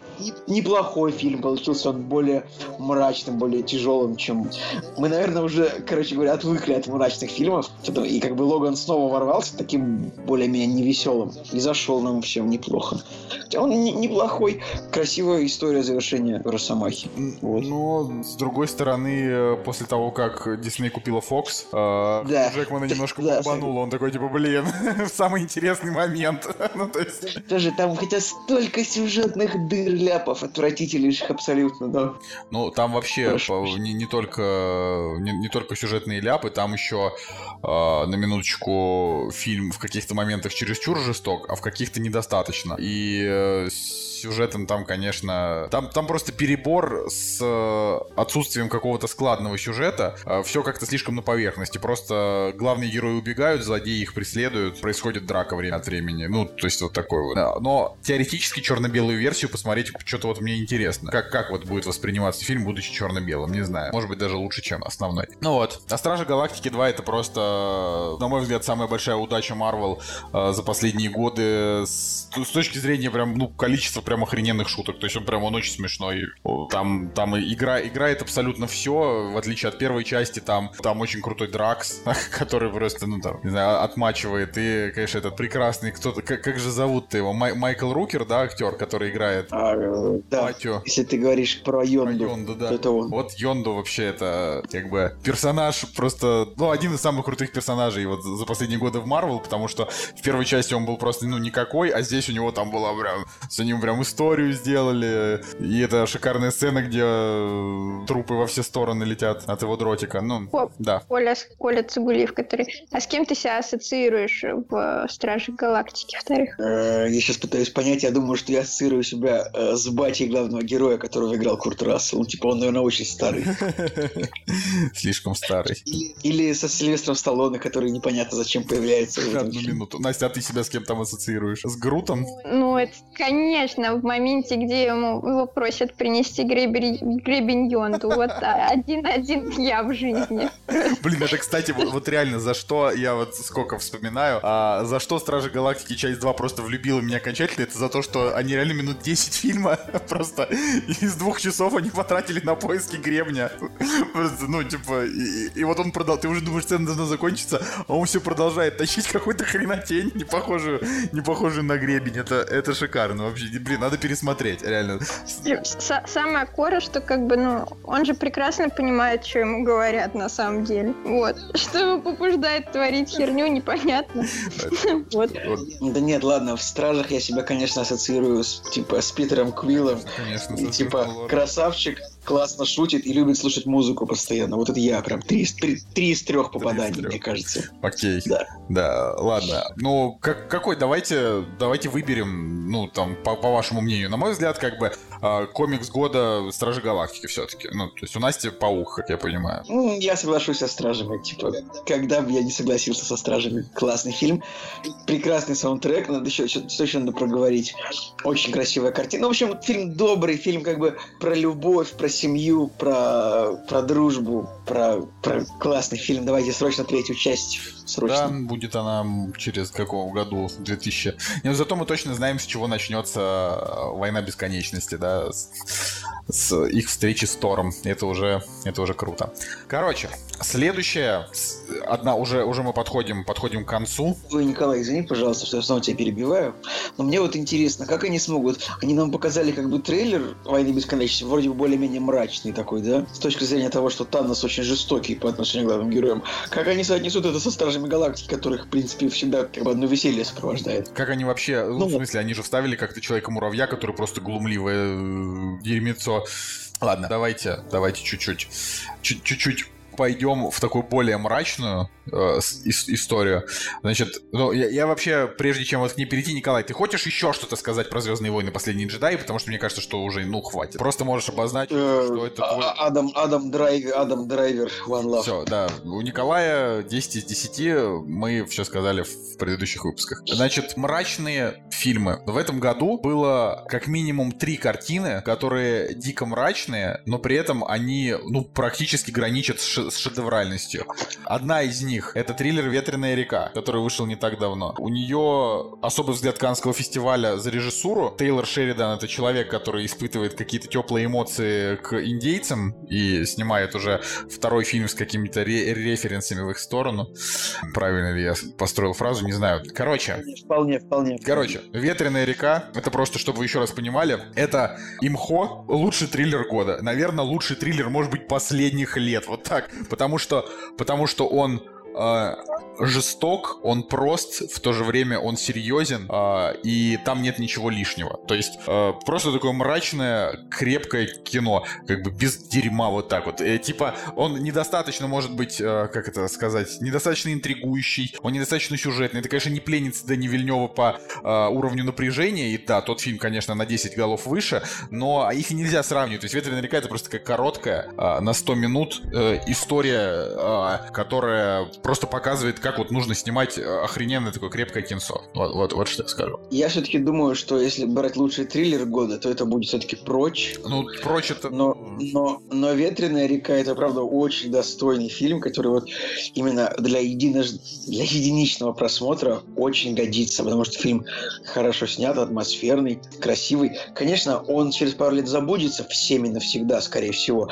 неплохой фильм получился, он более мрачным, более тяжелым, чем... Мы, наверное, уже, короче говоря, отвыкли от мрачных фильмов, и как бы Логан снова ворвался таким более-менее невеселым, и зашел нам всем неплохо. Хотя он не- неплохой, красивая история завершения Росомахи. Вот. Но, с другой стороны, э, после того, как Дисней купила Fox, э, Да. Джекмана немножко Да, бомбануло. Он такой, типа, блин, самый интересный момент. ну, то есть... Тоже там хотя столько сюжетных дыр, ляпов, отвратительнейших абсолютно, да. Ну, там вообще Хорошо. не, не только не, не только сюжетные ляпы, там еще э, на минуточку фильм в каких-то моментах чересчур жесток, а в каких-то недостаточно. И э, сюжетом там, конечно, там, там просто перебор с э, отсутствием какого-то складного сюжета. все как-то слишком на поверхности. Просто главные герои убегают, злодеи их преследуют, происходит драка время от времени. Ну, то есть вот такой вот. Но теоретически черно-белую версию посмотреть что-то вот мне интересно. Как, как вот будет восприниматься фильм, будучи черно-белым, не знаю. Может быть, даже лучше, чем основной. Ну вот. А Стражи Галактики 2 это просто, на мой взгляд, самая большая удача Марвел э, за последние годы с, с точки зрения прям, ну, количества прям охрененных шуток. То есть он прям, он очень смешной. Там, там игра, играет абсолютно все, в отличие от первой части, там, там очень крутой Дракс, который просто, ну, там, не знаю, отмачивает. И, конечно, этот прекрасный, кто-то, как, как же зовут-то его? Май- Майкл Рукер, да, актер, который играет А, э, да. Батю. Если ты говоришь про Про Йонду, Йонду, да. то это он. Вот Йонду вообще это как бы персонаж просто, ну, один из самых крутых персонажей вот за последние годы в Марвел, потому что в первой части он был просто, ну, никакой, а здесь у него там была прям, за ним прям историю сделали, и это шикарная сцена, где э, трупы во все стороны летят от его дротика, ну, Оп. да. Коля, Коля Цигулиев, который... А с кем ты себя ассоциируешь в Страже Галактики вторых? Э, Я сейчас пытаюсь понять, я думаю, что я ассоциирую себя э, с батей главного героя, которого играл Курт Рассел. Ну, типа, он, наверное, очень старый. Слишком старый. Или, или со Сильвестром Сталлоне, который непонятно зачем появляется Одну минуту. Настя, а ты себя с кем там ассоциируешь? С Грутом? Ну, это, конечно, в моменте, где ему его просят принести гребень, гребень Йонду. Вот один-один я в жизни. Блин, это, кстати, вот, реально, за что я вот сколько вспоминаю, а, за что Стражи Галактики часть 2 просто влюбила меня окончательно, это за то, что они реально минут 10 фильма просто из двух часов они потратили на поиски гребня. Просто, ну, типа, и, и вот он продал, ты уже думаешь, сцена должна закончиться, а он все продолжает тащить какую-то хренотень, не похожую, не похожую на гребень. Это, это шикарно вообще. Блин, надо пересмотреть, реально. Самое коро, что как бы, ну, он же прекрасно понимает, что ему говорят на самом деле. Вот. Что его побуждает творить херню, непонятно. Вот. Да нет, ладно, в «Стражах» я себя, конечно, ассоциирую с, типа, с Питером Квиллом. Конечно. И, типа, красавчик, классно шутит и любит слушать музыку постоянно. Вот это я прям три, три, три из трех попаданий, трех. мне кажется. Окей. Да. Да, ладно. Ну, как, какой, давайте, давайте выберем, ну, там, по, по вашему мнению. На мой взгляд, как бы, э, комикс года Стражи Галактики все-таки. Ну, то есть у Насти Паук, как я понимаю. Ну, я соглашусь со Стражами. Типа, когда бы я не согласился со Стражами. Классный фильм. Прекрасный саундтрек. Надо еще, что еще надо проговорить. Очень красивая картина. Ну, в общем, фильм добрый, фильм как бы про любовь, про семью, про, про дружбу, про, про классный фильм. Давайте срочно третью часть. Срочно. Да, будет она через какого году? 2000. Но зато мы точно знаем, с чего начнется э, война бесконечности, да, с, их встречи с Тором. Это уже, это уже круто. Короче, следующая, одна уже, уже мы подходим, подходим к концу. Ой, Николай, извини, пожалуйста, что я снова тебя перебиваю. Но мне вот интересно, как они смогут... Они нам показали как бы трейлер «Войны бесконечности», вроде бы более-менее мрачный такой, да? С точки зрения того, что Танос очень жестокий по отношению к главным героям. Как они соотнесут это со Стражами Галактики, которых, в принципе, всегда как бы одно веселье сопровождает? Как они вообще... Ну, ну в смысле, они же вставили как-то Человека-муравья, который просто глумливое э, Ладно, давайте, давайте чуть-чуть, чуть-чуть пойдем в такую более мрачную э, историю. Значит, ну, я, я вообще, прежде чем вот к ней перейти, Николай, ты хочешь еще что-то сказать про Звездные войны Последние джедаи? Потому что мне кажется, что уже, ну, хватит. Просто можешь обозначить, э, что это твой... А, Адам, Адам Драйвер, Адам Драйвер, One Love. Все, да. У Николая 10 из 10, мы все сказали в предыдущих выпусках. Значит, мрачные фильмы. В этом году было как минимум три картины, которые дико мрачные, но при этом они, ну, практически граничат с с шедевральностью. Одна из них — это триллер «Ветреная река», который вышел не так давно. У нее особый взгляд Канского фестиваля за режиссуру. Тейлор Шеридан — это человек, который испытывает какие-то теплые эмоции к индейцам и снимает уже второй фильм с какими-то ре- референсами в их сторону. Правильно ли я построил фразу, не знаю. Короче. Вполне, вполне. Короче, «Ветреная река» — это просто, чтобы вы еще раз понимали, это имхо лучший триллер года. Наверное, лучший триллер, может быть, последних лет. Вот так. Потому что, потому что он э, жесток, он прост, в то же время он серьезен, э, и там нет ничего лишнего. То есть э, просто такое мрачное, крепкое кино, как бы без дерьма вот так вот. Э, типа он недостаточно, может быть, э, как это сказать, недостаточно интригующий, он недостаточно сюжетный. Это, конечно, не пленница Дани Вильнева по э, уровню напряжения, и да, тот фильм, конечно, на 10 голов выше, но их нельзя сравнивать. То есть «Ветреная река» — это просто такая короткая, э, на 100 минут э, история, э, которая просто показывает, как вот нужно снимать э, охрененное такое крепкое кинцо. Вот, вот, вот что я скажу. Я все-таки думаю, что если брать лучший триллер года, то это будет все-таки «Прочь». Ну, «Прочь» это... Но, но, но «Ветреная река» — это, правда, очень достойный фильм, который вот именно для, едино... для единичного просмотра очень годится, потому что фильм хорошо снят, атмосферный, красивый. Конечно, он через пару лет забудется всеми навсегда, скорее всего.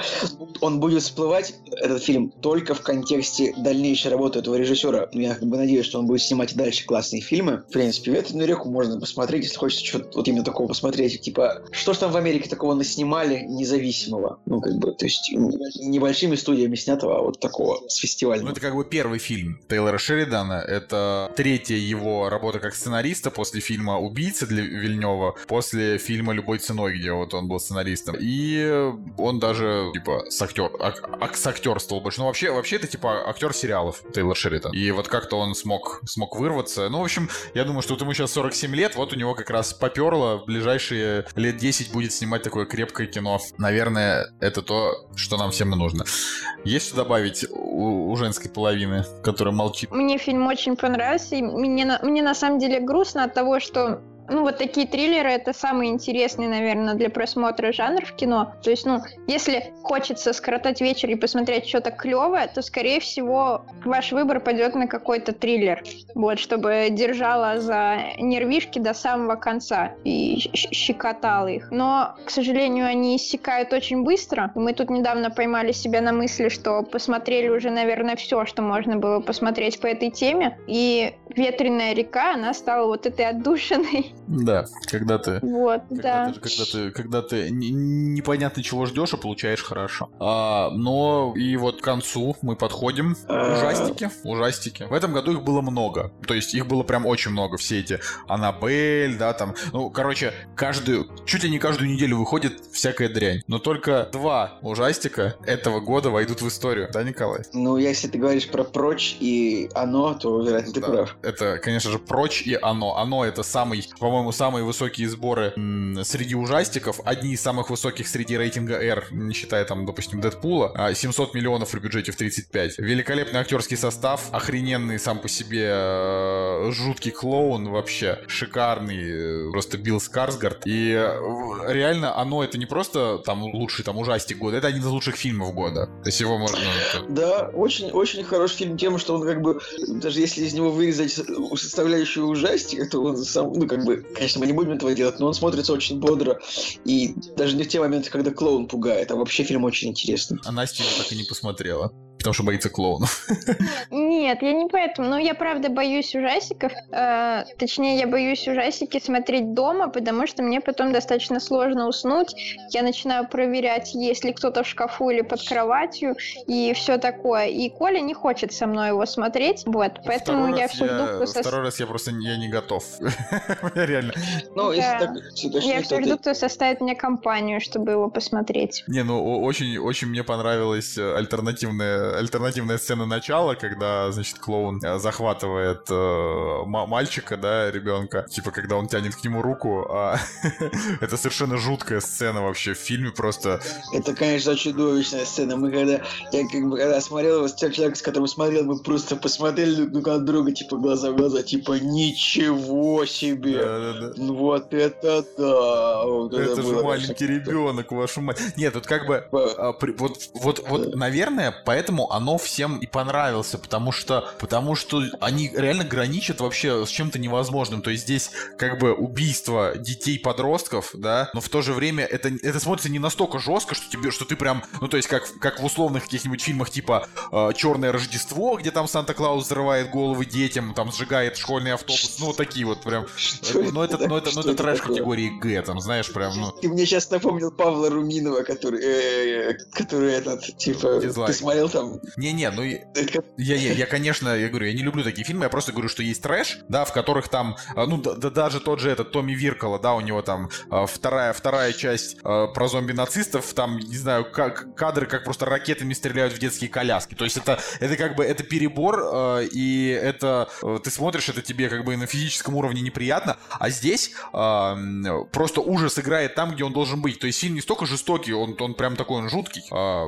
Он будет всплывать, этот фильм, только в контексте дальнейшей работы этого режиссера. Я как бы надеюсь, что он будет снимать и дальше классные фильмы. В принципе, «Ветреную реку» можно посмотреть, если хочется что-то вот именно такого посмотреть. Типа, что ж там в Америке такого наснимали независимого? Ну, как бы, то есть, небольшими студиями снятого, а вот такого, с фестивальным. Ну, это как бы первый фильм Тейлора Шеридана. Это третья его работа как сценариста после фильма «Убийца» для Вильнева, после фильма «Любой ценой», где вот он был сценаристом. И он даже, типа, с актер, ак, с актерствовал больше. Ну, вообще, вообще это, типа, актер сериалов Тейлор Шеридан. И вот как-то он смог, смог вырваться. Ну, в общем, я думаю, что вот ему сейчас 47 лет, вот у него как раз поперло. В ближайшие лет 10 будет снимать такое крепкое кино. Наверное, это то, что нам всем и нужно. Есть что добавить у, у женской половины, которая молчит? Мне фильм очень понравился, и мне, мне на самом деле грустно от того, что ну, вот такие триллеры — это самый интересный, наверное, для просмотра жанр в кино. То есть, ну, если хочется скоротать вечер и посмотреть что-то клевое, то, скорее всего, ваш выбор пойдет на какой-то триллер. Вот, чтобы держала за нервишки до самого конца и щекотала их. Но, к сожалению, они иссякают очень быстро. Мы тут недавно поймали себя на мысли, что посмотрели уже, наверное, все, что можно было посмотреть по этой теме. И «Ветреная река», она стала вот этой отдушиной да, когда ты... Вот, когда да. Ты, когда ты, когда ты непонятно чего ждешь, а получаешь хорошо. А, но и вот к концу мы подходим. А. Ужастики, ужастики. В этом году их было много. То есть их было прям очень много. Все эти Аннабель, да, там. Ну, короче, каждую, чуть ли не каждую неделю выходит всякая дрянь. Но только два ужастика этого года войдут в историю. Да, Николай? Ну, если ты говоришь про Прочь и Оно, то, вероятно, ты да. прав. Это, конечно же, Прочь и Оно. Оно это самый, по-моему, самые высокие сборы среди ужастиков. Одни из самых высоких среди рейтинга R, не считая там, допустим, Дэдпула. 700 а, миллионов при бюджете в 35. Великолепный актерский состав, охрененный сам по себе э, жуткий клоун вообще, шикарный, э, просто Билл Скарсгард. И э, реально оно это не просто там лучший там ужастик года, это один из лучших фильмов года. То есть его можно... Да, очень, очень хороший фильм тем, что он как бы, даже если из него вырезать составляющую ужастика, то он сам, ну как бы конечно, мы не будем этого делать, но он смотрится очень бодро. И даже не в те моменты, когда клоун пугает, а вообще фильм очень интересный. А Настя его так и не посмотрела. Потому что боится клоунов. Нет, я не поэтому. Но я правда боюсь ужастиков. Э, точнее, я боюсь ужастики смотреть дома, потому что мне потом достаточно сложно уснуть. Я начинаю проверять, есть ли кто-то в шкафу или под кроватью, и все такое. И Коля не хочет со мной его смотреть. Вот, поэтому второй я все жду, кто Второй раз я просто я не готов. Реально. Ну, если так Я все жду, кто составит мне компанию, чтобы его посмотреть. Не, ну очень, очень мне понравилась э, альтернативная альтернативная сцена начала, когда, значит, клоун э, захватывает э, мальчика, да, ребенка, типа, когда он тянет к нему руку, а это совершенно жуткая сцена вообще в фильме просто. Это, конечно, чудовищная сцена. Мы когда, я как бы, когда смотрел его с тем человеком, с которым смотрел, мы просто посмотрели друг на друга, типа, глаза в глаза, типа, ничего себе! Да, да, да. Вот это да! Вот это, это же маленький ребенок, вашу мать. Нет, тут как бы, а, вот, вот, вот, наверное, поэтому поэтому оно всем и понравился, потому что, потому что они реально граничат вообще с чем-то невозможным. То есть здесь как бы убийство детей-подростков, да, но в то же время это, это смотрится не настолько жестко, что тебе, что ты прям, ну то есть как, как в условных каких-нибудь фильмах типа э, Черное Рождество, где там Санта-Клаус взрывает головы детям, там сжигает школьный автобус, ну вот такие вот прям. Что ну это, ну это, ну это трэш категории Г, там знаешь прям. Ну. Ты мне сейчас напомнил Павла Руминова, который, э, который этот типа, ты смотрел там не-не, ну я, я, я, конечно, я говорю, я не люблю такие фильмы, я просто говорю, что есть трэш, да, в которых там, а, ну, да, даже тот же этот Томми Виркола, да, у него там а, вторая, вторая часть а, про зомби-нацистов, там, не знаю, как, кадры, как просто ракетами стреляют в детские коляски. То есть это, это как бы, это перебор, и это, ты смотришь, это тебе как бы на физическом уровне неприятно, а здесь просто ужас играет там, где он должен быть. То есть фильм не столько жестокий, он, он прям такой, он жуткий.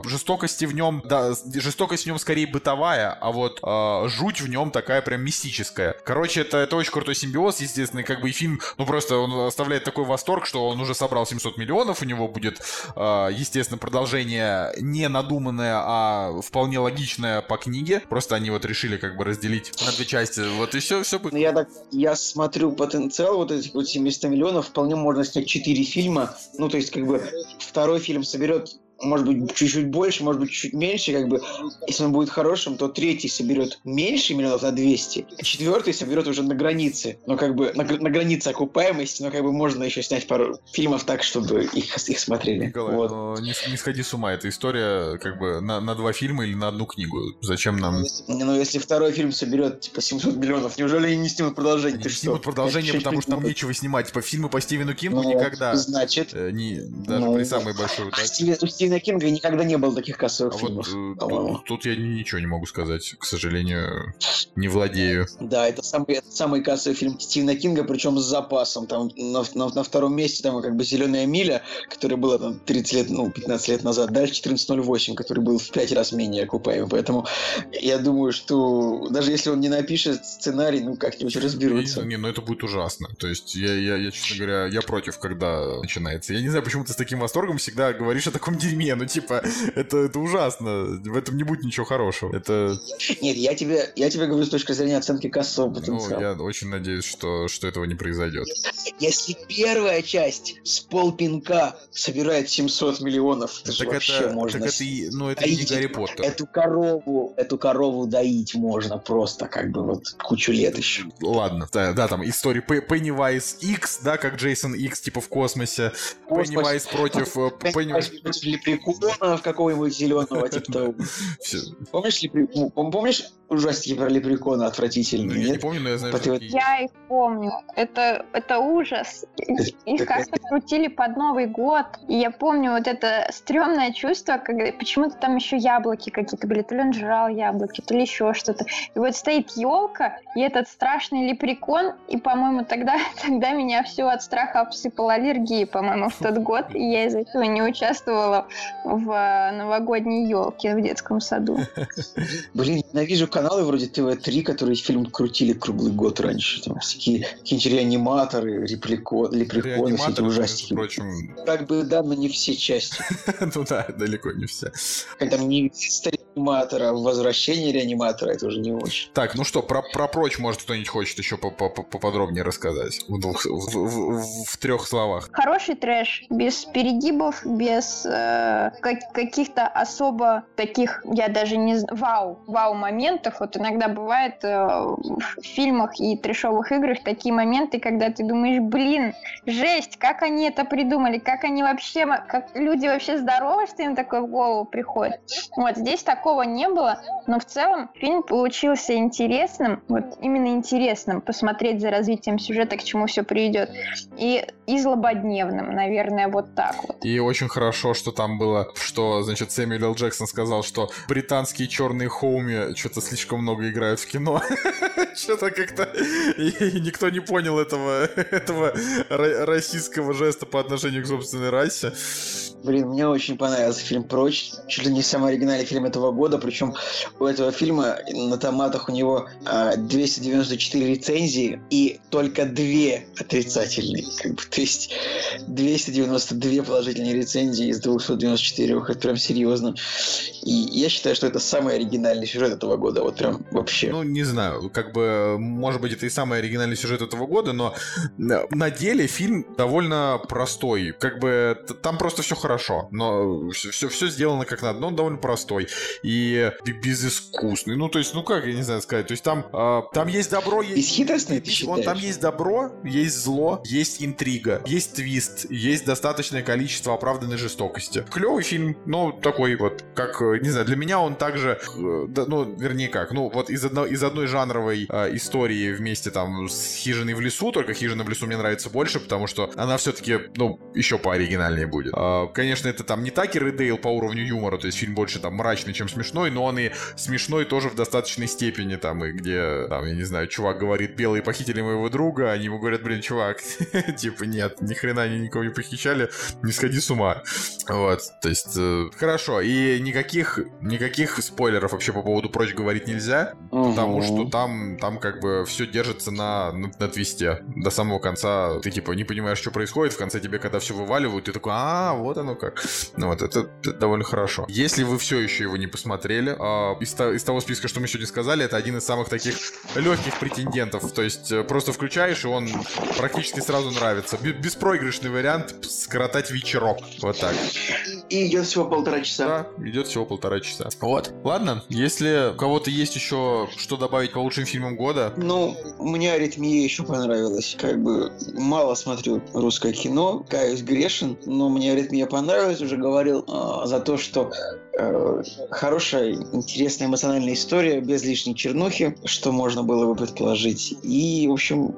Жестокости в нем, да, жестокость в нем скорее бытовая, а вот э, жуть в нем такая прям мистическая. Короче, это, это очень крутой симбиоз, естественно, как бы и фильм, ну просто он оставляет такой восторг, что он уже собрал 700 миллионов, у него будет, э, естественно, продолжение не надуманное, а вполне логичное по книге. Просто они вот решили как бы разделить на две части. Вот и все, все. Ну, я так, я смотрю потенциал вот этих вот 700 миллионов, вполне можно снять 4 фильма. Ну, то есть, как бы, второй фильм соберет может быть, чуть-чуть больше, может быть, чуть меньше, как бы, если он будет хорошим, то третий соберет меньше миллионов на 200, а четвертый соберет уже на границе, но как бы на, на границе окупаемости, но как бы можно еще снять пару фильмов так, чтобы их, их смотрели. Николай, вот. но не, не сходи с ума, эта история как бы на, на два фильма или на одну книгу. Зачем нам... Ну, если второй фильм соберет, типа, 700 миллионов, неужели они не снимут продолжение? Они не снимут что? продолжение, Это потому что там нечего снимать. Типа, фильмы по Стивену Кингу ну, никогда. Значит... Э, не, даже ну, при самой большой... А Стивен, Стивена Кинга никогда не было таких кассовых А фильмов, вот э, тут, тут я ничего не могу сказать, к сожалению, не владею. Да, это самый, это самый кассовый фильм Стивена Кинга, причем с запасом. Там на, на- на втором месте там как бы «Зеленая миля», которая была там 30 лет, ну, 15 лет назад. Дальше 14.08, который был в 5 раз менее окупаемый. Поэтому я думаю, что даже если он не напишет сценарий, ну, как-нибудь не разберутся. знаю, не, ну это будет ужасно. То есть я, я, я, честно говоря, я против, когда начинается. Я не знаю, почему ты с таким восторгом всегда говоришь о таком дерьме. Ну, типа, это, это ужасно. В этом не будет ничего хорошего. Это, Нет, я тебе, я тебе говорю с точки зрения оценки кассового ну, потенциала. я очень надеюсь, что, что этого не произойдет. Если первая часть с полпинка собирает 700 миллионов, это Так вообще это, можно... так это, ну, это не Гарри Поттер. Эту корову, эту корову доить можно просто как бы вот кучу лет еще. Ладно, да, да, там история Pennywise X, да, как Джейсон X, типа в космосе. Pennywise против... э, Пенни- Против лепрекона какого-нибудь зеленого, типа того. Помнишь, лепре- ну, пом- помнишь ужастики про лепрекона Ну, отвратительные, я не помню, но я знаю, Я их помню. Это, это ужас. Их как-то крутили под Новый год. И я помню вот это стрёмное чувство, когда почему-то там еще яблоки какие-то были. То ли он жрал яблоки, то ли еще что-то. И вот стоит елка, и этот страшный лепрекон, и, по-моему, тогда, тогда меня все от страха обсыпала аллергией, по-моему, в тот год. И я из-за этого не участвовала в э, новогодней елке в детском саду. Блин, ненавижу каналы вроде ТВ-3, которые фильм крутили круглый год раньше. Там всякие какие-нибудь реаниматоры, реплико, лепреконы, все эти ужастики. прочим, Как бы, да, но не все части. ну да, далеко не все. Как там не реаниматора, а возвращение реаниматора, это уже не очень. Так, ну что, про, про прочь, может, кто-нибудь хочет еще по- по- поподробнее рассказать? В, двух, в, в- в трех словах. Хороший трэш, без перегибов, без э, как- каких-то особо таких, я даже не знаю, вау, вау моментов. Вот иногда бывает э, в фильмах и трэшовых играх такие моменты, когда ты думаешь, блин, жесть, как они это придумали, как они вообще, как люди вообще здоровы, что им такое в голову приходит. Вот здесь такого не было, но в целом фильм получился интересным, вот именно интересным, посмотреть за развитием сюжета, к чему все приведет. И, и злободневным, наверное, вот так вот. И очень хорошо, что там было, что, значит, Сэмюэл Л. Джексон сказал, что британские черные хоуми что-то слишком много играют в кино. Что-то как-то... И никто не понял этого, этого российского жеста по отношению к собственной расе. Блин, мне очень понравился фильм «Прочь». Чуть ли не самый оригинальный фильм этого года. Причем у этого фильма на томатах у него а, 294 рецензии и только две отрицательные. Как бы, то есть 292 положительные рецензии из 294. Это прям серьезно. И я считаю, что это самый оригинальный сюжет этого года. Вот прям вообще. Ну, не знаю, как бы, может быть, это и самый оригинальный сюжет этого года, но на на деле фильм довольно простой. Как бы там просто все хорошо, но все, все, сделано как надо, но он довольно простой и безыскусный. Ну, то есть, ну как, я не знаю сказать, то есть там, а, там есть добро, есть... Бесхитростный, ты Он, там есть добро, есть зло, есть интрига, есть твист, есть достаточное количество оправданной жестокости. Клевый фильм, но такой вот, как, э, не знаю, для меня он также, э, да, ну, вернее как, ну, вот из, одно, из одной жанровой э, истории вместе там с «Хижиной в лесу», только «Хижина в лесу» мне нравится больше, потому что она все-таки, ну, еще пооригинальнее будет. А, конечно, это там не Такер и Дейл по уровню юмора, то есть фильм больше там мрачный, чем смешной, но он и смешной тоже в достаточной степени, там, и где, там, я не знаю, чувак говорит, белые похитили моего друга, они ему говорят, блин, чувак, типа, нет, ни хрена они никого не похищали, не сходи с ума. Вот, то есть, э, хорошо, и никаких, никаких спойлеров вообще по поводу прочь говорить нельзя, потому что там, там как бы все держится на, на, на твисте. До самого конца ты типа не понимаешь, что происходит, в конце тебе когда все вываливают, ты такой, а, вот оно как. Ну вот, это, это довольно хорошо. Если вы все еще его не посмотрели, а, из, из того списка, что мы сегодня сказали, это один из самых таких легких претендентов. То есть э, просто включаешь, и он практически сразу нравится. Бе- Беспроигрышный вариант скоротать вечерок. Вот так. И идет всего полтора часа. Да, идет всего полтора часа. Вот. Ладно, если у кого-то есть еще что добавить по лучшим фильмам года, Ну, мне аритмия еще понравилась. Как бы мало смотрю русское кино, каюсь грешен, но мне аритмия понравилась. Уже говорил а, за то, что хорошая, интересная эмоциональная история, без лишней чернухи, что можно было бы предположить. И, в общем,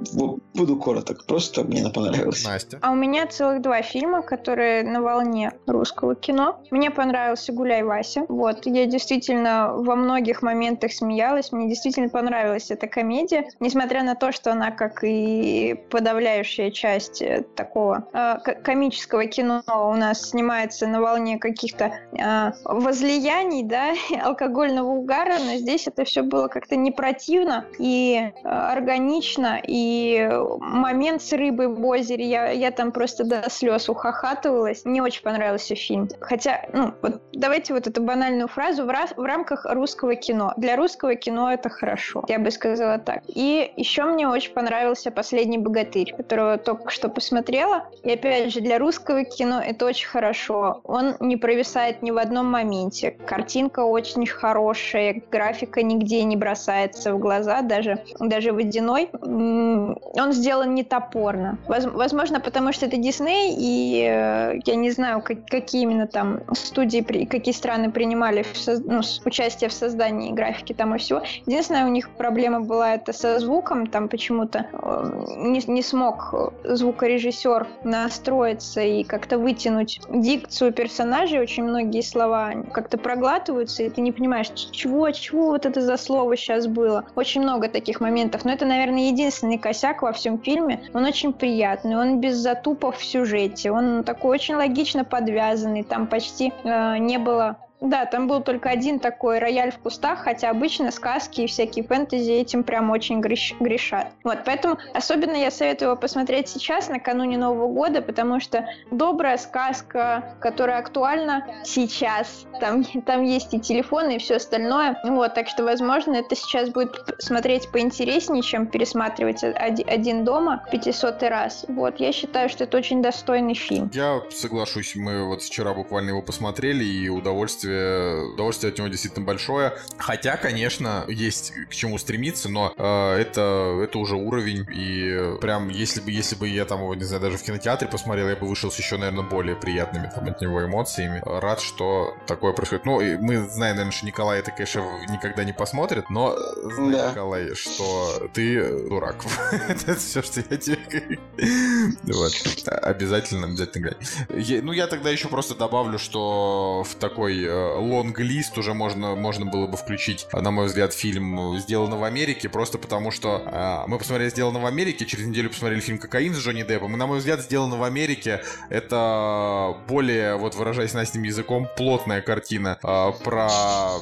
буду короток. Просто мне она понравилась. Настя. А у меня целых два фильма, которые на волне русского кино. Мне понравился «Гуляй, Вася». Вот, я действительно во многих моментах смеялась. Мне действительно понравилась эта комедия. Несмотря на то, что она, как и подавляющая часть э, такого э, комического кино, у нас снимается на волне каких-то э, возлияний, да, алкогольного угара, но здесь это все было как-то не противно и э, органично, и момент с рыбой в озере, я, я там просто до слез ухахатывалась. Мне очень понравился фильм. Хотя, ну, вот давайте вот эту банальную фразу в, раз, в рамках русского кино. Для русского кино это хорошо, я бы сказала так. И еще мне очень понравился «Последний богатырь», которого только что посмотрела. И опять же, для русского кино это очень хорошо. Он не провисает ни в одном моменте. Картинка очень хорошая, графика нигде не бросается в глаза, даже, даже водяной. Он сделан не топорно. Возможно, потому что это Дисней, и э, я не знаю, как, какие именно там студии, какие страны принимали в соз... ну, участие в создании графики там и всего. Единственная у них проблема была это со звуком, там почему-то э, не, не смог звукорежиссер настроиться и как-то вытянуть дикцию персонажей, очень многие слова как-то проглатываются, и ты не понимаешь, чего, чего вот это за слово сейчас было. Очень много таких моментов, но это, наверное, единственный косяк во всем фильме. Он очень приятный, он без затупов в сюжете, он такой очень логично подвязанный, там почти э, не было да, там был только один такой рояль в кустах, хотя обычно сказки и всякие фэнтези этим прям очень греш... грешат. Вот, поэтому особенно я советую его посмотреть сейчас, накануне Нового года, потому что добрая сказка, которая актуальна сейчас. Там, там есть и телефоны, и все остальное. Вот, так что, возможно, это сейчас будет смотреть поинтереснее, чем пересматривать один дома 500 раз. Вот, я считаю, что это очень достойный фильм. Я соглашусь, мы вот вчера буквально его посмотрели, и удовольствие удовольствие, удовольствие от него действительно большое. Хотя, конечно, есть к чему стремиться, но э, это, это уже уровень. И прям, если бы, если бы я там его, не знаю, даже в кинотеатре посмотрел, я бы вышел с еще, наверное, более приятными там от него эмоциями. Рад, что такое происходит. Ну, мы знаем, наверное, что Николай это, конечно, никогда не посмотрит, но знаю, да. Николай, что ты дурак. это все, что я тебе говорю. Вот. Обязательно, обязательно играй. Ну, я тогда еще просто добавлю, что в такой э, лонг-лист уже можно, можно было бы включить, на мой взгляд, фильм «Сделано в Америке», просто потому что э, мы посмотрели «Сделано в Америке», через неделю посмотрели фильм «Кокаин» с Джонни Деппом, и, на мой взгляд, «Сделано в Америке» — это более, вот выражаясь настим языком, плотная картина э, про,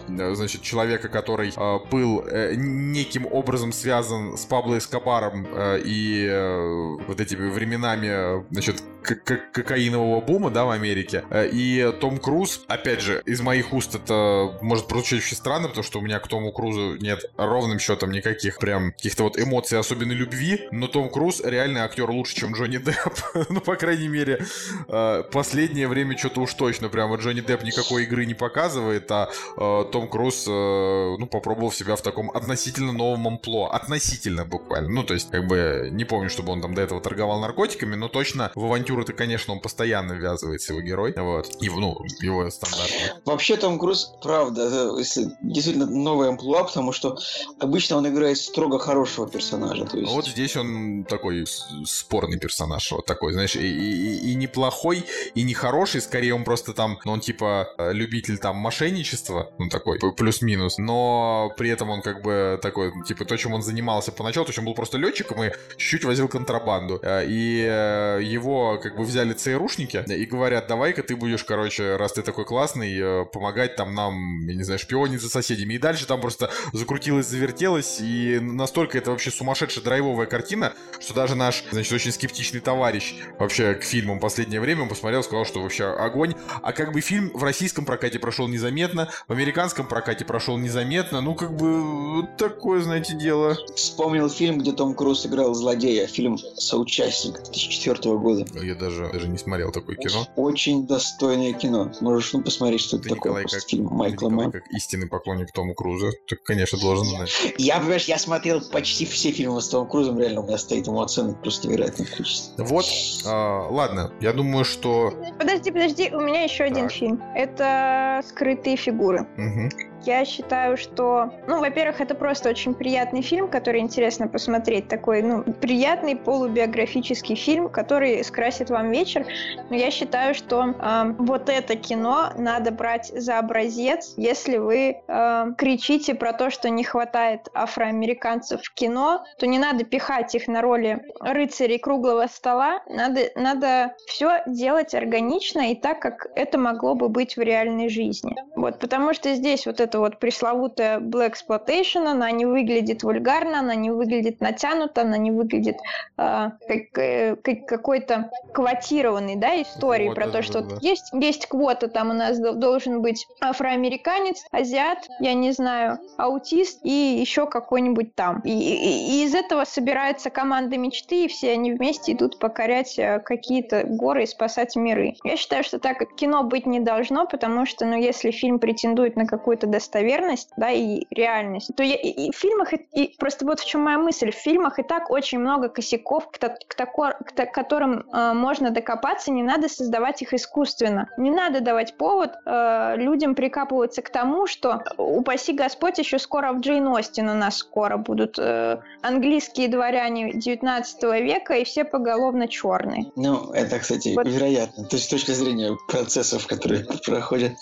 значит, человека, который э, был э, неким образом связан с Пабло Эскобаром э, и э, вот этими временами, значит, кокаинового бума, да, в Америке. Э, и Том Круз, опять же, из моих уст это может прозвучать очень странно, потому что у меня к Тому Крузу нет ровным счетом никаких прям каких-то вот эмоций, особенно любви, но Том Круз реальный актер лучше, чем Джонни Депп. ну, по крайней мере, э, последнее время что-то уж точно прям вот Джонни Депп никакой игры не показывает, а э, Том Круз, ну, попробовал себя в таком относительно новом амплуа. Относительно буквально. Ну, то есть, как бы, не помню, чтобы он там до этого торговал наркотиками, но точно в авантюры-то, конечно, он постоянно ввязывается, его герой. Вот. И, ну, его стандарты. Вообще, Том Круз, правда, если действительно новый амплуа, потому что обычно он играет строго хорошего персонажа. То есть... Вот здесь он такой спорный персонаж, вот такой, знаешь, и, и, и неплохой, и не хороший, скорее он просто там, ну, он типа э, любитель там мошенничества, ну, такой, плюс-минус, но при этом он как бы такой, типа, то, чем он занимался поначалу, то он был просто летчиком и чуть-чуть возил контрабанду. Э, и э, его как бы взяли ЦРУшники и говорят, давай-ка ты будешь, короче, раз ты такой классный, э, помогать там нам, я не знаю, шпионить за соседями. И дальше там просто закрутилось, завертелось, и настолько это вообще сумасшедшая драйвовая картина, что даже наш, значит, очень скептичный товарищ вообще к фильмам последнее время он посмотрел, сказал, что вообще огонь. А как бы фильм в российском прокате прошел незаметно, в американском прокате прошел незаметно, ну как бы вот такое, знаете, дело. Вспомнил фильм, где Том Круз играл злодея, фильм «Соучастник» 2004 года. Я даже, даже не смотрел такое кино. Очень достойное кино. Можешь ну, посмотреть, что это. Николай, как, фильм Майкла Мэн. как истинный поклонник Тома Круза, ты, конечно, должен знать. Я, понимаешь, я смотрел почти все фильмы с Томом Крузом, реально у меня стоит ему оценок просто невероятное количество. Вот, а, ладно, я думаю, что... Подожди, подожди, у меня еще один Так. фильм. Это «Скрытые фигуры». Мгм. Я считаю, что, ну, во-первых, это просто очень приятный фильм, который интересно посмотреть. Такой, ну, приятный полубиографический фильм, который скрасит вам вечер. Но я считаю, что э, вот это кино надо брать за образец, если вы э, кричите про то, что не хватает афроамериканцев в кино, то не надо пихать их на роли рыцарей круглого стола. Надо, надо все делать органично и так, как это могло бы быть в реальной жизни. Вот, потому что здесь вот эта вот пресловутая Black Exploitation, она не выглядит вульгарно, она не выглядит натянуто, она не выглядит э, как, э, как какой-то квотированной, да, истории Вот, про то, что да. есть, есть квота, там у нас дол- должен быть афроамериканец, азиат, я не знаю, аутист и еще какой-нибудь там. И, и- и из этого собирается команда мечты, и все они вместе идут покорять э, какие-то горы и спасать миры. Я считаю, что так кино быть не должно, потому что, ну, если фильм претендует на какую-то достоверность, да, и реальность, то я, и, и в фильмах, и, и просто вот в чем моя мысль, в фильмах и так очень много косяков, к, та- к тако- к та- которым э, можно докопаться, не надо создавать их искусственно. Не надо давать повод э, людям прикапываться к тому, что, упаси Господь, еще скоро в Джейн Остин у нас скоро будут э, английские дворяне 19 века, и все поголовно черные. Ну, это, кстати, Вот. вероятно. То есть с точки зрения процессов, которые проходят.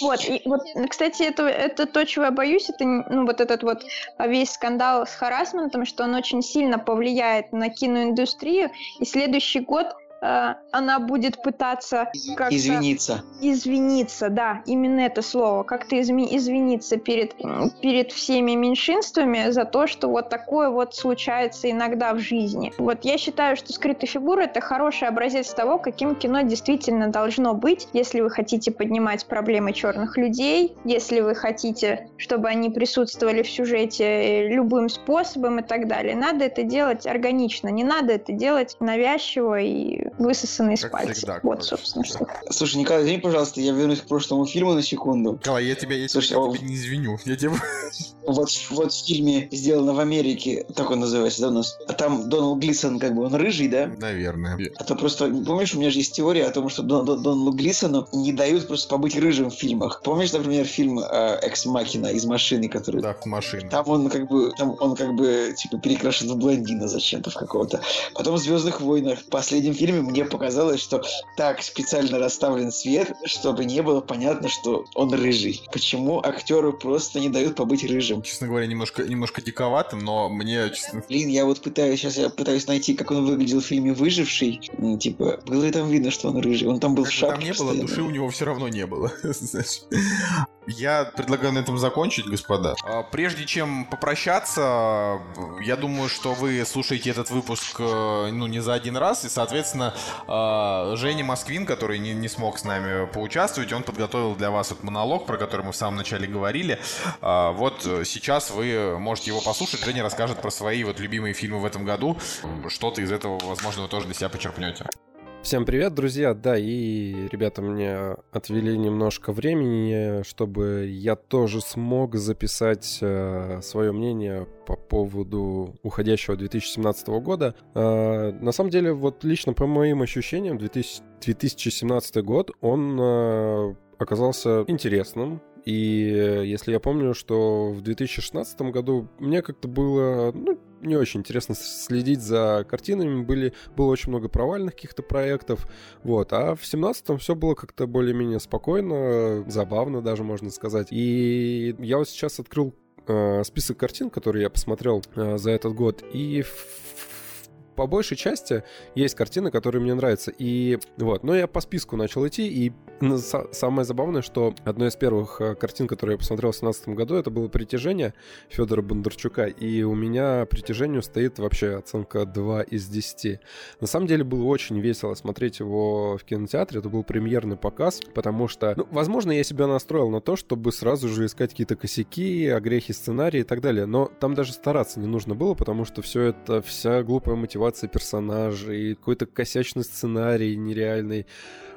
Вот, и вот, кстати, это, это то, чего я боюсь, это, ну, вот этот вот весь скандал с харасментом, что он очень сильно повлияет на киноиндустрию, и следующий год она будет пытаться как-то Извиниться. извиниться, да, именно это слово, как-то извиниться перед, перед всеми меньшинствами за то, что вот такое вот случается иногда в жизни. Вот я считаю, что «Скрытая фигура» — это хороший образец того, каким кино действительно должно быть, если вы хотите поднимать проблемы черных людей, если вы хотите, чтобы они присутствовали в сюжете э, любым способом и так далее. Надо это делать органично, не надо это делать навязчиво и высосанно из Как пальца. всегда, вот, короче. собственно, что. Слушай, Николай, извини, пожалуйста, я вернусь к прошлому фильму на секунду. Николай, я тебя, я Слушай, тебя, а- тебе не извиню. Я тебе... Вот, вот в фильме «Сделано в Америке», так он называется, да, у нас? А там Дональд Глисон, как бы, он рыжий, да? Наверное. А то просто, помнишь, у меня же есть теория о том, что Дон- Дон- Доналду Глисону не дают просто побыть рыжим в фильмах. Помнишь, например, фильм э, «Экс Макина» из машины, который... Да, машина. Там он как бы, там он как бы, типа, перекрашен в блондина зачем-то в какого-то. Потом в «Звездных войнах» в последнем фильме мне показалось, что так специально расставлен свет, чтобы не было понятно, что он рыжий. Почему актеру просто не дают побыть рыжим? Честно говоря, немножко, немножко диковатым, но мне, честно... Блин, я вот пытаюсь, сейчас я пытаюсь найти, как он выглядел в фильме «Выживший». Типа, было ли там видно, что он рыжий? Он там был в Как бы шапке там не было, постоянно. души у него все равно не было. Я предлагаю на этом закончить, господа. А, Прежде чем попрощаться, я думаю, что вы слушаете этот выпуск э, ну, не за один раз, и, соответственно, э, Женя Москвин, который не, не смог с нами поучаствовать, он подготовил для вас вот монолог, про который мы в самом начале говорили. А, Вот э, сейчас вы можете его послушать. Женя расскажет про свои вот любимые фильмы в этом году. Что-то из этого, возможно, вы тоже для себя почерпнете. Всем привет, друзья! Да, и ребята мне отвели немножко времени, чтобы я тоже смог записать э, свое мнение по поводу уходящего 2017 года. Э, на самом деле, вот лично по моим ощущениям, 2000 2017 год, он э, оказался интересным. И если я помню, что в 2016 году мне как-то было ну, не очень интересно следить за картинами, были, было очень много провальных каких-то проектов, вот, а в 17-м все было как-то более-менее спокойно, забавно даже, можно сказать. И я вот сейчас открыл э, список картин, которые я посмотрел э, за этот год, и в- по большей части есть картины, которые мне нравятся. И вот, но я по списку начал идти, и са- самое забавное, что одной из первых э, картин, которые я посмотрел в 2017 году, это было «Притяжение» Федора Бондарчука, и у меня «Притяжению» стоит вообще оценка 2 из 10. На самом деле было очень весело смотреть его в кинотеатре, это был премьерный показ, потому что, ну, возможно, я себя настроил на то, чтобы сразу же искать какие-то косяки, огрехи сценария и так далее, но там даже стараться не нужно было, потому что все это, вся глупая мотивация мотивация персонажей, какой-то косячный сценарий нереальный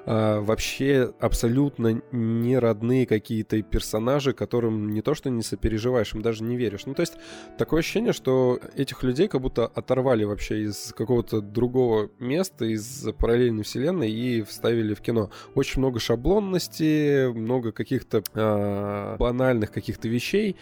а, вообще абсолютно не родные какие-то персонажи, которым не то что не сопереживаешь, им даже не веришь. Ну, то есть такое ощущение, что этих людей как будто оторвали вообще из какого-то другого места, из параллельной вселенной и вставили в кино. Очень много шаблонности, много каких-то а, банальных каких-то вещей.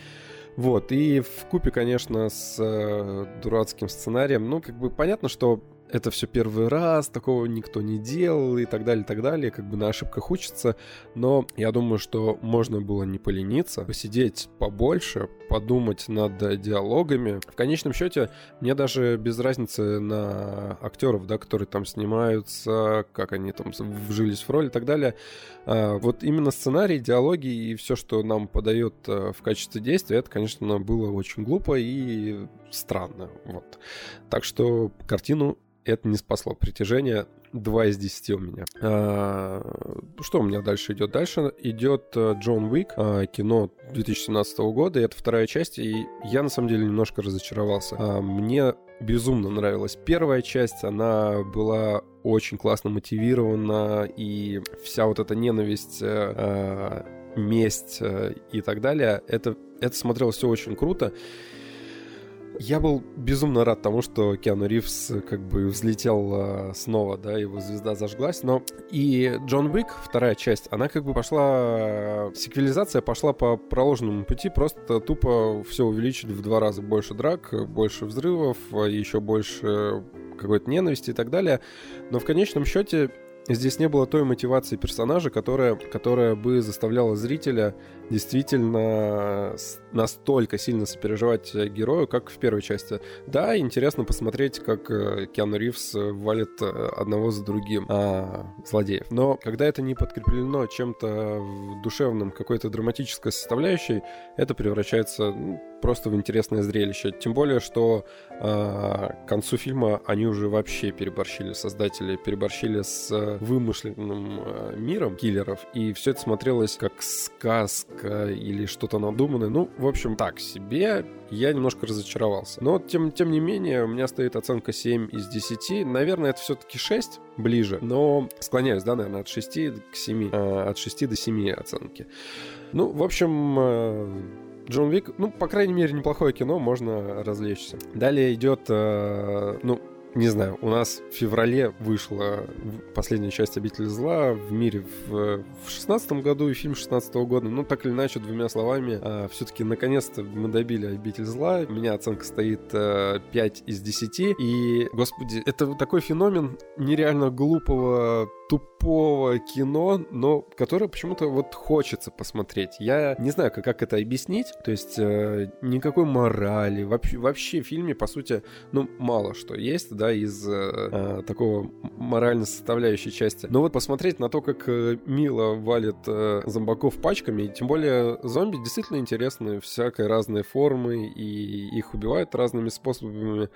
Вот, и в купе, конечно, с э, дурацким сценарием, ну, как бы понятно, что это все первый раз, такого никто не делал и так далее, и так далее, как бы на ошибках учится, но я думаю, что можно было не полениться, посидеть побольше, подумать над диалогами. В конечном счете, мне даже без разницы на актеров, да, которые там снимаются, как они там вжились в роль и так далее. А, вот именно сценарий, диалоги и все, что нам подает э, в качестве действия, это, конечно, было очень глупо и странно. Вот. Так что картину это не спасло. Притяжение 2 из 10 у меня. А, что у меня дальше идет? Дальше идет э, Джон Уик, а, кино 2017 года, и это вторая часть, и я на самом деле немножко разочаровался. А, мне безумно нравилась первая часть, она была очень классно мотивирована, и вся вот эта ненависть, э, а, месть э, и так далее, это, это смотрелось все очень круто. Я был безумно рад тому, что Киану Ривз э, как бы взлетел э, снова, да, его звезда зажглась, но и Джон Уик, вторая часть, она как бы пошла, секвелизация пошла по проложенному пути, просто тупо все увеличить в два раза больше драк, больше взрывов, еще больше какой-то ненависти и так далее, но в конечном счете здесь не было той мотивации персонажа, которая, которая бы заставляла зрителя действительно настолько сильно сопереживать герою, как в первой части. Да, интересно посмотреть, как э, Киану Ривз валит э, одного за другим а, злодеев. Но когда это не подкреплено чем-то душевным, какой-то драматической составляющей, это превращается ну, просто в интересное зрелище. Тем более, что а, к концу фильма они уже вообще переборщили, создатели переборщили с вымышленным а, миром киллеров, и все это смотрелось как сказка или что-то надуманное. Ну, в общем, так себе. Я немножко разочаровался. Но, тем, тем не менее, у меня стоит оценка 7 из 10. Наверное, это все-таки 6 ближе, но склоняюсь, да, наверное, от 6 к 7. А, от 6 до 7 оценки. Ну, в общем, Джон Вик, ну, по крайней мере, неплохое кино, можно развлечься. Далее идет, э, ну, не знаю, у нас в феврале вышла последняя часть «Обитель зла» в мире в, в 16 году и фильм 16 года. Ну, так или иначе, двумя словами, а, все-таки наконец-то мы добили «Обитель зла». У меня оценка стоит а, 5 из 10. И, господи, это такой феномен нереально глупого тупого кино, но которое почему-то вот хочется посмотреть. Я не знаю, как, как это объяснить. То есть э, никакой морали. Вообще, вообще в фильме, по сути, ну, мало что есть, да, из э, э, такого морально составляющей части. Но вот посмотреть на то, как э, Мила валит э, зомбаков пачками, и тем более зомби действительно интересны, всякой разной формы, и их убивают разными способами.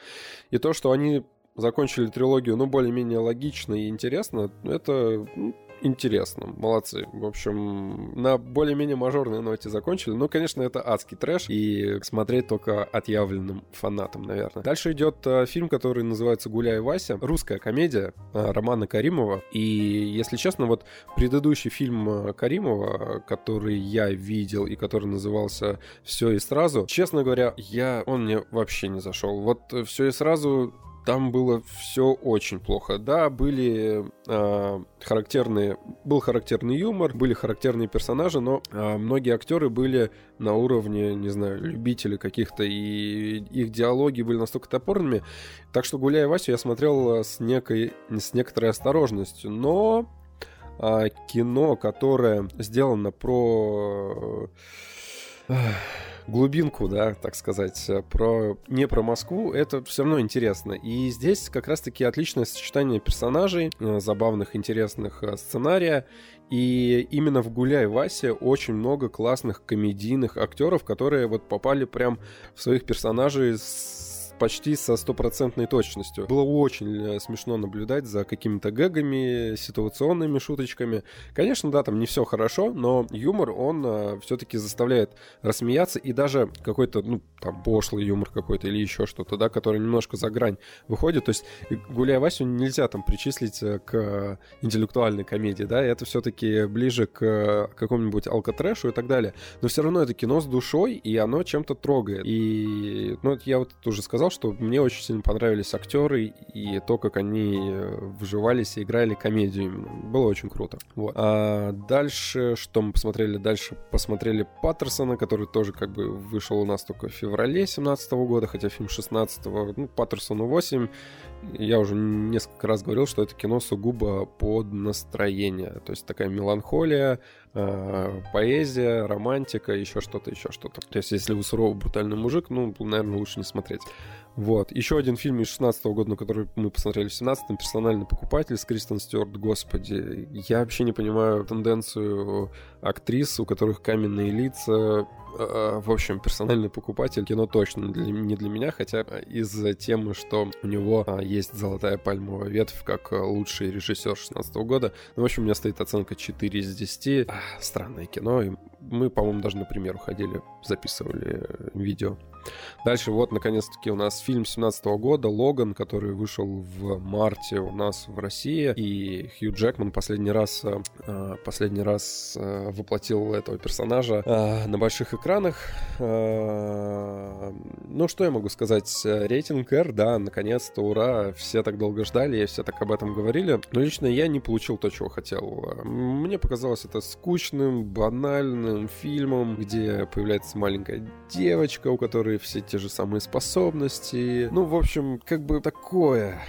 И то, что они закончили трилогию, ну, более-менее логично и интересно, это ну, интересно. Молодцы. В общем, на более-менее мажорной ноте закончили. Ну, конечно, это адский трэш. И смотреть только отъявленным фанатам, наверное. Дальше идет э, фильм, который называется «Гуляй, Вася». Русская комедия э, Романа Каримова. И, если честно, вот предыдущий фильм э, Каримова, который я видел и который назывался «Все и сразу», честно говоря, я... он мне вообще не зашел. Вот «Все и сразу» там было все очень плохо. Да, были э, характерные, был характерный юмор, были характерные персонажи, но э, многие актеры были на уровне, не знаю, любителей каких-то, и их диалоги были настолько топорными. Так что «Гуляя Васю» я смотрел с, некой, с некоторой осторожностью, но э, кино, которое сделано про... Э, глубинку, да, так сказать, э, про не про Москву, это все равно интересно. И здесь как раз-таки отличное сочетание персонажей, э, забавных, интересных э, сценария. И именно в «Гуляй, Васе» очень много классных комедийных актеров, которые вот попали прям в своих персонажей с почти со стопроцентной точностью. Было очень смешно наблюдать за какими-то гэгами, ситуационными шуточками. Конечно, да, там не все хорошо, но юмор, он все-таки заставляет рассмеяться, и даже какой-то, ну, там, пошлый юмор какой-то или еще что-то, да, который немножко за грань выходит. То есть «Гуляя Васю» нельзя там причислить к интеллектуальной комедии, да, это все-таки ближе к какому-нибудь алкотрэшу и так далее. Но все равно это кино с душой, и оно чем-то трогает. И, ну, я вот уже сказал, что мне очень сильно понравились актеры и то, как они вживались и играли комедию. Было очень круто. Вот. А дальше, что мы посмотрели? Дальше посмотрели Паттерсона, который тоже как бы вышел у нас только в феврале 2017 года, хотя фильм 16 ну, Паттерсону 8. Я уже несколько раз говорил, что это кино сугубо под настроение. То есть такая меланхолия, э, поэзия, романтика, еще что-то, еще что-то. То есть если вы суровый, брутальный мужик, ну, наверное, лучше не смотреть. Вот. Еще один фильм из 16 года, на который мы посмотрели в 17-м, «Персональный покупатель» с Кристен Стюарт. Господи, я вообще не понимаю тенденцию актрис, у которых каменные лица, Э, в общем, персональный покупатель кино точно не для меня, хотя из-за темы, что у него а, есть золотая пальмовая ветвь как лучший режиссер 16 года. Ну, в общем, у меня стоит оценка 4 из 10. А, странное кино. И мы, по-моему, даже на пример уходили, записывали видео. Дальше вот, наконец-таки, у нас фильм 17 года «Логан», который вышел в марте у нас в России. И Хью Джекман последний раз, э, последний раз э, воплотил этого персонажа э, на больших экранах. Ну, что я могу сказать? Рейтинг R, да, наконец-то, ура. Все так долго ждали, все так об этом говорили. Но лично я не получил то, чего хотел. Мне показалось это скучным, банальным фильмом, где появляется маленькая девочка, у которой которые все те же самые способности. Ну, в общем, как бы такое.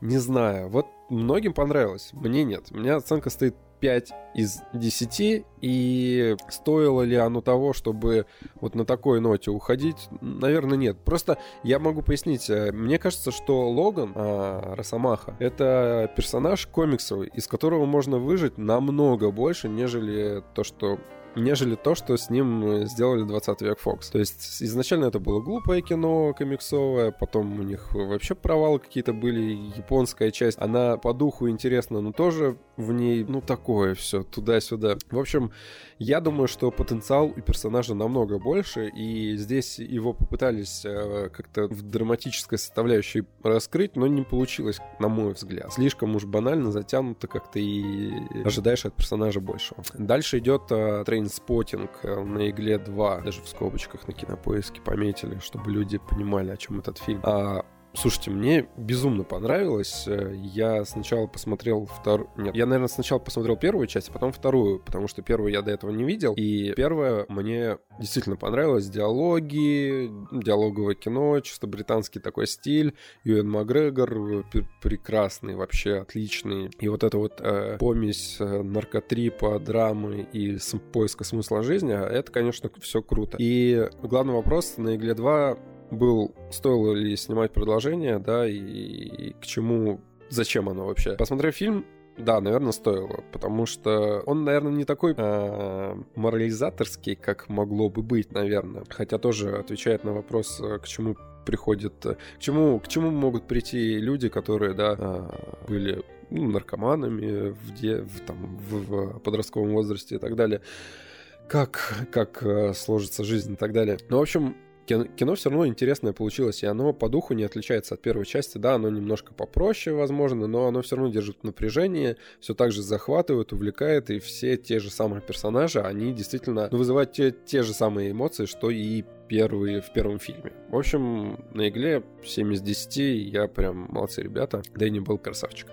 Не знаю. Вот многим понравилось. Мне нет. У меня оценка стоит 5 из 10, и стоило ли оно того, чтобы вот на такой ноте уходить? Наверное, нет. Просто я могу пояснить. Э, мне кажется, что Логан а, Росомаха — это персонаж комиксовый, из которого можно выжить намного больше, нежели то, что нежели то, что с ним э, сделали 20 век Fox. То есть изначально это было глупое кино комиксовое, потом у них вообще провалы какие-то были, японская часть, она по духу интересна, но тоже в ней, ну, такое все, туда-сюда. В общем, я думаю, что потенциал у персонажа намного больше, и здесь его попытались э, как-то в драматической составляющей раскрыть, но не получилось, на мой взгляд. Слишком уж банально затянуто как-то и ожидаешь от персонажа большего. Дальше идет э, Trainspotting э, на Игле 2, даже в скобочках на кинопоиске пометили, чтобы люди понимали, о чем этот фильм. А Слушайте, мне безумно понравилось. Э, я сначала посмотрел вторую... Нет, я, наверное, сначала посмотрел первую часть, а потом вторую, потому что первую я до этого не видел. И первая мне действительно понравилась. Диалоги, диалоговое кино, чисто британский такой стиль. Юэн Макгрегор прекрасный, вообще отличный. И вот эта вот э, помесь э, наркотрипа, драмы и поиска смысла жизни, это, конечно, все круто. И главный вопрос на Игле 2 был, стоило ли снимать продолжение, да, и, и к чему, зачем оно вообще. Посмотрев фильм, да, наверное, стоило, потому что он, наверное, не такой э, морализаторский, как могло бы быть, наверное. Хотя тоже отвечает на вопрос, э, к чему приходит, к чему, к чему могут прийти люди, которые, да, э, были ну, наркоманами в, де, в, там, в, в подростковом возрасте и так далее. Как, как э, сложится жизнь и так далее. Ну, в общем, кино, кино все равно интересное получилось, и оно по духу не отличается от первой части. Да, оно немножко попроще, возможно, но оно все равно держит напряжение, все так же захватывает, увлекает, и все те же самые персонажи, они действительно ну, вызывают те, те же самые эмоции, что и первые в первом фильме. В общем, на игле 7 из 10, я прям молодцы ребята. Дэнни был красавчик.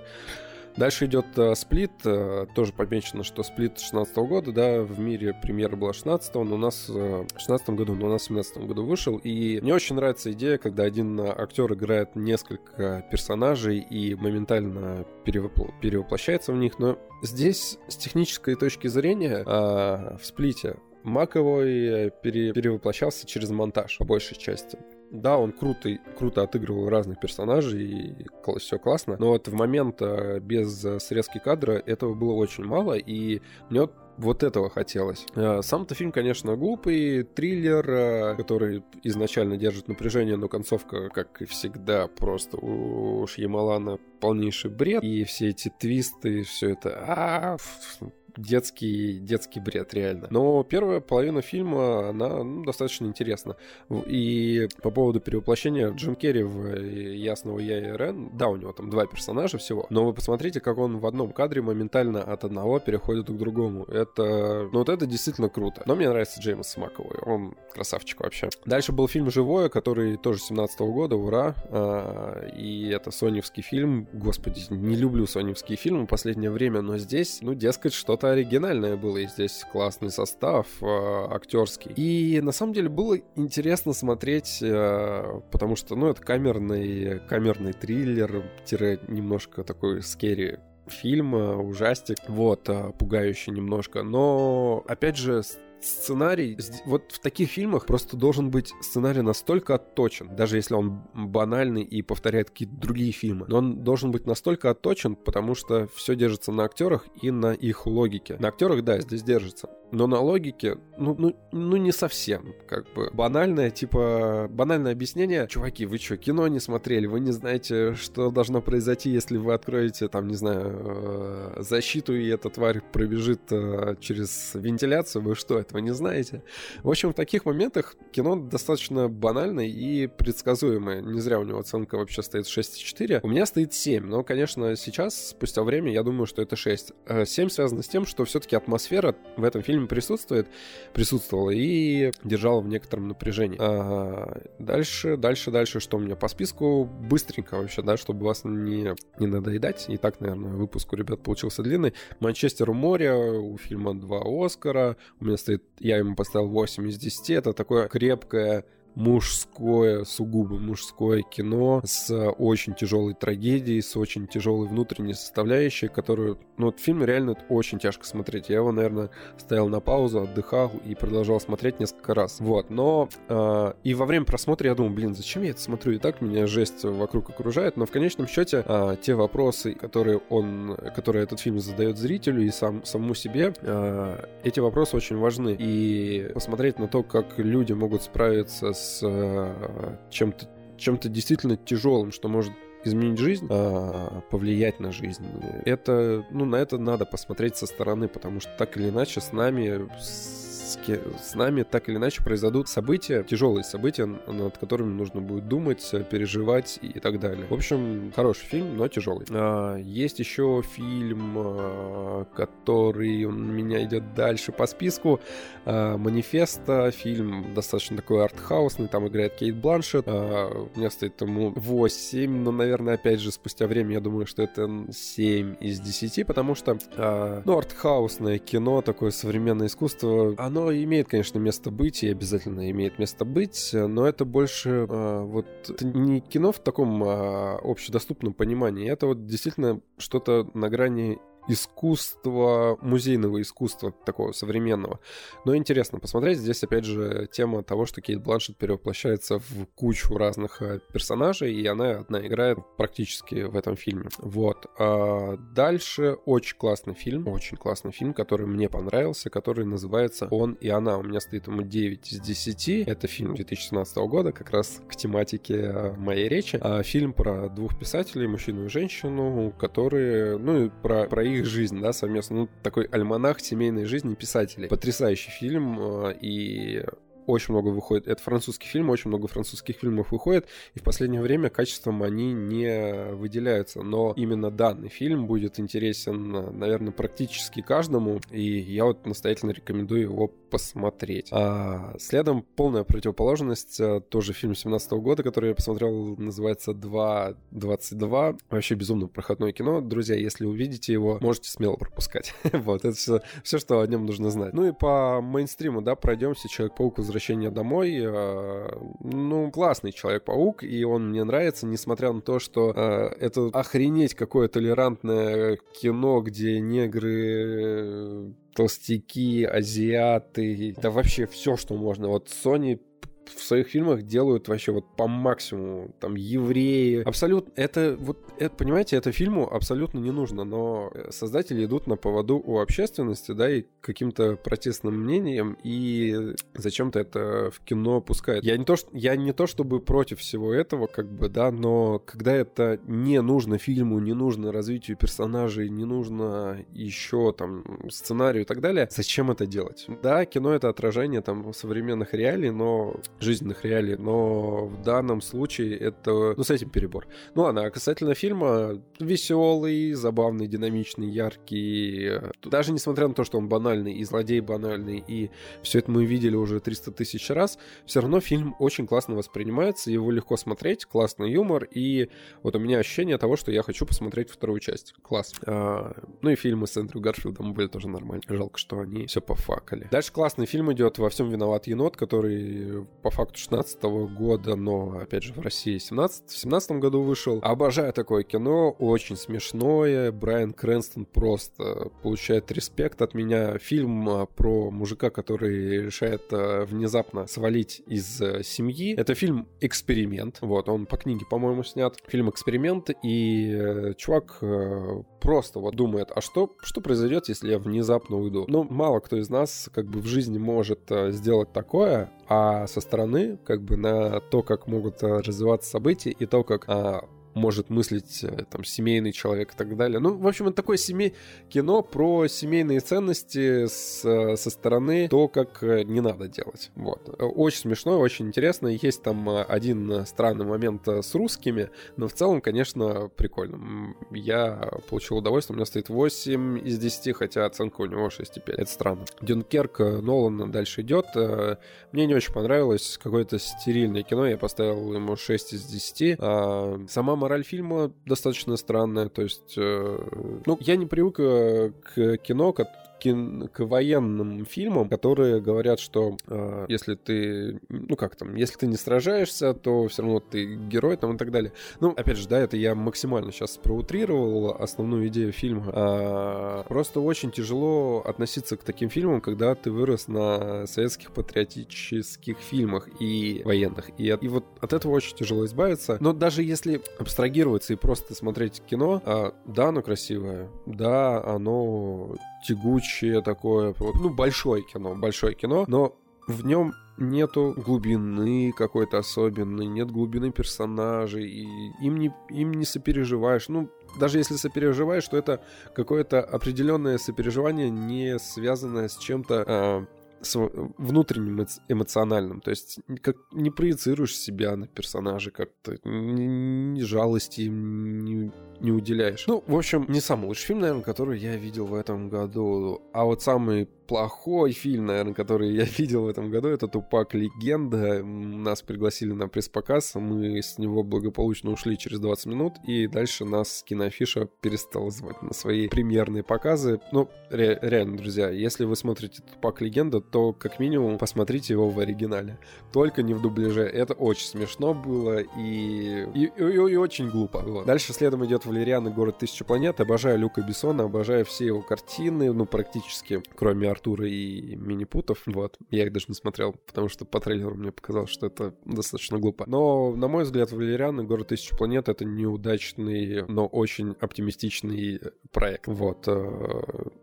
Дальше идет э, сплит. Э, тоже помечено, что сплит 16 года, да, в мире премьера была 16 но у нас э, в 16 году, но у нас в 17 году вышел. И мне очень нравится идея, когда один актер играет несколько персонажей и моментально перевопл- перевоплощается в них. Но здесь с технической точки зрения э, в сплите Маковой пере, перевоплощался через монтаж по большей части да, он круто, круто отыгрывал разных персонажей, и все классно, но вот в момент э, без срезки кадра этого было очень мало, и мне вот этого хотелось. Э, сам-то фильм, конечно, глупый, триллер, э, который изначально держит напряжение, но концовка, как и всегда, просто у Шьямалана полнейший бред. И все эти твисты, все это... А, детский, детский бред, реально. Но первая половина фильма, она ну, достаточно интересна. И по поводу перевоплощения Джим Керри в э, Ясного Я и Рен, да, у него там два персонажа всего, но вы посмотрите, как он в одном кадре моментально от одного переходит к другому. Это, ну вот это действительно круто. Но мне нравится Джеймс Смаковый, он красавчик вообще. Дальше был фильм «Живое», который тоже 17 -го года, ура. А, и это соневский фильм. Господи, не люблю соневские фильмы в последнее время, но здесь, ну, дескать, что-то оригинальное было, и здесь классный состав э, актерский. И на самом деле было интересно смотреть, э, потому что, ну, это камерный, камерный триллер, тире немножко такой скери фильм, э, ужастик, вот, э, пугающий немножко, но, опять же, сценарий, вот в таких фильмах просто должен быть сценарий настолько отточен, даже если он банальный и повторяет какие-то другие фильмы, но он должен быть настолько отточен, потому что все держится на актерах и на их логике. На актерах, да, здесь держится, но на логике, ну, ну, ну не совсем, как бы. Банальное, типа, банальное объяснение. Чуваки, вы что, кино не смотрели? Вы не знаете, что должно произойти, если вы откроете, там, не знаю, э, защиту, и эта тварь пробежит э, через вентиляцию? Вы что, этого не знаете? В общем, в таких моментах кино достаточно банальное и предсказуемое. Не зря у него оценка вообще стоит 6,4. У меня стоит 7, но, конечно, сейчас, спустя время, я думаю, что это 6. 7 э, связано с тем, что все-таки атмосфера в этом фильме присутствует, присутствовала и держала в некотором напряжении. А, дальше, дальше, дальше, что у меня по списку? Быстренько вообще, да, чтобы вас не, не надоедать. И так, наверное, выпуск у ребят получился длинный. Манчестер у моря, у фильма два Оскара. У меня стоит, я ему поставил 8 из 10. Это такое крепкое мужское, сугубо мужское кино с очень тяжелой трагедией, с очень тяжелой внутренней составляющей, которую, ну, вот фильм реально очень тяжко смотреть. Я его, наверное, стоял на паузу, отдыхал и продолжал смотреть несколько раз. Вот, но э, и во время просмотра я думал, блин, зачем я это смотрю? И так меня жесть вокруг окружает, но в конечном счете э, те вопросы, которые он, которые этот фильм задает зрителю и сам, самому себе, э, эти вопросы очень важны. И посмотреть на то, как люди могут справиться с с э, чем-то чем-то действительно тяжелым, что может изменить жизнь, а, повлиять на жизнь. Это, ну, на это надо посмотреть со стороны, потому что так или иначе с нами, с с нами так или иначе произойдут события, тяжелые события, над которыми нужно будет думать, переживать и так далее. В общем, хороший фильм, но тяжелый. А, есть еще фильм, а, который у меня идет дальше по списку. А, Манифеста, фильм достаточно такой артхаусный, там играет Кейт Бланшет. А, у меня стоит ему 8, но, наверное, опять же, спустя время я думаю, что это 7 из 10, потому что, а, ну, артхаусное кино, такое современное искусство, оно оно имеет, конечно, место быть и обязательно имеет место быть, но это больше э, вот это не кино в таком э, общедоступном понимании, это вот действительно что-то на грани искусства, музейного искусства такого современного. Но интересно посмотреть. Здесь, опять же, тема того, что Кейт Бланшет перевоплощается в кучу разных э, персонажей, и она одна играет практически в этом фильме. Вот. А дальше очень классный фильм, очень классный фильм, который мне понравился, который называется «Он и она». У меня стоит ему 9 из 10. Это фильм 2017 года, как раз к тематике э, моей речи. А фильм про двух писателей, мужчину и женщину, которые, ну, и про, про их жизнь, да, совместно. Ну, такой альманах семейной жизни писателей. Потрясающий фильм, э, и очень много выходит. Это французский фильм, очень много французских фильмов выходит, и в последнее время качеством они не выделяются. Но именно данный фильм будет интересен, наверное, практически каждому, и я вот настоятельно рекомендую его посмотреть. А следом полная противоположность, э, тоже фильм 17 года, который я посмотрел, называется 2.22. Вообще безумно проходное кино. Друзья, если увидите его, можете смело пропускать. вот, это все, все, что о нем нужно знать. Ну и по мейнстриму, да, пройдемся. Человек-паук возвращение домой. Э, ну, классный Человек-паук, и он мне нравится, несмотря на то, что э, это охренеть какое толерантное кино, где негры толстяки, азиаты, да вообще все, что можно. Вот Sony в своих фильмах делают вообще вот по максимуму. Там евреи. Абсолютно. Это вот, это, понимаете, это фильму абсолютно не нужно, но создатели идут на поводу у общественности, да, и каким-то протестным мнением, и зачем-то это в кино пускают. Я не то, что, я не то чтобы против всего этого, как бы, да, но когда это не нужно фильму, не нужно развитию персонажей, не нужно еще там сценарию и так далее, зачем это делать? Да, кино это отражение там современных реалий, но жизненных реалий, но в данном случае это, ну, с этим перебор. Ну ладно, а касательно фильма, веселый, забавный, динамичный, яркий, даже несмотря на то, что он банальный, и злодей банальный, и все это мы видели уже 300 тысяч раз, все равно фильм очень классно воспринимается, его легко смотреть, классный юмор, и вот у меня ощущение того, что я хочу посмотреть вторую часть. Класс. А, ну и фильмы с Эндрю Гарфилдом были тоже нормально. Жалко, что они все пофакали. Дальше классный фильм идет «Во всем виноват енот», который по факту 16 года, но, опять же, в России 17 в 17 году вышел. Обожаю такое кино, очень смешное. Брайан Крэнстон просто получает респект от меня. Фильм а, про мужика, который решает а, внезапно свалить из э, семьи. Это фильм «Эксперимент». Вот, он по книге, по-моему, снят. Фильм «Эксперимент», и э, чувак э, просто вот думает, а что, что произойдет, если я внезапно уйду? Ну, мало кто из нас как бы в жизни может сделать такое, а со стороны как бы на то, как могут развиваться события и то, как а, может мыслить э, там семейный человек и так далее. Ну, в общем, это такое семей... кино про семейные ценности с, э, со стороны то, как э, не надо делать. Вот. Очень смешно, очень интересно. Есть там один странный момент с русскими, но в целом, конечно, прикольно. Я получил удовольствие, у меня стоит 8 из 10, хотя оценка у него 6,5. Это странно. Дюнкерк Нолана дальше идет. Мне не очень понравилось. Какое-то стерильное кино. Я поставил ему 6 из 10. А, сама мораль фильма достаточно странная. То есть, э, ну, я не привык э, к кино, к военным фильмам, которые говорят, что э, если ты, ну как там, если ты не сражаешься, то все равно ты герой там и так далее. Ну, опять же, да, это я максимально сейчас проутрировал основную идею фильма. А, просто очень тяжело относиться к таким фильмам, когда ты вырос на советских патриотических фильмах и военных. И, и вот от этого очень тяжело избавиться. Но даже если абстрагироваться и просто смотреть кино, а, да, оно красивое, да, оно тягучее такое, ну, большое кино, большое кино, но в нем нету глубины какой-то особенной, нет глубины персонажей, и им не, им не сопереживаешь. Ну, даже если сопереживаешь, то это какое-то определенное сопереживание, не связанное с чем-то э, внутренним эмоциональным. То есть как не проецируешь себя на персонажа как-то, ни, ни жалости не, не уделяешь. Ну, в общем, не самый лучший фильм, наверное, который я видел в этом году. А вот самый плохой фильм, наверное, который я видел в этом году, это «Тупак. Легенда». Нас пригласили на пресс-показ, мы с него благополучно ушли через 20 минут, и дальше нас кинофиша перестала звать на свои премьерные показы. Ну, ре- реально, друзья, если вы смотрите «Тупак. Легенда», то как минимум посмотрите его в оригинале. Только не в дубляже. Это очень смешно было и, и, и, и очень глупо. Вот. Дальше следом идет «Валериан и город тысячи планет». Обожаю Люка Бессона, обожаю все его картины, ну, практически, кроме Артура и Минипутов. Вот. Я их даже не смотрел, потому что по трейлеру мне показалось, что это достаточно глупо. Но, на мой взгляд, Валериан и Город Тысячи Планет — это неудачный, но очень оптимистичный проект. Вот.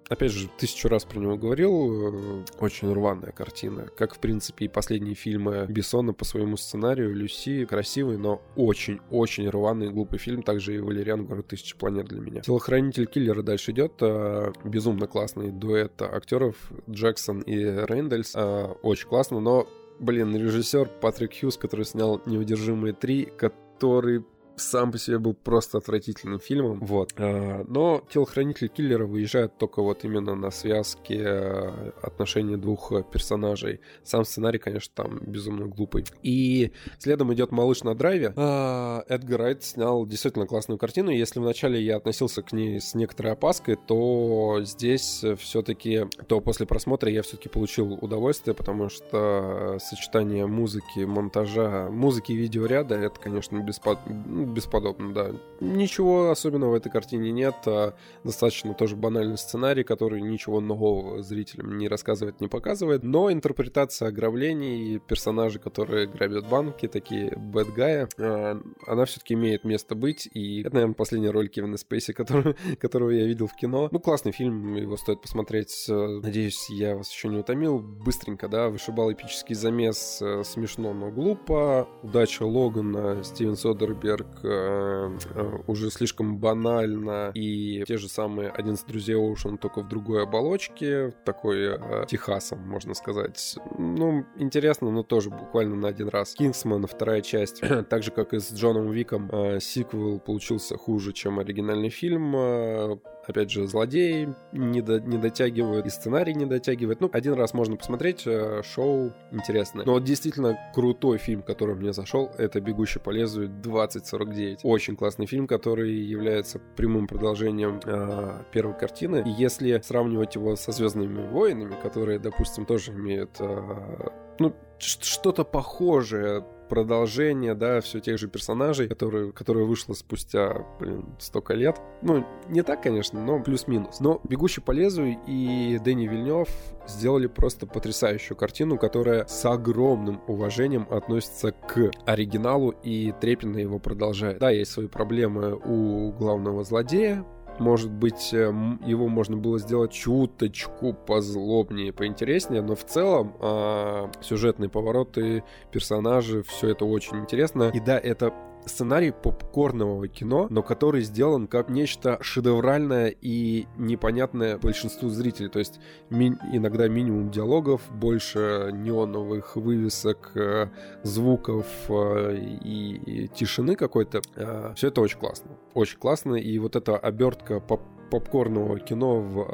Опять же, тысячу раз про него говорил. Э, очень рваная картина. Как, в принципе, и последние фильмы Бессона по своему сценарию. Люси красивый, но очень-очень рваный и глупый фильм. Также и Валериан Город Тысячи Планет для меня. Телохранитель киллера дальше идет. Э, безумно классный дуэт актеров Джексон и Рейндельс. Э, очень классно, но, блин, режиссер Патрик Хьюз, который снял «Неудержимые три», который сам по себе был просто отвратительным фильмом, вот. А, но телохранитель киллера выезжает только вот именно на связке э, отношений двух персонажей. Сам сценарий, конечно, там безумно глупый. И следом идет «Малыш на драйве». Эдгар Райт снял действительно классную картину. Если вначале я относился к ней с некоторой опаской, то здесь все-таки, то после просмотра я все-таки получил удовольствие, потому что сочетание музыки, монтажа, музыки видеоряда, это, конечно, беспо бесподобно, да. Ничего особенного в этой картине нет. А достаточно тоже банальный сценарий, который ничего нового зрителям не рассказывает, не показывает. Но интерпретация ограблений, персонажи, которые грабят банки, такие а, она все-таки имеет место быть. И это, наверное, последний ролик Кевина Спейси, который, которого я видел в кино. Ну, классный фильм, его стоит посмотреть. Надеюсь, я вас еще не утомил. Быстренько, да, вышибал эпический замес. Э, смешно, но глупо. Удача Логана, Стивен Содерберг уже слишком банально. И те же самые 11 друзей Оушен, только в другой оболочке. Такой Техасом, можно сказать. Ну, интересно, но тоже буквально на один раз. Кингсман, вторая часть. так же, как и с Джоном Виком, сиквел получился хуже, чем оригинальный фильм опять же, злодеи не, до, не дотягивают, и сценарий не дотягивает. Ну, один раз можно посмотреть, э, шоу интересное. Но вот действительно крутой фильм, который мне зашел, это «Бегущий по лезвию 2049». Очень классный фильм, который является прямым продолжением э, первой картины. И если сравнивать его со «Звездными войнами», которые, допустим, тоже имеют э, ну, что-то похожее продолжение, да, все тех же персонажей, которые, которое вышло спустя, блин, столько лет. Ну, не так, конечно, но плюс-минус. Но «Бегущий по лезвию» и Дэнни Вильнев сделали просто потрясающую картину, которая с огромным уважением относится к оригиналу и трепетно его продолжает. Да, есть свои проблемы у главного злодея, может быть, э, его можно было сделать чуточку позлобнее, поинтереснее, но в целом э, сюжетные повороты, персонажи, все это очень интересно. И да, это сценарий попкорнового кино, но который сделан как нечто шедевральное и непонятное большинству зрителей. То есть ми- иногда минимум диалогов, больше неоновых вывесок, э, звуков э, и, и тишины какой-то. Э, все это очень классно. Очень классно. И вот эта обертка поп попкорного кино в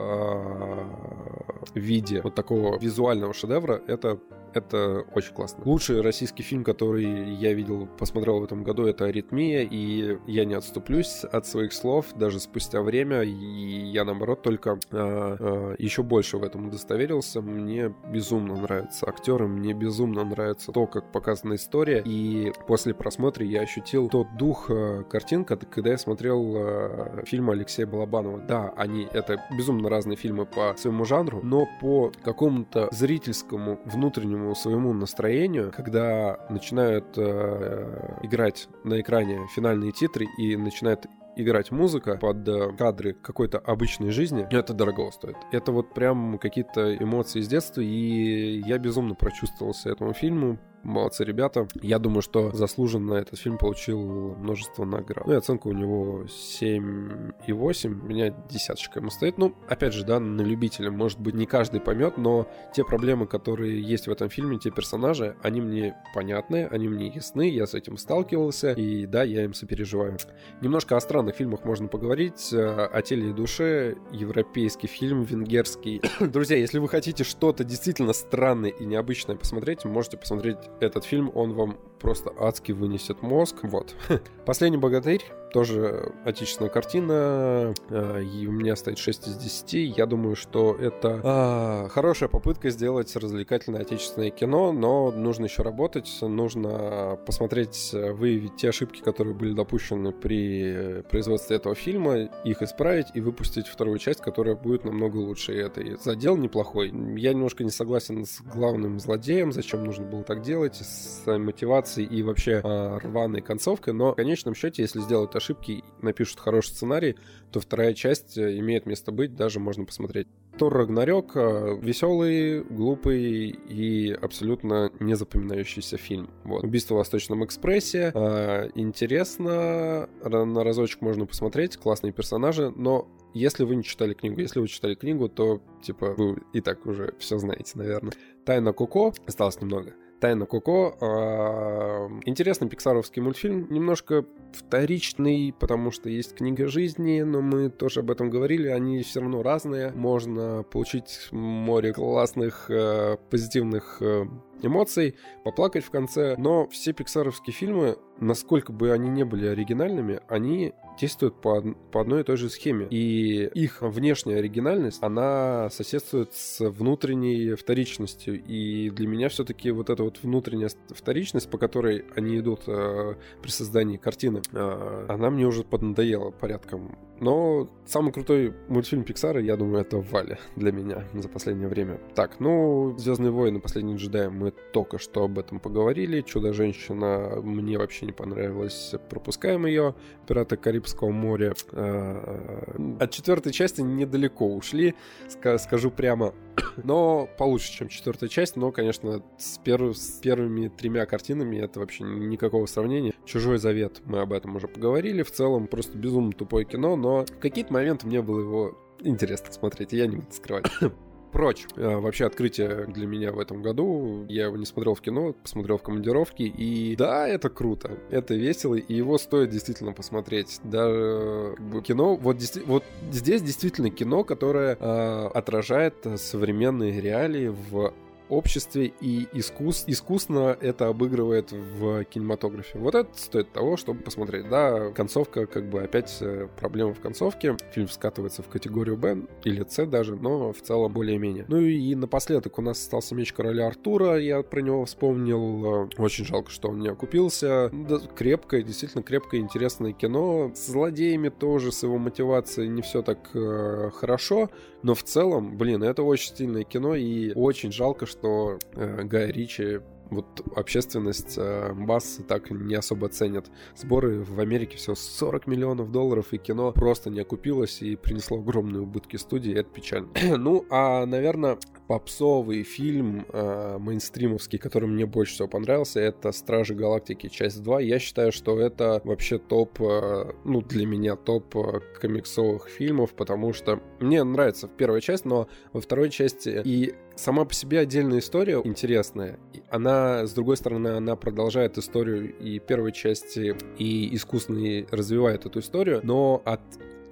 э, виде вот такого визуального шедевра, это это очень классно. Лучший российский фильм, который я видел, посмотрел в этом году, это «Аритмия», и я не отступлюсь от своих слов даже спустя время, и я, наоборот, только э, э, еще больше в этом удостоверился. Мне безумно нравятся актеры, мне безумно нравится то, как показана история, и после просмотра я ощутил тот дух э, картин, когда я смотрел э, фильм Алексея Балабанова. Да, они, это безумно разные фильмы по своему жанру, но по какому-то зрительскому внутреннему собственному своему настроению, когда начинают э, играть на экране финальные титры и начинает играть музыка под э, кадры какой-то обычной жизни, это дорого стоит. Это вот прям какие-то эмоции с детства, и я безумно прочувствовался этому фильму, Молодцы ребята. Я думаю, что заслуженно этот фильм получил множество наград. Ну и оценка у него 7,8. У меня десяточка ему стоит. Ну, опять же, да, на любителя. Может быть, не каждый поймет, но те проблемы, которые есть в этом фильме, те персонажи, они мне понятны, они мне ясны, я с этим сталкивался, и да, я им сопереживаю. Немножко о странных фильмах можно поговорить. О теле и душе. Европейский фильм, венгерский. Друзья, если вы хотите что-то действительно странное и необычное посмотреть, можете посмотреть этот фильм, он вам просто адски вынесет мозг. Вот. Последний богатырь тоже отечественная картина, э, и у меня стоит 6 из 10. Я думаю, что это а, хорошая попытка сделать развлекательное отечественное кино, но нужно еще работать, нужно посмотреть, выявить те ошибки, которые были допущены при производстве этого фильма, их исправить и выпустить вторую часть, которая будет намного лучше. И это и задел неплохой. Я немножко не согласен с главным злодеем, зачем нужно было так делать, с мотивацией и вообще а, рваной концовкой, но в конечном счете, если сделать ошибки, напишут хороший сценарий, то вторая часть э, имеет место быть, даже можно посмотреть. Тор Рагнарёк э, веселый, глупый и абсолютно незапоминающийся фильм. Вот. Убийство в Восточном экспрессе. Э, интересно, на разочек можно посмотреть, классные персонажи, но если вы не читали книгу, если вы читали книгу, то, типа, вы и так уже все знаете, наверное. Тайна Коко, осталось немного. Тайна Коко. А, интересный пиксаровский мультфильм, немножко вторичный, потому что есть книга жизни, но мы тоже об этом говорили, они все равно разные. Можно получить море классных, э, позитивных э, эмоций, поплакать в конце. Но все пиксаровские фильмы насколько бы они не были оригинальными, они действуют по, по одной и той же схеме. И их внешняя оригинальность, она соседствует с внутренней вторичностью. И для меня все-таки вот эта вот внутренняя вторичность, по которой они идут э, при создании картины, э, она мне уже поднадоела порядком. Но самый крутой мультфильм Пиксара, я думаю, это Валя для меня за последнее время. Так, ну, Звездные войны, последний джедай, мы только что об этом поговорили. Чудо-женщина мне вообще не понравилась, пропускаем ее. Пираты Карибского моря. Э, от четвертой части недалеко ушли, скажу прямо. Но получше, чем четвертая часть. Но, конечно, с, перв... с первыми тремя картинами это вообще никакого сравнения. Чужой завет, мы об этом уже поговорили. В целом, просто безумно тупое кино, но в какие-то моменты мне было его интересно смотреть, я не буду скрывать прочь. А, вообще открытие для меня в этом году. Я его не смотрел в кино, посмотрел в командировке. И да, это круто, это весело, и его стоит действительно посмотреть. Даже кино, вот, вот здесь действительно кино, которое э, отражает современные реалии в обществе и искус, искусно это обыгрывает в кинематографе. Вот это стоит того, чтобы посмотреть. Да, концовка, как бы опять э, проблема в концовке. Фильм скатывается в категорию Б или С даже, но в целом более-менее. Ну и напоследок у нас остался меч короля Артура. Я про него вспомнил. Э, очень жалко, что он не окупился. Да, крепкое, действительно крепкое, интересное кино. С злодеями тоже, с его мотивацией не все так э, хорошо. Но в целом, блин, это очень стильное кино, и очень жалко, что э, Гай Ричи вот общественность э, Басс так не особо ценят. Сборы в Америке всего 40 миллионов долларов, и кино просто не окупилось и принесло огромные убытки студии, это печально. ну, а, наверное, попсовый фильм э, мейнстримовский, который мне больше всего понравился, это «Стражи Галактики. Часть 2». Я считаю, что это вообще топ, э, ну, для меня топ э, комиксовых фильмов, потому что мне нравится первая часть, но во второй части и сама по себе отдельная история интересная. Она, с другой стороны, она продолжает историю и первой части, и искусственно развивает эту историю, но от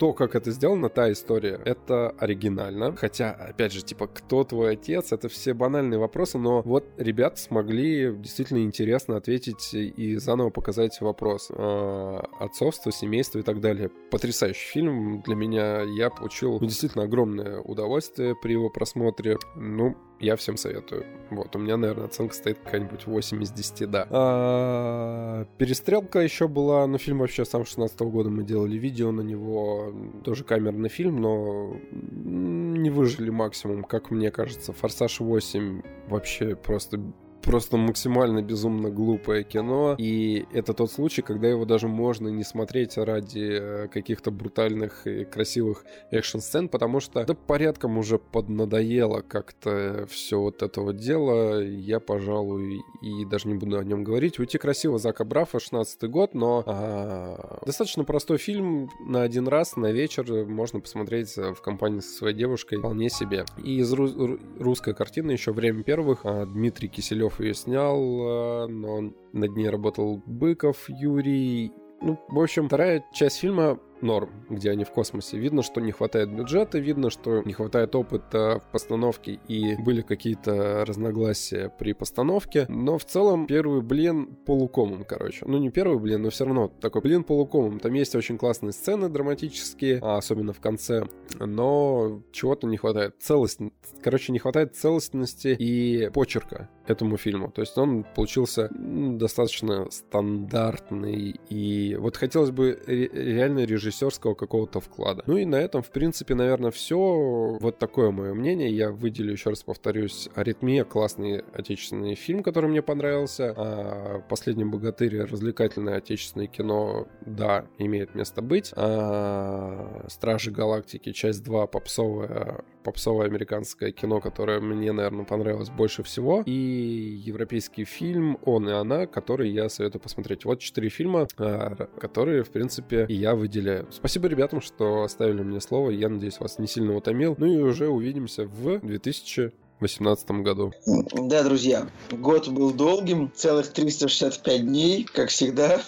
то, как это сделано, та история, это оригинально. Хотя, опять же, типа, кто твой отец, это все банальные вопросы, но вот ребята смогли действительно интересно ответить и заново показать вопрос э, отцовства, семейства и так далее. Потрясающий фильм для меня. Я получил ну, действительно огромное удовольствие при его просмотре. Ну, я всем советую. Вот, у меня, наверное, оценка стоит какая-нибудь 8 из 10, да. А, перестрелка еще была, ну, фильм вообще сам 16 -го года мы делали видео на него, тоже камерный фильм, но не выжили максимум, как мне кажется. Форсаж 8 вообще просто просто максимально безумно глупое кино. И это тот случай, когда его даже можно не смотреть ради э, каких-то брутальных и красивых экшн-сцен, потому что да, порядком уже поднадоело как-то все вот это вот дело. Я, пожалуй, и даже не буду о нем говорить. «Уйти красиво» Зака Брафа, 16 год, но а, достаточно простой фильм на один раз, на вечер можно посмотреть в компании со своей девушкой вполне себе. И из ру- русской картины еще «Время первых» а, Дмитрий Киселев Киселев ее снял, но над ней работал Быков Юрий. Ну, в общем, вторая часть фильма норм, где они в космосе. Видно, что не хватает бюджета, видно, что не хватает опыта в постановке и были какие-то разногласия при постановке. Но в целом первый блин полукомом, короче. Ну не первый блин, но все равно такой блин полукомом. Там есть очень классные сцены драматические, а особенно в конце, но чего-то не хватает. Целость, короче, не хватает целостности и почерка этому фильму. То есть он получился достаточно стандартный и вот хотелось бы реально режиссер режиссерского какого-то вклада. Ну и на этом, в принципе, наверное, все. Вот такое мое мнение. Я выделю, еще раз повторюсь, «Аритмия» — классный отечественный фильм, который мне понравился. А «Последний богатырь» — развлекательное отечественное кино, да, имеет место быть. А «Стражи галактики», часть 2, попсовая попсовое американское кино, которое мне, наверное, понравилось больше всего. И европейский фильм «Он и она», который я советую посмотреть. Вот четыре фильма, а, которые, в принципе, я выделяю Спасибо ребятам, что оставили мне слово. Я надеюсь, вас не сильно утомил. Ну и уже увидимся в 2018 году. Да, друзья, год был долгим, целых 365 дней, как всегда.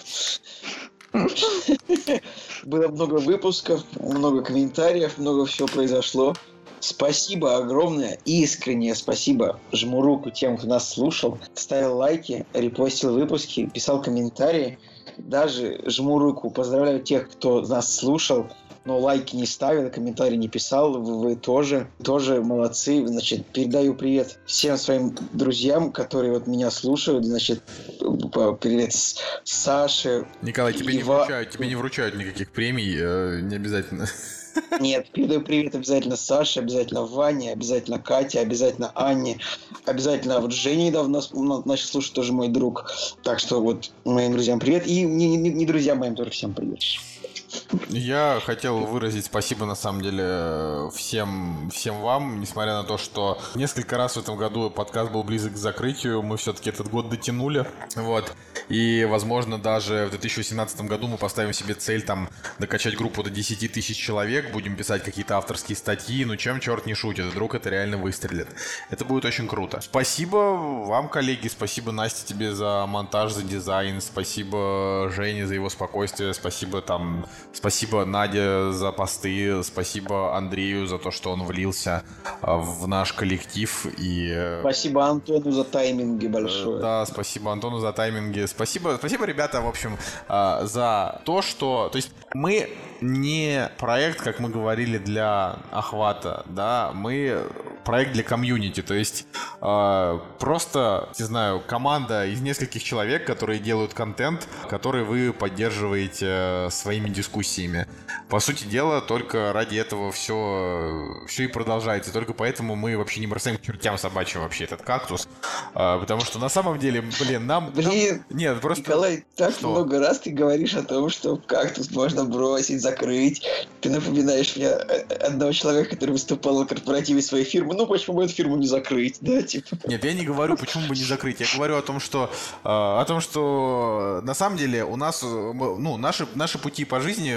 Было много выпусков, много комментариев, много всего произошло. Спасибо огромное, искреннее спасибо. Жму руку тем, кто нас слушал, ставил лайки, репостил выпуски, писал комментарии. Даже жму руку, поздравляю тех, кто нас слушал, но лайки не ставил, комментарий не писал, вы, вы тоже, тоже молодцы. Значит, передаю привет всем своим друзьям, которые вот меня слушают. Значит, привет Саше. Николай, тебе Ива... не вручают, тебе не вручают никаких премий, э, не обязательно. Нет, передаю привет обязательно Саше, обязательно Ване, обязательно Кате, обязательно Анне, обязательно вот Женя недавно начал слушать, тоже мой друг. Так что вот моим друзьям привет. И не, не, не друзьям моим тоже всем привет. Я хотел выразить спасибо, на самом деле, всем, всем вам, несмотря на то, что несколько раз в этом году подкаст был близок к закрытию, мы все-таки этот год дотянули, вот, и, возможно, даже в 2018 году мы поставим себе цель, там, докачать группу до 10 тысяч человек, будем писать какие-то авторские статьи, ну, чем черт не шутит, вдруг это реально выстрелит. Это будет очень круто. Спасибо вам, коллеги, спасибо, Насте, тебе за монтаж, за дизайн, спасибо Жене за его спокойствие, спасибо, там, Спасибо Наде за посты, спасибо Андрею за то, что он влился а, в наш коллектив. И... Э, спасибо Антону за тайминги большое. Да, спасибо Антону за тайминги. Спасибо, спасибо, ребята, в общем, а, за то, что... То есть мы не проект, как мы говорили, для охвата, да, мы проект для комьюнити, то есть э, просто, не знаю, команда из нескольких человек, которые делают контент, который вы поддерживаете э, своими дискуссиями. По сути дела, только ради этого все, все и продолжается, только поэтому мы вообще не бросаем к чертям собачьим вообще этот кактус, э, потому что на самом деле, блин, нам... Блин, нам... нет, просто... Николай, так что? много раз ты говоришь о том, что кактус можно бросить, за закрыть. Ты напоминаешь мне одного человека, который выступал на корпоративе своей фирмы. Ну, почему бы эту фирму не закрыть, да, типа. Нет, я не говорю, почему бы не закрыть. Я говорю о том, что э, о том, что на самом деле у нас, ну, наши, наши пути по жизни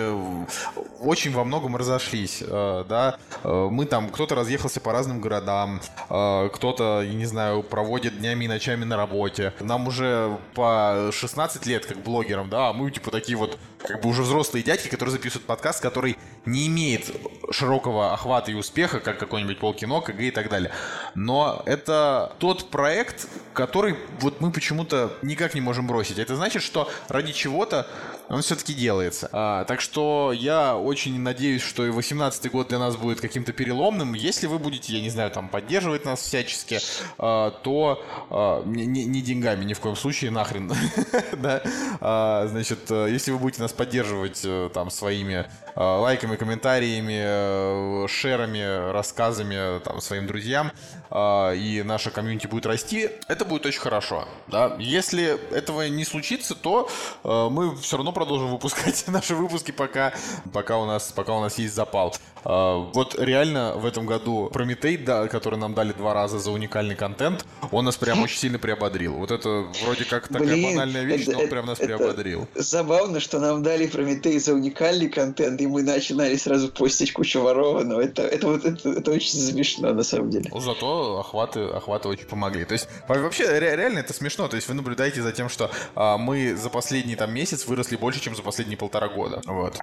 очень во многом разошлись, э, да. Э, мы там, кто-то разъехался по разным городам, э, кто-то, я не знаю, проводит днями и ночами на работе. Нам уже по 16 лет, как блогерам, да, а мы типа такие вот, как бы уже взрослые дядьки, которые записывают подкаст, который не имеет широкого охвата и успеха, как какой-нибудь полкино, КГ и так далее. Но это тот проект, который вот мы почему-то никак не можем бросить. Это значит, что ради чего-то он все-таки делается. А, так что я очень надеюсь, что и 18 год для нас будет каким-то переломным. Если вы будете, я не знаю, там поддерживать нас всячески, а, то а, не, не деньгами ни в коем случае, нахрен. да? а, значит, если вы будете нас поддерживать э, там своими а, лайками, комментариями, э, шерами, рассказами там своим друзьям, а, и наша комьюнити будет расти, это будет очень хорошо. Да? Если этого не случится, то э, мы все равно продолжим выпускать наши выпуски, пока, пока, у, нас, пока у нас есть запал. А, вот реально в этом году Прометей, да, который нам дали два раза за уникальный контент, он нас прям очень сильно приободрил. Вот это вроде как такая Блин, банальная вещь, это, но он прям нас это приободрил. Забавно, что нам дали Прометей за уникальный контент, и мы начинали сразу постить кучу ворованного. Это, это, вот, это, это очень смешно, на самом деле. Ну, зато охваты, охваты очень помогли. То есть, вообще, реально это смешно. То есть, вы наблюдаете за тем, что а, мы за последний там месяц выросли больше, чем за последние полтора года. Вот.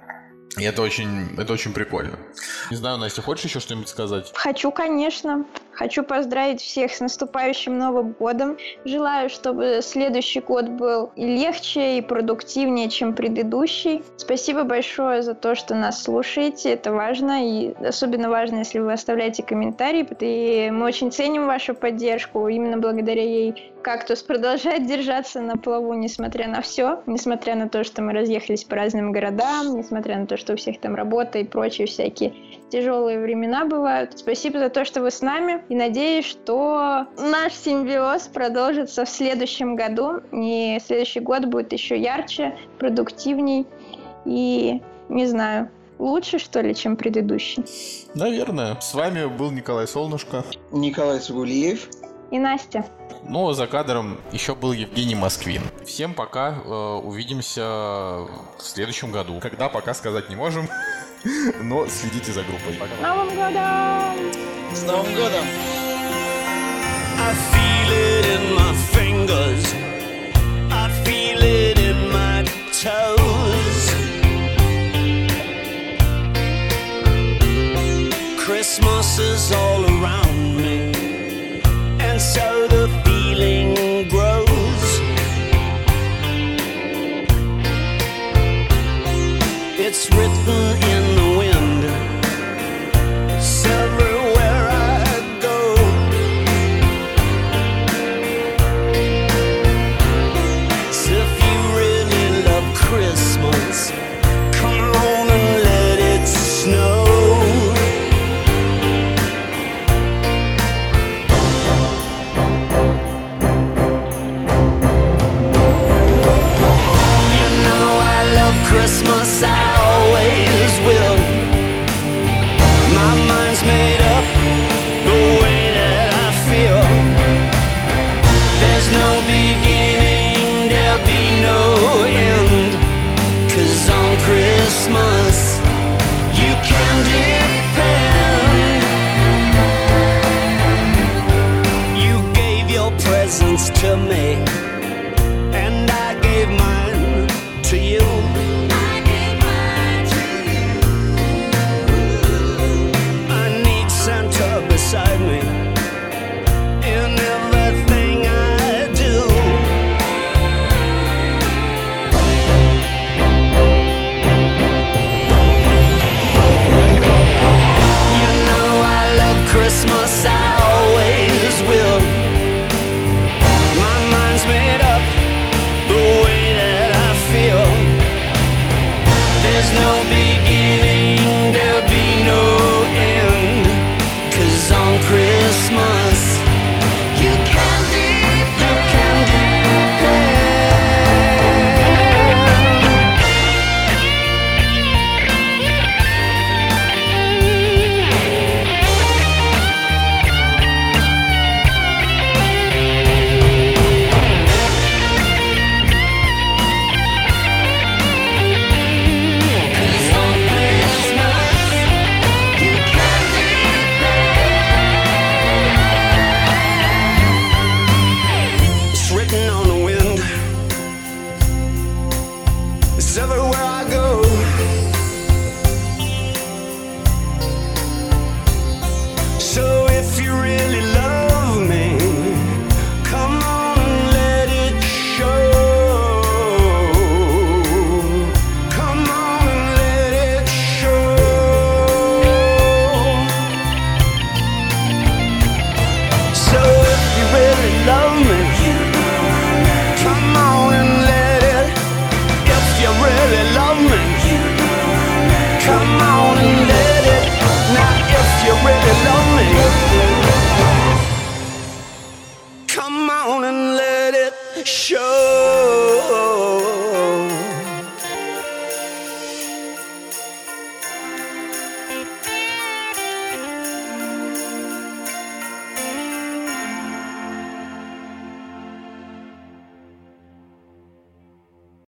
И это очень, это очень прикольно. Не знаю, Настя, хочешь еще что-нибудь сказать? Хочу, конечно. Хочу поздравить всех с наступающим Новым годом. Желаю, чтобы следующий год был и легче, и продуктивнее, чем предыдущий. Спасибо большое за то, что нас слушаете. Это важно, и особенно важно, если вы оставляете комментарии. И мы очень ценим вашу поддержку. Именно благодаря ей кактус продолжает держаться на плаву, несмотря на все, несмотря на то, что мы разъехались по разным городам, несмотря на то, что у всех там работа и прочие всякие тяжелые времена бывают. Спасибо за то, что вы с нами, и надеюсь, что наш симбиоз продолжится в следующем году, и следующий год будет еще ярче, продуктивней и, не знаю, лучше, что ли, чем предыдущий. Наверное. С вами был Николай Солнышко. Николай Сугулиев и Настя. Ну, за кадром еще был Евгений Москвин. Всем пока, э, увидимся в следующем году. Когда, пока сказать не можем, но следите за группой. Пока. Новым годом! С Новым годом! I feel it in my fingers. I feel it in my toes. Christmas is all around so the feeling grows. It's written in